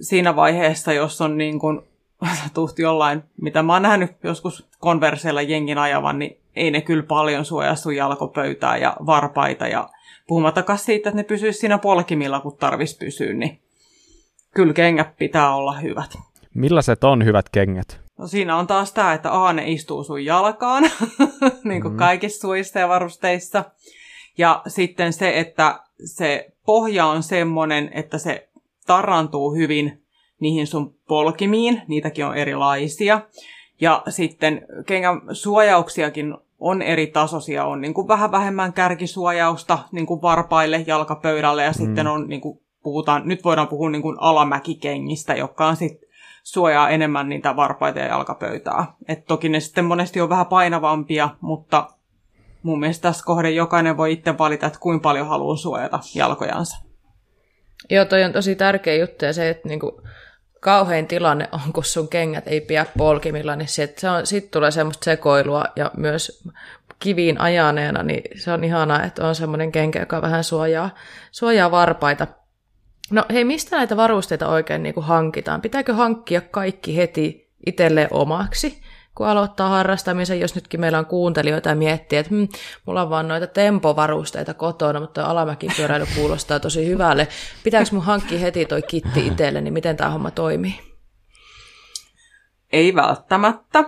siinä vaiheessa, jos on niin kuin tuhti jollain, mitä mä oon nähnyt joskus konverseilla jengin ajavan, niin ei ne kyllä paljon suojaa sun jalkopöytää ja varpaita ja puhumattakaan siitä, että ne pysyisi siinä polkimilla, kun tarvis pysyä, niin kyllä kengät pitää olla hyvät. Millaiset on hyvät kengät? No siinä on taas tämä, että A, ne istuu sun jalkaan, niin kuin mm. kaikissa suissa ja varusteissa. Ja sitten se, että se pohja on semmoinen, että se tarantuu hyvin niihin sun polkimiin, niitäkin on erilaisia. Ja sitten kengän suojauksiakin on eri tasoisia, on niin kuin vähän vähemmän kärkisuojausta niin kuin varpaille, jalkapöydälle ja mm. sitten on, niin kuin puhutaan, nyt voidaan puhua niin kuin alamäkikengistä, joka on sitten suojaa enemmän niitä varpaita ja jalkapöytää. Et toki ne sitten monesti on vähän painavampia, mutta mun mielestä tässä kohden jokainen voi itse valita, että kuinka paljon haluaa suojata jalkojansa. Joo, toi on tosi tärkeä juttu ja se, että niinku, kauhein tilanne on, kun sun kengät ei pidä polkimilla, niin sit, se on, sit tulee semmoista sekoilua ja myös kiviin ajaneena, niin se on ihanaa, että on semmoinen kenkä, joka vähän suojaa, suojaa varpaita. No hei, mistä näitä varusteita oikein niin kuin hankitaan? Pitääkö hankkia kaikki heti itselleen omaksi? Kun aloittaa harrastamisen, jos nytkin meillä on kuuntelijoita ja miettii, että hm, mulla on vaan noita tempovarusteita kotona, mutta alamäkipyöräily kuulostaa tosi hyvälle. Pitääkö mun hankkia heti toi kitti itselle, niin miten tämä homma toimii? Ei välttämättä.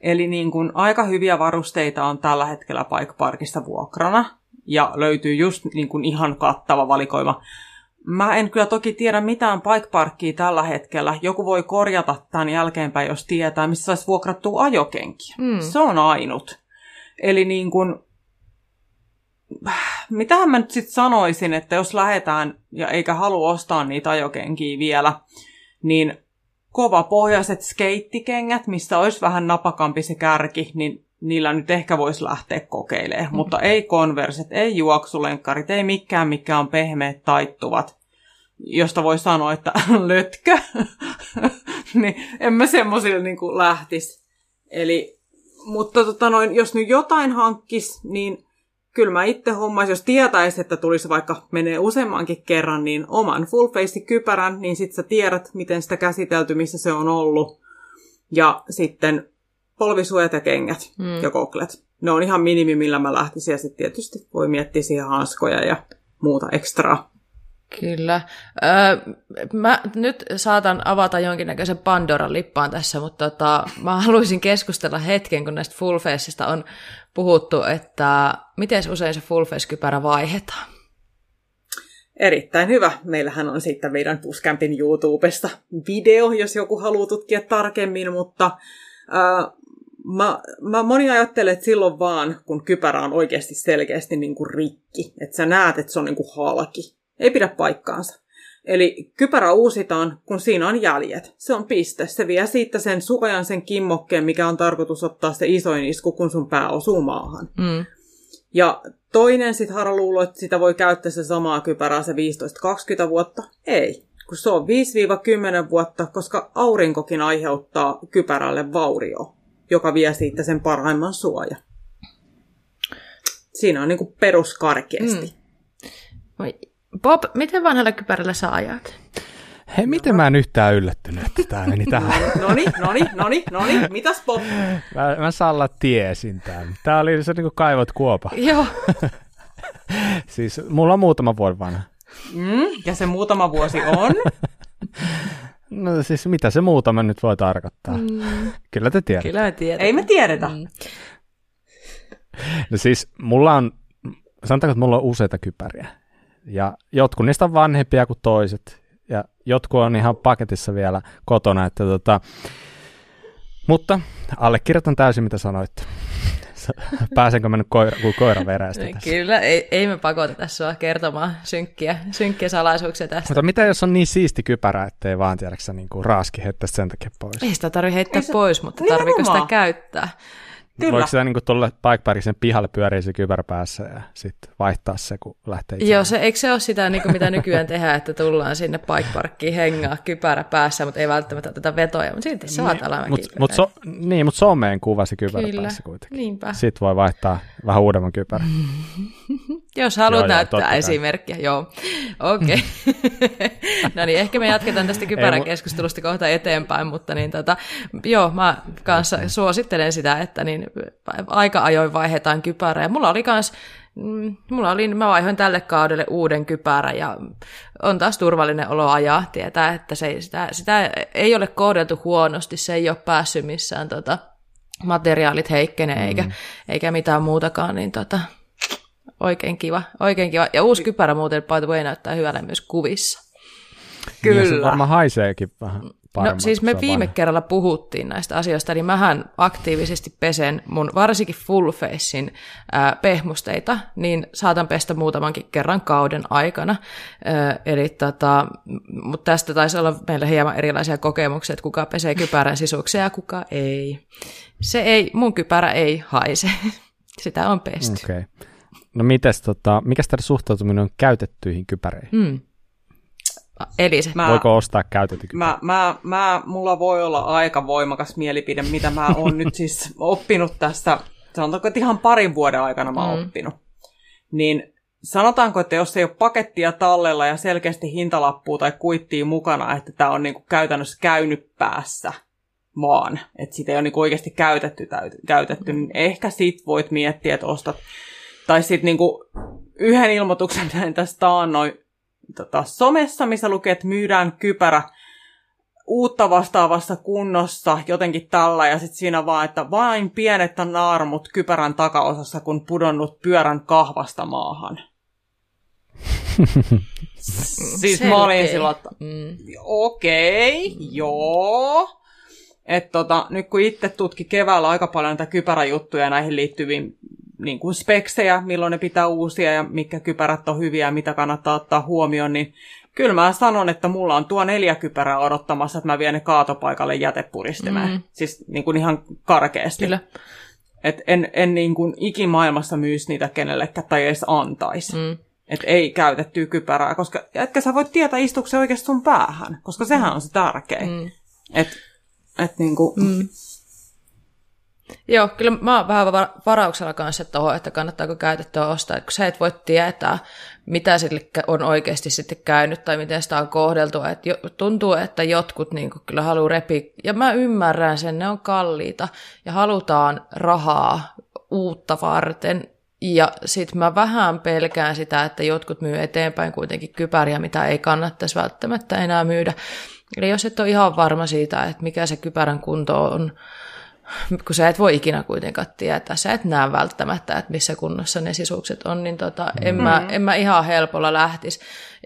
Eli niin kuin aika hyviä varusteita on tällä hetkellä Bike Parkista vuokrana, ja löytyy just niin kuin ihan kattava valikoima Mä en kyllä toki tiedä mitään bike parkkia tällä hetkellä. Joku voi korjata tämän jälkeenpäin, jos tietää, missä saisi vuokrattua ajokenkiä. Mm. Se on ainut. Eli niin kuin, mitähän mä nyt sitten sanoisin, että jos lähdetään ja eikä halua ostaa niitä ajokenkiä vielä, niin kova pohjaiset skeittikengät, missä olisi vähän napakampi se kärki, niin niillä nyt ehkä voisi lähteä kokeilemaan. Mm. Mutta ei konverset, ei juoksulenkkarit, ei mikään, mikä on pehmeät taittuvat josta voi sanoa, että lötkö, niin en mä semmoisille niin lähtisi. Eli, mutta tota noin, jos nyt jotain hankkis, niin kyllä mä itse hommaisin, jos tietäisi, että tulisi vaikka menee useammankin kerran, niin oman full face kypärän, niin sit sä tiedät, miten sitä käsitelty, missä se on ollut. Ja sitten polvisuojat ja kengät mm. ja koklet. Ne on ihan minimi, millä mä lähtisin. Ja sitten tietysti voi miettiä siihen hanskoja ja muuta ekstraa. Kyllä. Öö, mä nyt saatan avata jonkinnäköisen Pandoran lippaan tässä, mutta tota, mä haluaisin keskustella hetken, kun näistä full faceista on puhuttu, että miten usein se full face-kypärä vaihdetaan? Erittäin hyvä. Meillähän on sitten meidän Puskämpin YouTubesta video, jos joku haluaa tutkia tarkemmin, mutta mä, mä moni ajattelee, että silloin vaan, kun kypärä on oikeasti selkeästi niin kuin rikki, että sä näet, että se on niin kuin halki. Ei pidä paikkaansa. Eli kypärä uusitaan, kun siinä on jäljet. Se on piste. Se vie siitä sen suojan, sen kimmokkeen, mikä on tarkoitus ottaa se isoin isku, kun sun pää osuu maahan. Mm. Ja toinen sitten Hara luulo, että sitä voi käyttää se samaa kypärää se 15-20 vuotta. Ei, kun se on 5-10 vuotta, koska aurinkokin aiheuttaa kypärälle vaurio, joka vie siitä sen parhaimman suoja. Siinä on niin kuin peruskarkeasti. Mm. Bob, miten vanhalla kypärällä sä ajat? Hei, miten mä en yhtään yllättynyt, että tämä meni tähän? Noni, noni, noni, noni. Mitäs Bob? Mä, mä Salla tiesin tämän. Tää oli se niin kuin kaivot kuopa. Joo. siis mulla on muutama vuoden vanha. Mm, ja se muutama vuosi on? No siis mitä se muutama nyt voi tarkoittaa? Mm. Kyllä te tiedätte. Kyllä me tiedetään. Ei me tiedetä. Mm. No siis mulla on, sanotaanko, että mulla on useita kypäriä. Ja jotkut niistä on vanhempia kuin toiset. Ja jotkut on ihan paketissa vielä kotona. Että tota, mutta allekirjoitan täysin, mitä sanoitte. Pääsenkö mä nyt koira, kuin koira verästä tässä? Kyllä, ei, ei me pakoteta sua kertomaan synkkiä, synkkiä salaisuuksia tästä. Mutta mitä jos on niin siisti kypärä, ettei vaan tiedäksä niin kuin raaski heittää sen takia pois? Ei sitä tarvitse heittää se... pois, mutta tarviiko sitä käyttää? Kyllä. Voiko sitä niin tuolle bikeparkisen pihalle pyöriä se kypärä päässä ja sitten vaihtaa se, kun lähtee itse? Joo, se, eikö se ole sitä, niin kuin mitä nykyään tehdään, että tullaan sinne bikeparkkiin hengaa kypärä päässä, mutta ei välttämättä tätä vetoja, mutta silti saat niin, alamäkiä. Mut, mut so, niin, mutta someen kuva se kypärä Kyllä, päässä kuitenkin. niinpä. Sitten voi vaihtaa vähän uudemman kypärän. Jos haluat joo, näyttää joo, esimerkkiä, joo. Okei. Okay. no niin, ehkä me jatketaan tästä kypärän keskustelusta kohta eteenpäin, mutta niin tota, joo, mä kanssa suosittelen sitä, että niin aika ajoin vaihdetaan kypärää. Ja mulla oli kans, mm, mulla oli, mä vaihoin tälle kaudelle uuden kypärän ja on taas turvallinen olo ajaa, tietää, että se, sitä, sitä ei ole kohdeltu huonosti, se ei ole päässyt missään tota, materiaalit heikkenee mm. eikä, eikä mitään muutakaan, niin tota, oikein kiva, oikein kiva. Ja uusi kypärä muuten, by the way, näyttää hyvälle myös kuvissa. Kyllä. Ja se varmaan haiseekin vähän. No siis me viime vanha. kerralla puhuttiin näistä asioista, eli mähän aktiivisesti pesen mun varsinkin full facein ää, pehmusteita, niin saatan pestä muutamankin kerran kauden aikana. Ää, eli tota, mutta tästä taisi olla meillä hieman erilaisia kokemuksia, että kuka pesee kypärän sisuksia ja kuka ei. Se ei, mun kypärä ei haise. Sitä on pesty. Okay. No mites, tota, mikä tämä suhtautuminen on käytettyihin kypäreihin? Mm. Eli se. Mä, Voiko ostaa käytetty mä, mä, mä, Mulla voi olla aika voimakas mielipide, mitä mä oon nyt siis oppinut tässä, sanotaanko, että ihan parin vuoden aikana mä oon mm. oppinut. Niin sanotaanko, että jos ei ole pakettia tallella ja selkeästi hintalappua tai kuittia mukana, että tämä on niinku käytännössä käynyt päässä vaan, että sitä ei ole niinku oikeasti käytetty, käytetty, niin ehkä sit voit miettiä, että ostat, tai sitten niinku yhden ilmoituksen näin tästä taannoin tota, somessa, missä lukee, että myydään kypärä uutta vastaavassa kunnossa, jotenkin tällä, ja sitten siinä vaan, että vain pienet naarmut kypärän takaosassa, kun pudonnut pyörän kahvasta maahan. siis Selkeä. mä olin silloin, että mm. okei, okay, joo. Et tota, nyt kun itse tutki keväällä aika paljon näitä kypäräjuttuja näihin liittyviin niin kuin speksejä, milloin ne pitää uusia ja mitkä kypärät on hyviä ja mitä kannattaa ottaa huomioon, niin kyllä mä sanon, että mulla on tuo neljä kypärää odottamassa, että mä vien ne kaatopaikalle jätepuristimeen. Mm. Siis niin kuin ihan karkeasti. Kyllä. Et en, en niin kuin ikimaailmassa myisi niitä kenellekään tai edes antaisi. Mm. Että ei käytettyä kypärää, koska etkä sä voit tietää, istuuko se oikeasti sun päähän, koska sehän on se tärkein. Mm. Että et niin kuin, mm. Joo, kyllä mä oon vähän varauksella kanssa tuohon, että kannattaako käytettyä ostaa, kun sä et voi tietää, mitä sille on oikeasti sitten käynyt tai miten sitä on kohdeltu. Että tuntuu, että jotkut niin kyllä haluaa repi, ja mä ymmärrän sen, ne on kalliita ja halutaan rahaa uutta varten, Ja sitten mä vähän pelkään sitä, että jotkut myy eteenpäin kuitenkin kypäriä, mitä ei kannattaisi välttämättä enää myydä. Eli jos et ole ihan varma siitä, että mikä se kypärän kunto on, kun sä et voi ikinä kuitenkaan tietää, sä et näe välttämättä, että missä kunnossa ne sisukset on, niin tota, en, mm. mä, en mä ihan helpolla lähtisi.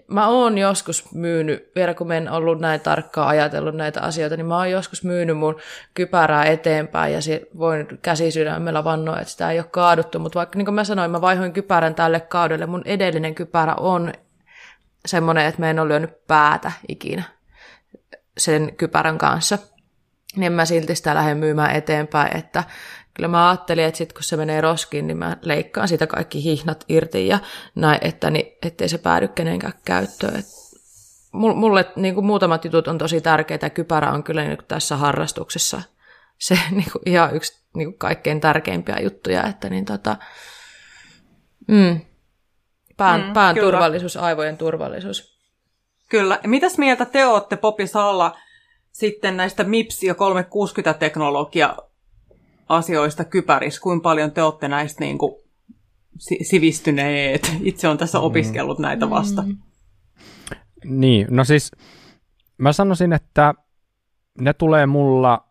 Mä oon joskus myynyt, vielä kun mä en ollut näin tarkkaan ajatellut näitä asioita, niin mä oon joskus myynyt mun kypärää eteenpäin ja voin käsisydämellä vannoa, että sitä ei ole kaaduttu, mutta vaikka niin kuin mä sanoin, mä vaihoin kypärän tälle kaudelle, mun edellinen kypärä on semmoinen, että mä en ole lyönyt päätä ikinä sen kypärän kanssa – niin mä silti sitä lähden myymään eteenpäin, että kyllä mä ajattelin, että sitten kun se menee roskiin, niin mä leikkaan siitä kaikki hihnat irti ja näin, että niin, ettei se päädy kenenkään käyttöön. Et mulle niin kuin muutamat jutut on tosi tärkeitä, kypärä on kyllä niin kuin tässä harrastuksessa se niin kuin ihan yksi niin kuin kaikkein tärkeimpiä juttuja, että niin tota, mm, pään, mm, pään turvallisuus, aivojen turvallisuus. Kyllä. Mitäs mieltä te olette Popi Salla sitten näistä MIPS- ja 360-teknologia asioista kypärissä, kuinka paljon te olette näistä niin kuin sivistyneet? Itse on tässä mm. opiskellut näitä vasta. Mm. Niin, no siis mä sanoisin, että ne tulee mulla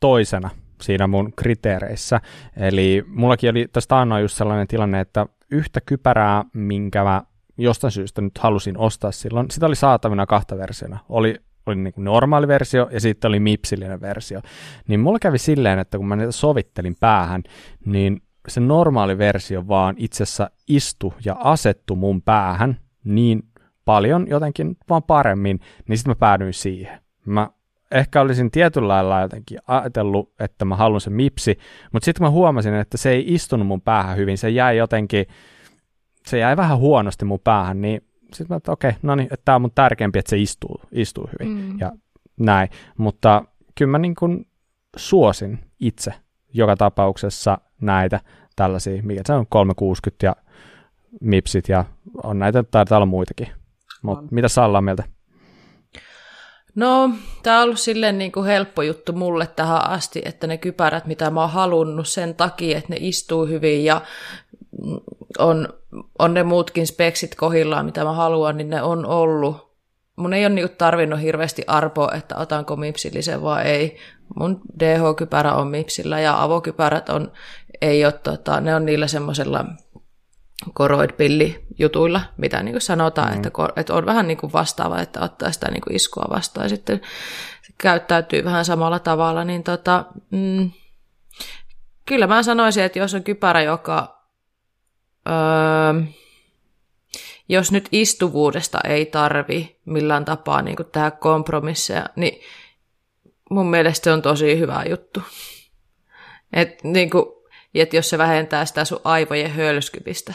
toisena siinä mun kriteereissä. Eli mullakin oli tästä ainoa just sellainen tilanne, että yhtä kypärää, minkä mä jostain syystä nyt halusin ostaa silloin, sitä oli saatavina kahta versiona. Oli oli niin kuin normaali versio ja sitten oli mipsillinen versio. Niin mulla kävi silleen, että kun mä niitä sovittelin päähän, niin se normaali versio vaan itse asiassa istu ja asettu mun päähän niin paljon jotenkin vaan paremmin, niin sitten mä päädyin siihen. Mä ehkä olisin tietyllä lailla jotenkin ajatellut, että mä haluan sen mipsi, mutta sitten mä huomasin, että se ei istunut mun päähän hyvin, se jäi jotenkin, se jäi vähän huonosti mun päähän, niin sitten mä, että okei, okay, no niin, että tämä on mun tärkeämpi, että se istuu, istuu hyvin mm. ja näin. Mutta kyllä mä niin kuin suosin itse joka tapauksessa näitä tällaisia, mikä se on 360 ja mipsit ja on näitä, taitaa olla muitakin. Mutta mitä Salla on mieltä? No, tämä on ollut silleen niin kuin helppo juttu mulle tähän asti, että ne kypärät, mitä mä oon halunnut sen takia, että ne istuu hyvin ja on, on ne muutkin speksit kohillaan, mitä mä haluan, niin ne on ollut. Mun ei ole niinku tarvinnut hirveästi arpoa, että otanko mipsillisen vai ei. Mun DH-kypärä on mipsillä ja avokypärät on, ei ole, tota, ne on niillä semmoisella koroidpilli-jutuilla, mitä niin kuin sanotaan, mm. että, että on vähän niin kuin vastaava, että ottaa sitä niin kuin iskua vastaan ja sitten käyttäytyy vähän samalla tavalla, niin tota, mm, kyllä mä sanoisin, että jos on kypärä, joka öö, jos nyt istuvuudesta ei tarvi millään tapaa niin tehdä kompromisseja, niin mun mielestä se on tosi hyvä juttu. Et, niin kuin, et jos se vähentää sitä sun aivojen hölskypistä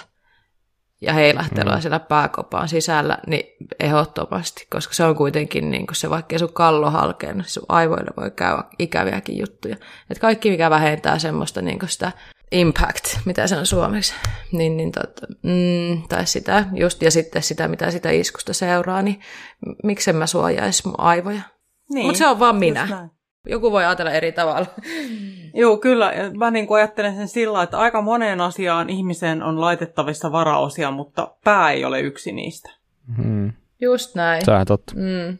ja heilahtelua mm. siellä pääkopaan sisällä, niin ehdottomasti, koska se on kuitenkin niin kuin se, vaikka sun kallo halkee, niin sun aivoille voi käydä ikäviäkin juttuja. Et kaikki, mikä vähentää semmoista niin kuin sitä impact, mitä se on suomeksi, niin, niin tot, mm, tai sitä just, ja sitten sitä, mitä sitä iskusta seuraa, niin miksen mä suojaisi mun aivoja. Niin, Mutta se on vaan minä. Joku voi ajatella eri tavalla. Joo, kyllä. Mä niin kuin ajattelen sen sillä, että aika moneen asiaan ihmisen on laitettavissa varaosia, mutta pää ei ole yksi niistä. Hmm. Just näin. Tämä totta. Mm.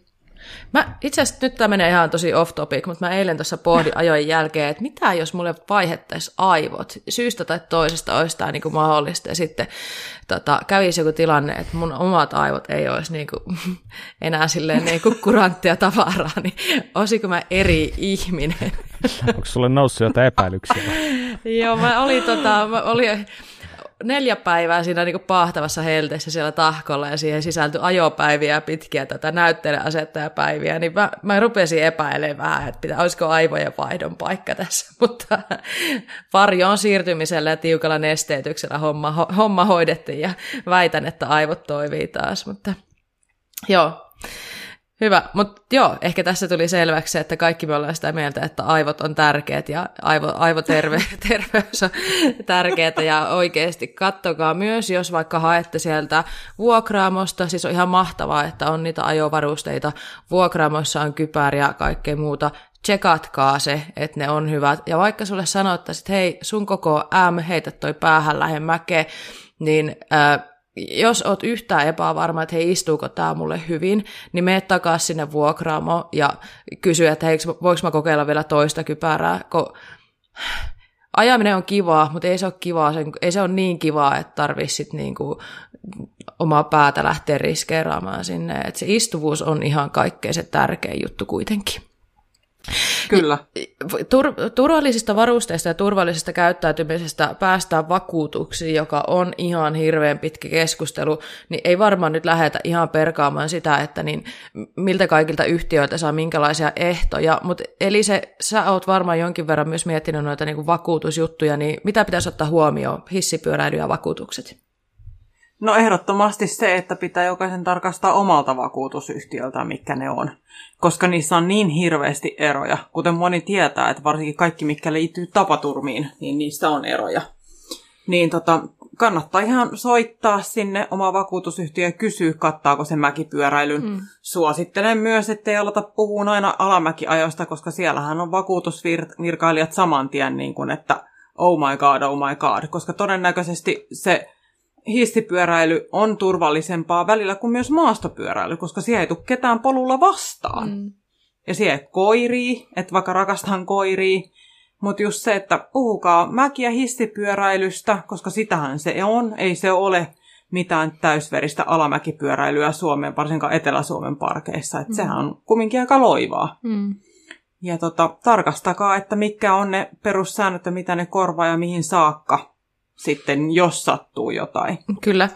Mä, itse asiassa nyt tämä menee ihan tosi off topic, mutta mä eilen tuossa pohdin ajojen jälkeen, että mitä jos mulle vaihettaisiin aivot. Syystä tai toisesta olisi tämä niinku mahdollista. Ja sitten tota, kävisi joku tilanne, että mun omat aivot ei olisi niinku, enää silleen niinku kuranttia tavaraa, niin olisiko mä eri ihminen? Onko sulle noussut jotain epäilyksiä? Joo, mä olin, tota, mä olin neljä päivää siinä niin pahtavassa helteessä siellä tahkolla ja siihen sisältyi ajopäiviä pitkiä tätä näyttelijäasettajapäiviä, niin mä, mä rupesin epäilemään vähän, että pitää, olisiko aivojen vaihdon paikka tässä, mutta varjoon siirtymisellä ja tiukalla nesteytyksellä homma, homma hoidettiin ja väitän, että aivot toivii taas, mutta joo, Hyvä, mutta joo, ehkä tässä tuli selväksi että kaikki me ollaan sitä mieltä, että aivot on tärkeät ja aivo, aivoterveys on tärkeää ja oikeasti kattokaa myös, jos vaikka haette sieltä vuokraamosta, siis on ihan mahtavaa, että on niitä ajovarusteita, vuokraamoissa on kypäriä ja kaikkea muuta, tsekatkaa se, että ne on hyvät. Ja vaikka sulle sanottaisiin, että hei, sun koko M, heitä toi päähän mäkeä, niin äh, jos oot yhtään epävarma, että hei, istuuko tämä mulle hyvin, niin mene takaisin sinne vuokraamo ja kysy, että hei, voiko mä kokeilla vielä toista kypärää, kun ajaminen on kivaa, mutta ei se ole kivaa, ei se ole niin kivaa, että tarvitsisi niinku omaa päätä lähteä riskeeraamaan sinne. Et se istuvuus on ihan kaikkein se tärkein juttu kuitenkin. Kyllä. Tur- turvallisista varusteista ja turvallisesta käyttäytymisestä päästään vakuutuksiin, joka on ihan hirveän pitkä keskustelu, niin ei varmaan nyt lähetä ihan perkaamaan sitä, että niin, miltä kaikilta yhtiöiltä saa minkälaisia ehtoja, mutta eli se, sä oot varmaan jonkin verran myös miettinyt noita niin kuin vakuutusjuttuja, niin mitä pitäisi ottaa huomioon, hissipyöräily ja vakuutukset? No ehdottomasti se, että pitää jokaisen tarkastaa omalta vakuutusyhtiöltä, mikä ne on. Koska niissä on niin hirveästi eroja. Kuten moni tietää, että varsinkin kaikki, mikä liittyy tapaturmiin, niin niissä on eroja. Niin tota, kannattaa ihan soittaa sinne oma vakuutusyhtiö ja kysyä, kattaako se mäkipyöräilyn. Mm. Suosittelen myös, ettei alata puhua aina alamäkiajoista, koska siellähän on vakuutusvirkailijat saman tien, niin kuin, että oh my god, oh my god, koska todennäköisesti se hissipyöräily on turvallisempaa välillä kuin myös maastopyöräily, koska siellä ei tule ketään polulla vastaan. Mm. Ja siellä koirii, että vaikka rakastan koirii, mutta just se, että puhukaa mäki- ja hissipyöräilystä, koska sitähän se on, ei se ole mitään täysveristä alamäkipyöräilyä Suomen, varsinkaan Etelä-Suomen parkeissa. Että mm. sehän on kumminkin aika loivaa. Mm. Ja tota, tarkastakaa, että mitkä on ne perussäännöt ja mitä ne korvaa ja mihin saakka sitten, jos sattuu jotain. Kyllä.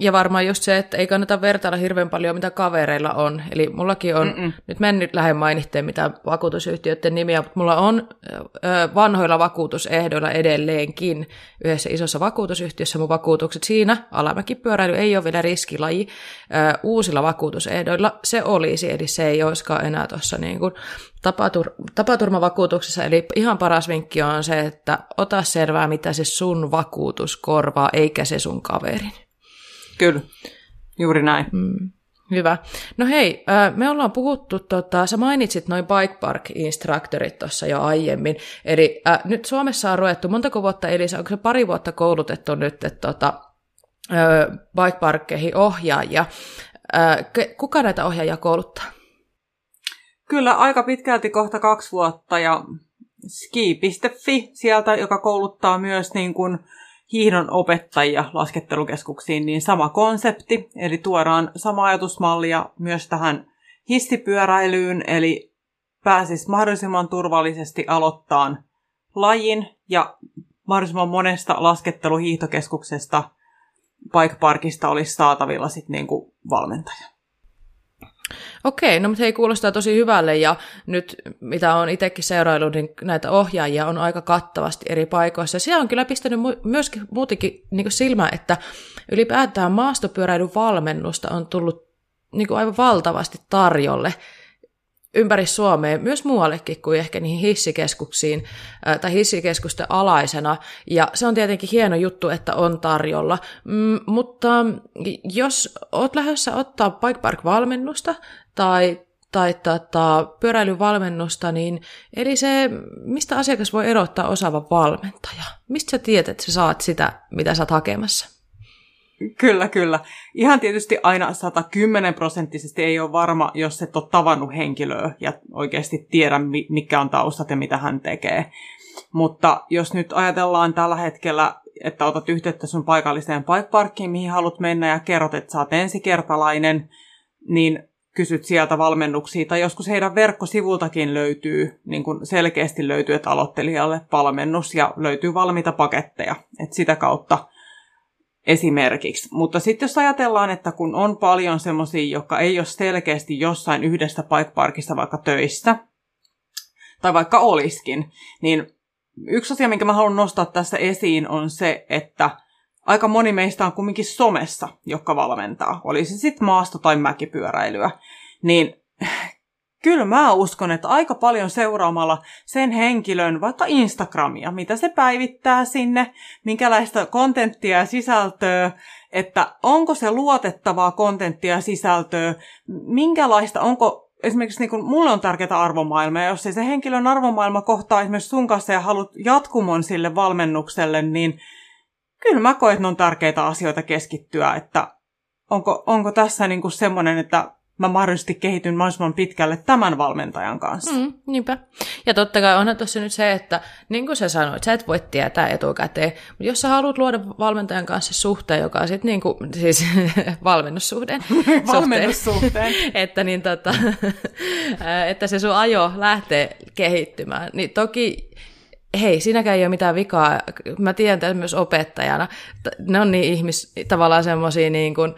Ja varmaan just se, että ei kannata vertailla hirveän paljon, mitä kavereilla on. Eli mullakin on, Mm-mm. nyt mä en nyt lähde mainitteen mitä vakuutusyhtiöiden nimiä, mutta mulla on ö, vanhoilla vakuutusehdoilla edelleenkin yhdessä isossa vakuutusyhtiössä mun vakuutukset siinä. Alamäkipyöräily ei ole vielä riskilaji. Ö, uusilla vakuutusehdoilla se olisi, eli se ei olisikaan enää tuossa niin kuin tapatur- tapaturmavakuutuksessa. Eli ihan paras vinkki on se, että ota selvää, mitä se sun vakuutus korvaa, eikä se sun kaverin. Kyllä, juuri näin. Mm. Hyvä. No hei, me ollaan puhuttu, tota, sä mainitsit noin bike park instructorit tuossa jo aiemmin, eli äh, nyt Suomessa on ruvettu, montako vuotta Elisa, onko se pari vuotta koulutettu nyt, että tota, bike parkkeihin ohjaajia. Äh, kuka näitä ohjaajia kouluttaa? Kyllä, aika pitkälti kohta kaksi vuotta ja ski.fi sieltä, joka kouluttaa myös niin kuin, hiihdon opettajia laskettelukeskuksiin, niin sama konsepti, eli tuodaan sama ajatusmallia myös tähän hissipyöräilyyn, eli pääsis mahdollisimman turvallisesti aloittaa lajin ja mahdollisimman monesta lasketteluhiihtokeskuksesta bike olisi saatavilla sitten niinku valmentaja. Okei, no mutta hei, kuulostaa tosi hyvälle ja nyt mitä on itsekin seuraillut, niin näitä ohjaajia on aika kattavasti eri paikoissa. Siellä on kyllä pistänyt myöskin muutenkin niin silmä, että ylipäätään maastopyöräilyn valmennusta on tullut niin aivan valtavasti tarjolle ympäri Suomea, myös muuallekin kuin ehkä niihin hissikeskuksiin tai hissikeskusten alaisena. Ja se on tietenkin hieno juttu, että on tarjolla. Mm, mutta jos oot lähdössä ottaa Bike Park-valmennusta tai tai tota, pyöräilyvalmennusta, niin eli se, mistä asiakas voi erottaa osaavan valmentaja? Mistä sä tiedät, että sä saat sitä, mitä sä oot hakemassa? Kyllä, kyllä. Ihan tietysti aina 110 prosenttisesti ei ole varma, jos et ole tavannut henkilöä ja oikeasti tiedä, mikä on taustat ja mitä hän tekee. Mutta jos nyt ajatellaan tällä hetkellä, että otat yhteyttä sun paikalliseen bike mihin haluat mennä ja kerrot, että sä oot ensikertalainen, niin kysyt sieltä valmennuksia, tai joskus heidän verkkosivultakin löytyy, niin kuin selkeästi löytyy, että aloittelijalle valmennus ja löytyy valmiita paketteja, että sitä kautta esimerkiksi. Mutta sitten jos ajatellaan, että kun on paljon semmoisia, jotka ei ole selkeästi jossain yhdestä paikparkista vaikka töissä, tai vaikka oliskin, niin yksi asia, minkä mä haluan nostaa tässä esiin, on se, että aika moni meistä on kumminkin somessa, joka valmentaa, olisi sitten maasto- tai mäkipyöräilyä, niin Kyllä mä uskon, että aika paljon seuraamalla sen henkilön vaikka Instagramia, mitä se päivittää sinne, minkälaista kontenttia ja sisältöä, että onko se luotettavaa kontenttia ja sisältöä, minkälaista, onko esimerkiksi niin kuin, mulle on tärkeää arvomaailma, ja jos ei se henkilön arvomaailma kohtaa esimerkiksi sun kanssa ja haluat jatkumon sille valmennukselle, niin kyllä mä koen, että ne on tärkeitä asioita keskittyä, että onko, onko tässä niin kuin semmoinen, että mä mahdollisesti kehityn mahdollisimman pitkälle tämän valmentajan kanssa. Mm, niinpä. Ja totta kai onhan tuossa nyt se, että niin kuin sä sanoit, sä et voi tietää etukäteen, mutta jos sä haluat luoda valmentajan kanssa suhteen, joka on sitten niin kuin, siis valmennussuhteen, valmennussuhteen. että, niin tota, että se sun ajo lähtee kehittymään, niin toki hei, siinäkään ei ole mitään vikaa. Mä tiedän tämän myös opettajana. Ne on niin ihmis, tavallaan semmoisia niin kuin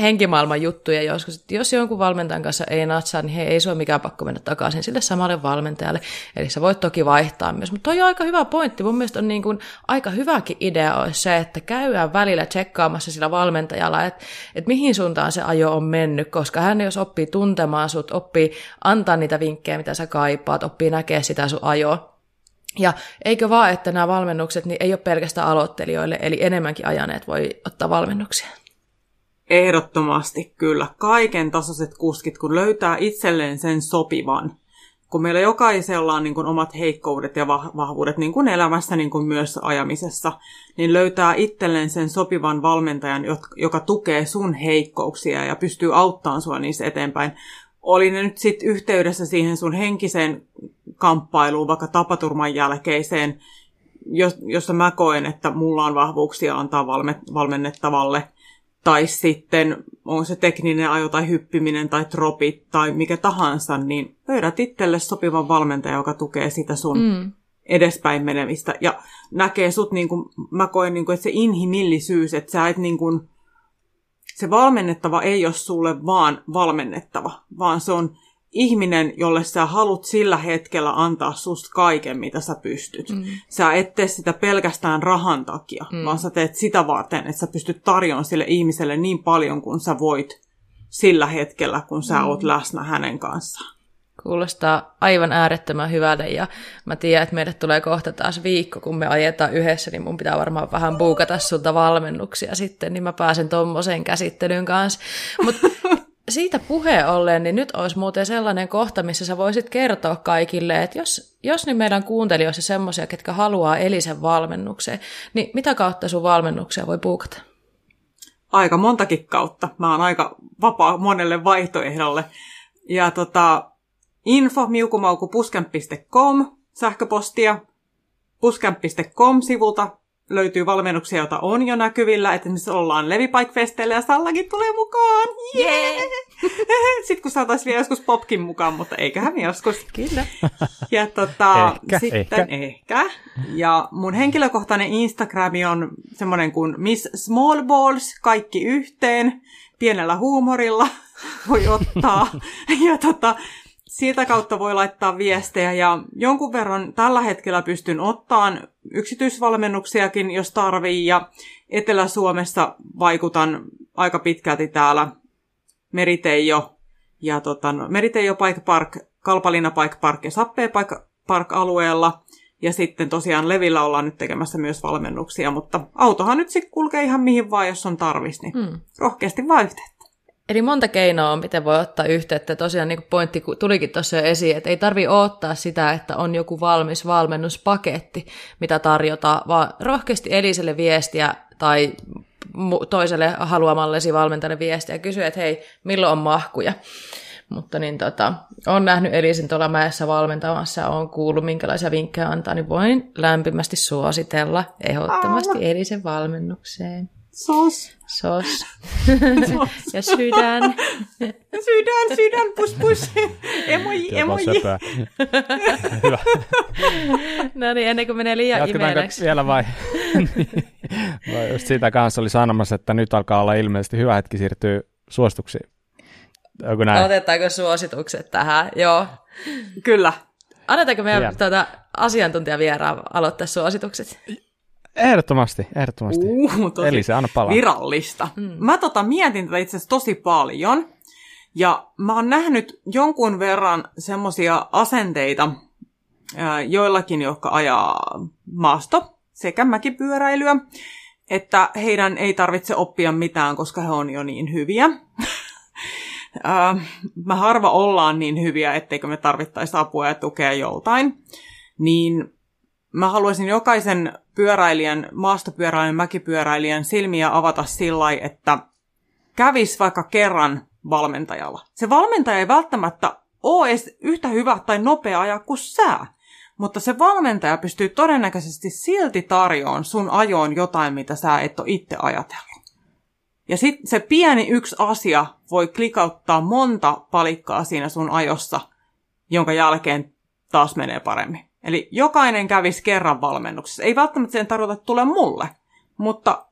henkimaailman juttuja joskus. Että jos jonkun valmentajan kanssa ei natsaa, niin hei, ei se ole mikään pakko mennä takaisin sille samalle valmentajalle. Eli sä voit toki vaihtaa myös. Mutta toi on aika hyvä pointti. Mun mielestä on niin kuin aika hyväkin idea olisi se, että käydään välillä tsekkaamassa sillä valmentajalla, että, että mihin suuntaan se ajo on mennyt, koska hän jos oppii tuntemaan sut, oppii antaa niitä vinkkejä, mitä sä kaipaat, oppii näkee sitä sun ajoa, ja eikö vaan, että nämä valmennukset niin ei ole pelkästään aloittelijoille, eli enemmänkin ajaneet voi ottaa valmennuksia? Ehdottomasti kyllä. Kaiken tasoiset kuskit, kun löytää itselleen sen sopivan. Kun meillä jokaisella on niin kuin omat heikkoudet ja vahvuudet niin kuin elämässä, niin kuin myös ajamisessa, niin löytää itselleen sen sopivan valmentajan, joka tukee sun heikkouksia ja pystyy auttamaan sua niissä eteenpäin oli ne nyt sitten yhteydessä siihen sun henkiseen kamppailuun, vaikka tapaturman jälkeiseen, jossa mä koen, että mulla on vahvuuksia antaa valmennettavalle, tai sitten on se tekninen ajo tai hyppiminen tai tropit tai mikä tahansa, niin löydät itselle sopivan valmentajan, joka tukee sitä sun mm. edespäin menemistä ja näkee sut, niin kuin, mä koen, niin kuin, että se inhimillisyys, että sä et niin kuin, se valmennettava ei ole sulle vaan valmennettava, vaan se on ihminen, jolle sä haluat sillä hetkellä antaa susta kaiken, mitä sä pystyt. Mm. Sä et tee sitä pelkästään rahan takia, mm. vaan sä teet sitä varten, että sä pystyt tarjoamaan sille ihmiselle niin paljon kuin sä voit sillä hetkellä, kun sä mm. oot läsnä hänen kanssaan. Kuulostaa aivan äärettömän hyvältä ja mä tiedän, että meille tulee kohta taas viikko, kun me ajetaan yhdessä, niin mun pitää varmaan vähän buukata sulta valmennuksia sitten, niin mä pääsen tommoseen käsittelyyn kanssa. Mutta siitä puheen ollen, niin nyt olisi muuten sellainen kohta, missä sä voisit kertoa kaikille, että jos, jos niin meidän kuuntelijoissa semmoisia, ketkä haluaa Elisen valmennukseen, niin mitä kautta sun valmennuksia voi buukata? Aika montakin kautta. Mä oon aika vapaa monelle vaihtoehdolle. Ja tota, info miukumauku.pusken.com sähköpostia, pusken.com-sivulta löytyy valmennuksia, joita on jo näkyvillä, että esimerkiksi ollaan Levipike-festeillä ja Sallakin tulee mukaan. Yeah! Sitten kun saataisiin vielä joskus Popkin mukaan, mutta eiköhän joskus. Kyllä. Ja tota, ehkä, sitten ehkä. ehkä. Ja mun henkilökohtainen Instagrami on semmoinen kuin Miss Small Balls, kaikki yhteen, pienellä huumorilla voi ottaa. ja tota, siitä kautta voi laittaa viestejä ja jonkun verran tällä hetkellä pystyn ottamaan yksityisvalmennuksiakin, jos tarvii. Ja Etelä-Suomessa vaikutan aika pitkälti täällä Meriteijo ja tota, no, Meriteijo Bike Park, Kalpalina Bike Park ja Sappee Bike Park alueella. Ja sitten tosiaan Levillä ollaan nyt tekemässä myös valmennuksia, mutta autohan nyt sitten kulkee ihan mihin vaan, jos on tarvis, niin hmm. rohkeasti vaan. Eli monta keinoa, miten voi ottaa yhteyttä. Tosiaan niin pointti tulikin tuossa jo esiin, että ei tarvi odottaa sitä, että on joku valmis valmennuspaketti, mitä tarjota, vaan rohkeasti Eliselle viestiä tai toiselle haluamallesi valmentajalle viestiä ja kysyä, että hei, milloin on mahkuja. Mutta niin tota, on nähnyt Elisen tuolla mäessä valmentamassa ja on kuullut, minkälaisia vinkkejä antaa, niin voin lämpimästi suositella ehdottomasti Elisen valmennukseen. Sos. Sos. ja sydän. sydän, sydän, pus, pus. Emoji, emoji. Hyvä. no niin, ennen kuin menee liian imeneksi. vielä vai? vai just siitä kanssa oli sanomassa, että nyt alkaa olla ilmeisesti hyvä hetki siirtyä suosituksiin. Onko näin? Otetaanko suositukset tähän? Joo. Kyllä. Annetaanko meidän tuota, asiantuntijavieraan aloittaa suositukset? Ehdottomasti, ehdottomasti. Uh, tosi Eli se anna palaa. virallista. Mm. Mä tota mietin tätä itse asiassa tosi paljon. Ja mä oon nähnyt jonkun verran semmosia asenteita joillakin, jotka ajaa maasto sekä mäkipyöräilyä, että heidän ei tarvitse oppia mitään, koska he on jo niin hyviä. mä harva ollaan niin hyviä, etteikö me tarvittaisi apua ja tukea joltain, niin mä haluaisin jokaisen pyöräilijän, maastopyöräilijän, mäkipyöräilijän silmiä avata sillä että kävis vaikka kerran valmentajalla. Se valmentaja ei välttämättä ole edes yhtä hyvä tai nopea ajaa kuin sä, mutta se valmentaja pystyy todennäköisesti silti tarjoamaan sun ajoon jotain, mitä sä et ole itse ajatellut. Ja sitten se pieni yksi asia voi klikauttaa monta palikkaa siinä sun ajossa, jonka jälkeen taas menee paremmin. Eli jokainen kävisi kerran valmennuksessa. Ei välttämättä sen tarkoita tule mulle, mutta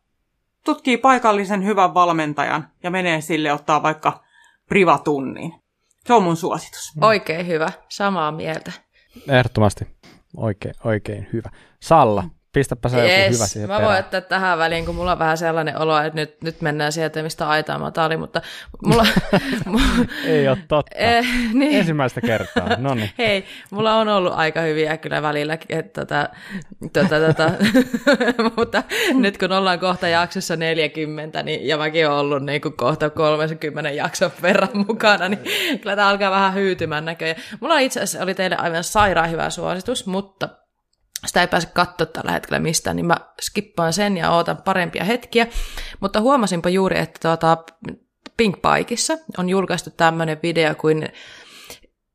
tutkii paikallisen hyvän valmentajan ja menee sille ottaa vaikka privatunnin. Se on mun suositus. Oikein hyvä, samaa mieltä. Ehdottomasti. Oikein, oikein hyvä. Salla, pistäpä se yes, joku hyvä siihen Mä voin ottaa tähän väliin, kun mulla on vähän sellainen olo, että nyt, nyt mennään sieltä, mistä aitaa tali, mutta mulla... Ei ole totta. Eh, niin. Ensimmäistä kertaa, no niin. Hei, mulla on ollut aika hyviä kyllä välillä, että tota, tota, tota, mutta nyt kun ollaan kohta jaksossa 40, niin, ja mäkin olen ollut niin kuin kohta 30 jakson verran mukana, niin kyllä tämä alkaa vähän hyytymään näköjään. Mulla itse asiassa oli teille aivan sairaan hyvä suositus, mutta sitä ei pääse katsoa tällä hetkellä mistään, niin mä skippaan sen ja ootan parempia hetkiä. Mutta huomasinpa juuri, että tuota, Pink Bikeissa on julkaistu tämmöinen video kuin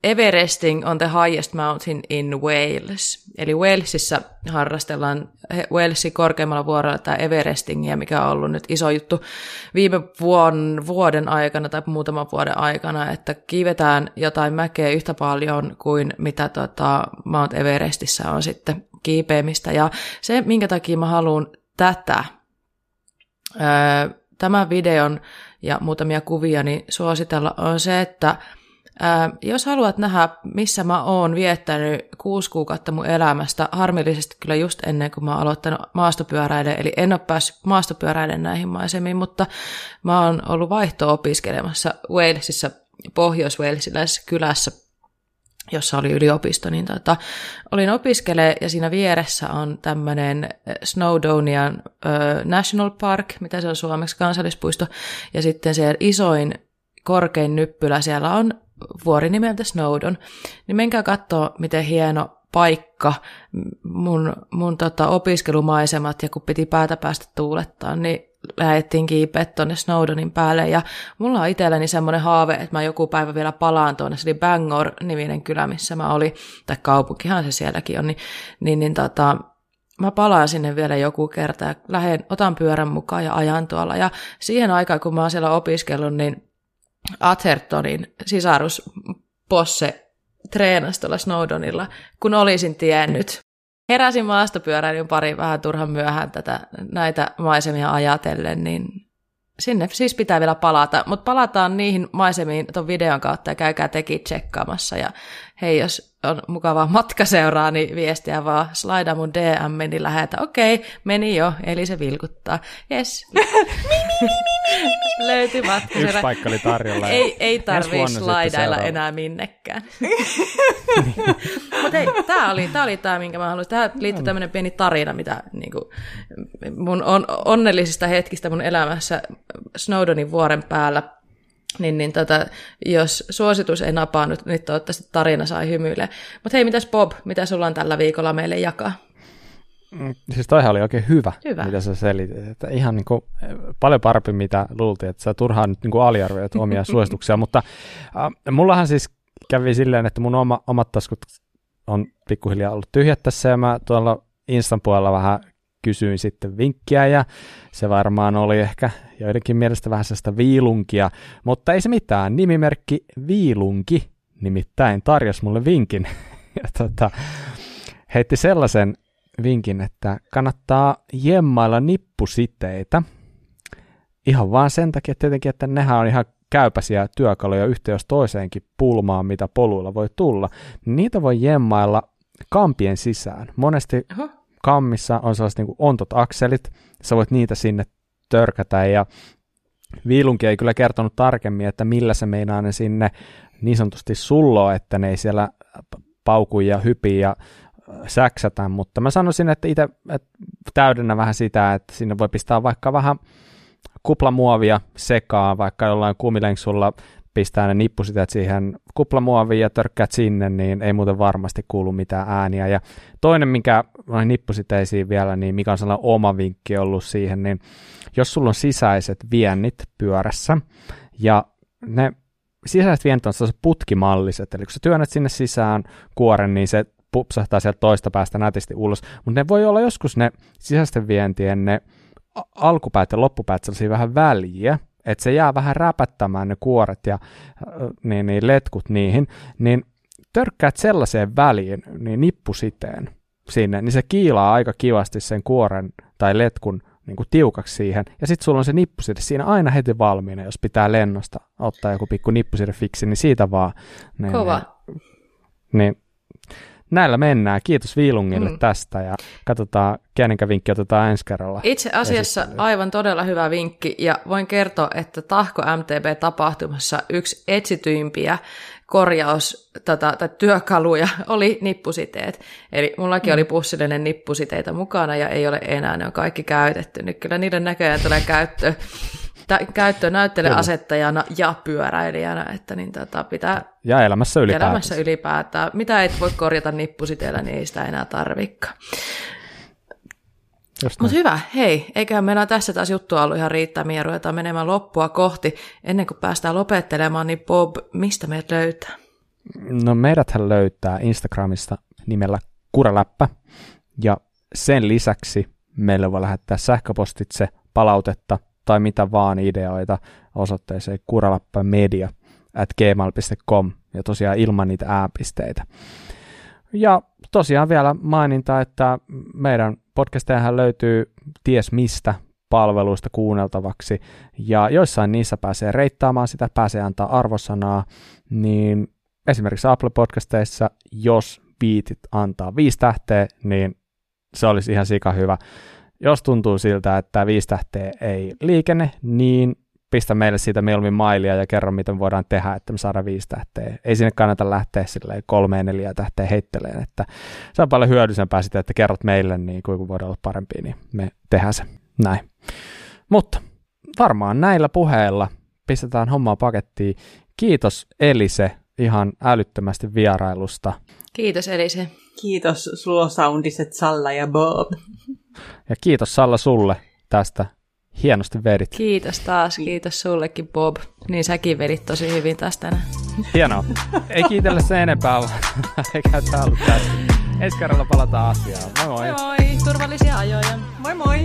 Everesting on the highest mountain in Wales. Eli Walesissa harrastellaan Walesin korkeimmalla vuorolla tämä Everestingia, mikä on ollut nyt iso juttu viime vuon, vuoden aikana tai muutaman vuoden aikana, että kiivetään jotain mäkeä yhtä paljon kuin mitä tota Mount Everestissä on sitten kiipeämistä. Ja se, minkä takia mä haluan tätä, tämän videon ja muutamia kuvia niin suositella, on se, että Ää, jos haluat nähdä, missä mä oon viettänyt kuusi kuukautta mun elämästä, harmillisesti kyllä just ennen kuin mä oon aloittanut maastopyöräiden, eli en ole päässyt maastopyöräiden näihin maisemiin, mutta mä oon ollut vaihto-opiskelemassa Walesissa, Pohjois-Walesilaisessa kylässä jossa oli yliopisto, niin tota, olin opiskele ja siinä vieressä on tämmöinen Snowdonian äh, National Park, mitä se on suomeksi, kansallispuisto, ja sitten se isoin korkein nyppylä siellä on vuori nimeltä Snowdon, niin menkää katsoa, miten hieno paikka, mun, mun tota, opiskelumaisemat, ja kun piti päätä päästä tuulettaa, niin lähdettiin kiipeä tuonne Snowdonin päälle, ja mulla on itselläni semmoinen haave, että mä joku päivä vielä palaan tuonne, se oli Bangor-niminen kylä, missä mä olin, tai kaupunkihan se sielläkin on, niin, niin, niin tota, mä palaan sinne vielä joku kerta, ja lähden, otan pyörän mukaan ja ajan tuolla, ja siihen aikaan, kun mä oon siellä opiskellut, niin Athertonin sisarus Posse treenasi tuolla Snowdonilla, kun olisin tiennyt. Heräsin maastopyöräilyn pari vähän turhan myöhään tätä, näitä maisemia ajatellen, niin sinne siis pitää vielä palata. Mutta palataan niihin maisemiin tuon videon kautta ja käykää teki tsekkaamassa. Ja hei, jos on mukavaa matkaseuraa, niin viestiä vaan slaida mun DM, niin lähetä. Okei, okay, meni jo, eli se vilkuttaa. Yes. Löytyi matkaseuraa. Yksi paikka oli tarjolla. Ei, ei tarvii slaidailla enää minnekään. Mutta hei, tämä oli, tää oli tämä, minkä mä haluaisin. Tähän liittyy tämmöinen pieni tarina, mitä niin kuin, mun on, onnellisista hetkistä mun elämässä Snowdonin vuoren päällä niin, niin tota, jos suositus ei nyt, niin toivottavasti tarina sai hymyille. Mutta hei, mitäs Bob, mitä sulla on tällä viikolla meille jakaa? Mm, siis toihan oli oikein hyvä, hyvä. mitä sä selitit. Että ihan niin kuin, paljon parempi, mitä luultiin, että sä turhaan nyt niin kuin aliarvioit omia suosituksia, mutta äh, mullahan siis kävi silleen, että mun oma, omat taskut on pikkuhiljaa ollut tyhjät tässä ja mä tuolla Instan puolella vähän kysyin sitten vinkkiä ja se varmaan oli ehkä joidenkin mielestä vähän sellaista viilunkia, mutta ei se mitään. Nimimerkki Viilunki nimittäin tarjosi mulle vinkin ja tota, heitti sellaisen vinkin, että kannattaa jemmailla nippusiteitä. Ihan vaan sen takia tietenkin, että nehän on ihan käypäisiä työkaluja yhteys toiseenkin pulmaan, mitä poluilla voi tulla. Niitä voi jemmailla kampien sisään. Monesti Oho kammissa on sellaiset niin ontot akselit, sä voit niitä sinne törkätä ja Viilunki ei kyllä kertonut tarkemmin, että millä se meinaa ne sinne niin sanotusti sulloa, että ne ei siellä pauku ja hypi ja säksätä, mutta mä sanoisin, että itse täydennä vähän sitä, että sinne voi pistää vaikka vähän kuplamuovia sekaan, vaikka jollain kumilenksulla pistää ne nippusiteet siihen kuplamuoviin ja törkkäät sinne, niin ei muuten varmasti kuulu mitään ääniä. Ja toinen, mikä on nippusiteisiin vielä, niin mikä on sellainen oma vinkki ollut siihen, niin jos sulla on sisäiset viennit pyörässä ja ne sisäiset viennit on putkimalliset, eli kun sä työnnät sinne sisään kuoren, niin se pupsahtaa sieltä toista päästä nätisti ulos, mutta ne voi olla joskus ne sisäisten vientien ne alkupäät ja loppupäät sellaisia vähän väliä, että se jää vähän räpättämään ne kuoret ja niin, niin letkut niihin, niin törkkäät sellaiseen väliin, niin nippusiteen sinne, niin se kiilaa aika kivasti sen kuoren tai letkun niin kuin tiukaksi siihen, ja sitten sulla on se nippuside siinä aina heti valmiina, jos pitää lennosta ottaa joku pikku nippuside fiksi, niin siitä vaan. Niin, Kova. Niin, niin näillä mennään. Kiitos Viilungille mm. tästä ja katsotaan, kenenkä vinkki otetaan ensi kerralla. Itse asiassa aivan todella hyvä vinkki ja voin kertoa, että Tahko MTB-tapahtumassa yksi etsityimpiä korjaus tota, tai työkaluja oli nippusiteet. Eli mullakin mm. oli pussillinen nippusiteitä mukana ja ei ole enää, ne on kaikki käytetty. Nyt kyllä niiden näköjään tulee käyttö käyttö näyttelijäasettajana ja pyöräilijänä, että niin tota, pitää... Ja elämässä ylipäätään. Elämässä ylipäätään. Mitä et voi korjata nippusiteellä, niin ei sitä enää tarvikka. Mutta hyvä, hei, eiköhän meillä tässä taas juttua ollut ihan riittämiä, ruvetaan menemään loppua kohti. Ennen kuin päästään lopettelemaan, niin Bob, mistä meidät löytää? No meidäthän löytää Instagramista nimellä Kuraläppä, ja sen lisäksi meille voi lähettää sähköpostitse palautetta tai mitä vaan ideoita osoitteeseen kuralappamedia at gmail.com ja tosiaan ilman niitä ääpisteitä. Ja tosiaan vielä maininta, että meidän podcastejahan löytyy ties mistä palveluista kuunneltavaksi, ja joissain niissä pääsee reittaamaan sitä, pääsee antaa arvosanaa, niin esimerkiksi Apple Podcasteissa, jos viitit antaa viisi tähteä, niin se olisi ihan sika hyvä jos tuntuu siltä, että viisi tähteä ei liikenne, niin pistä meille siitä mieluummin mailia ja kerro, miten voidaan tehdä, että me saadaan viisi tähteä. Ei sinne kannata lähteä silleen kolmeen neljä tähteä heitteleen, että se on paljon hyödyllisempää sitä, että kerrot meille, niin kuinka voidaan olla parempia, niin me tehdään se näin. Mutta varmaan näillä puheilla pistetään hommaa pakettiin. Kiitos Elise ihan älyttömästi vierailusta. Kiitos Elise. Kiitos Soundiset Salla ja Bob. Ja kiitos Salla sulle tästä. Hienosti vedit. Kiitos taas, kiitos sullekin Bob. Niin säkin vedit tosi hyvin taas tänään. Hienoa. Ei kiitellä sen enempää, eikä tämä ollut tästä. Ensi kerralla palataan asiaan. Moi moi. Moi moi, turvallisia ajoja. Moi moi.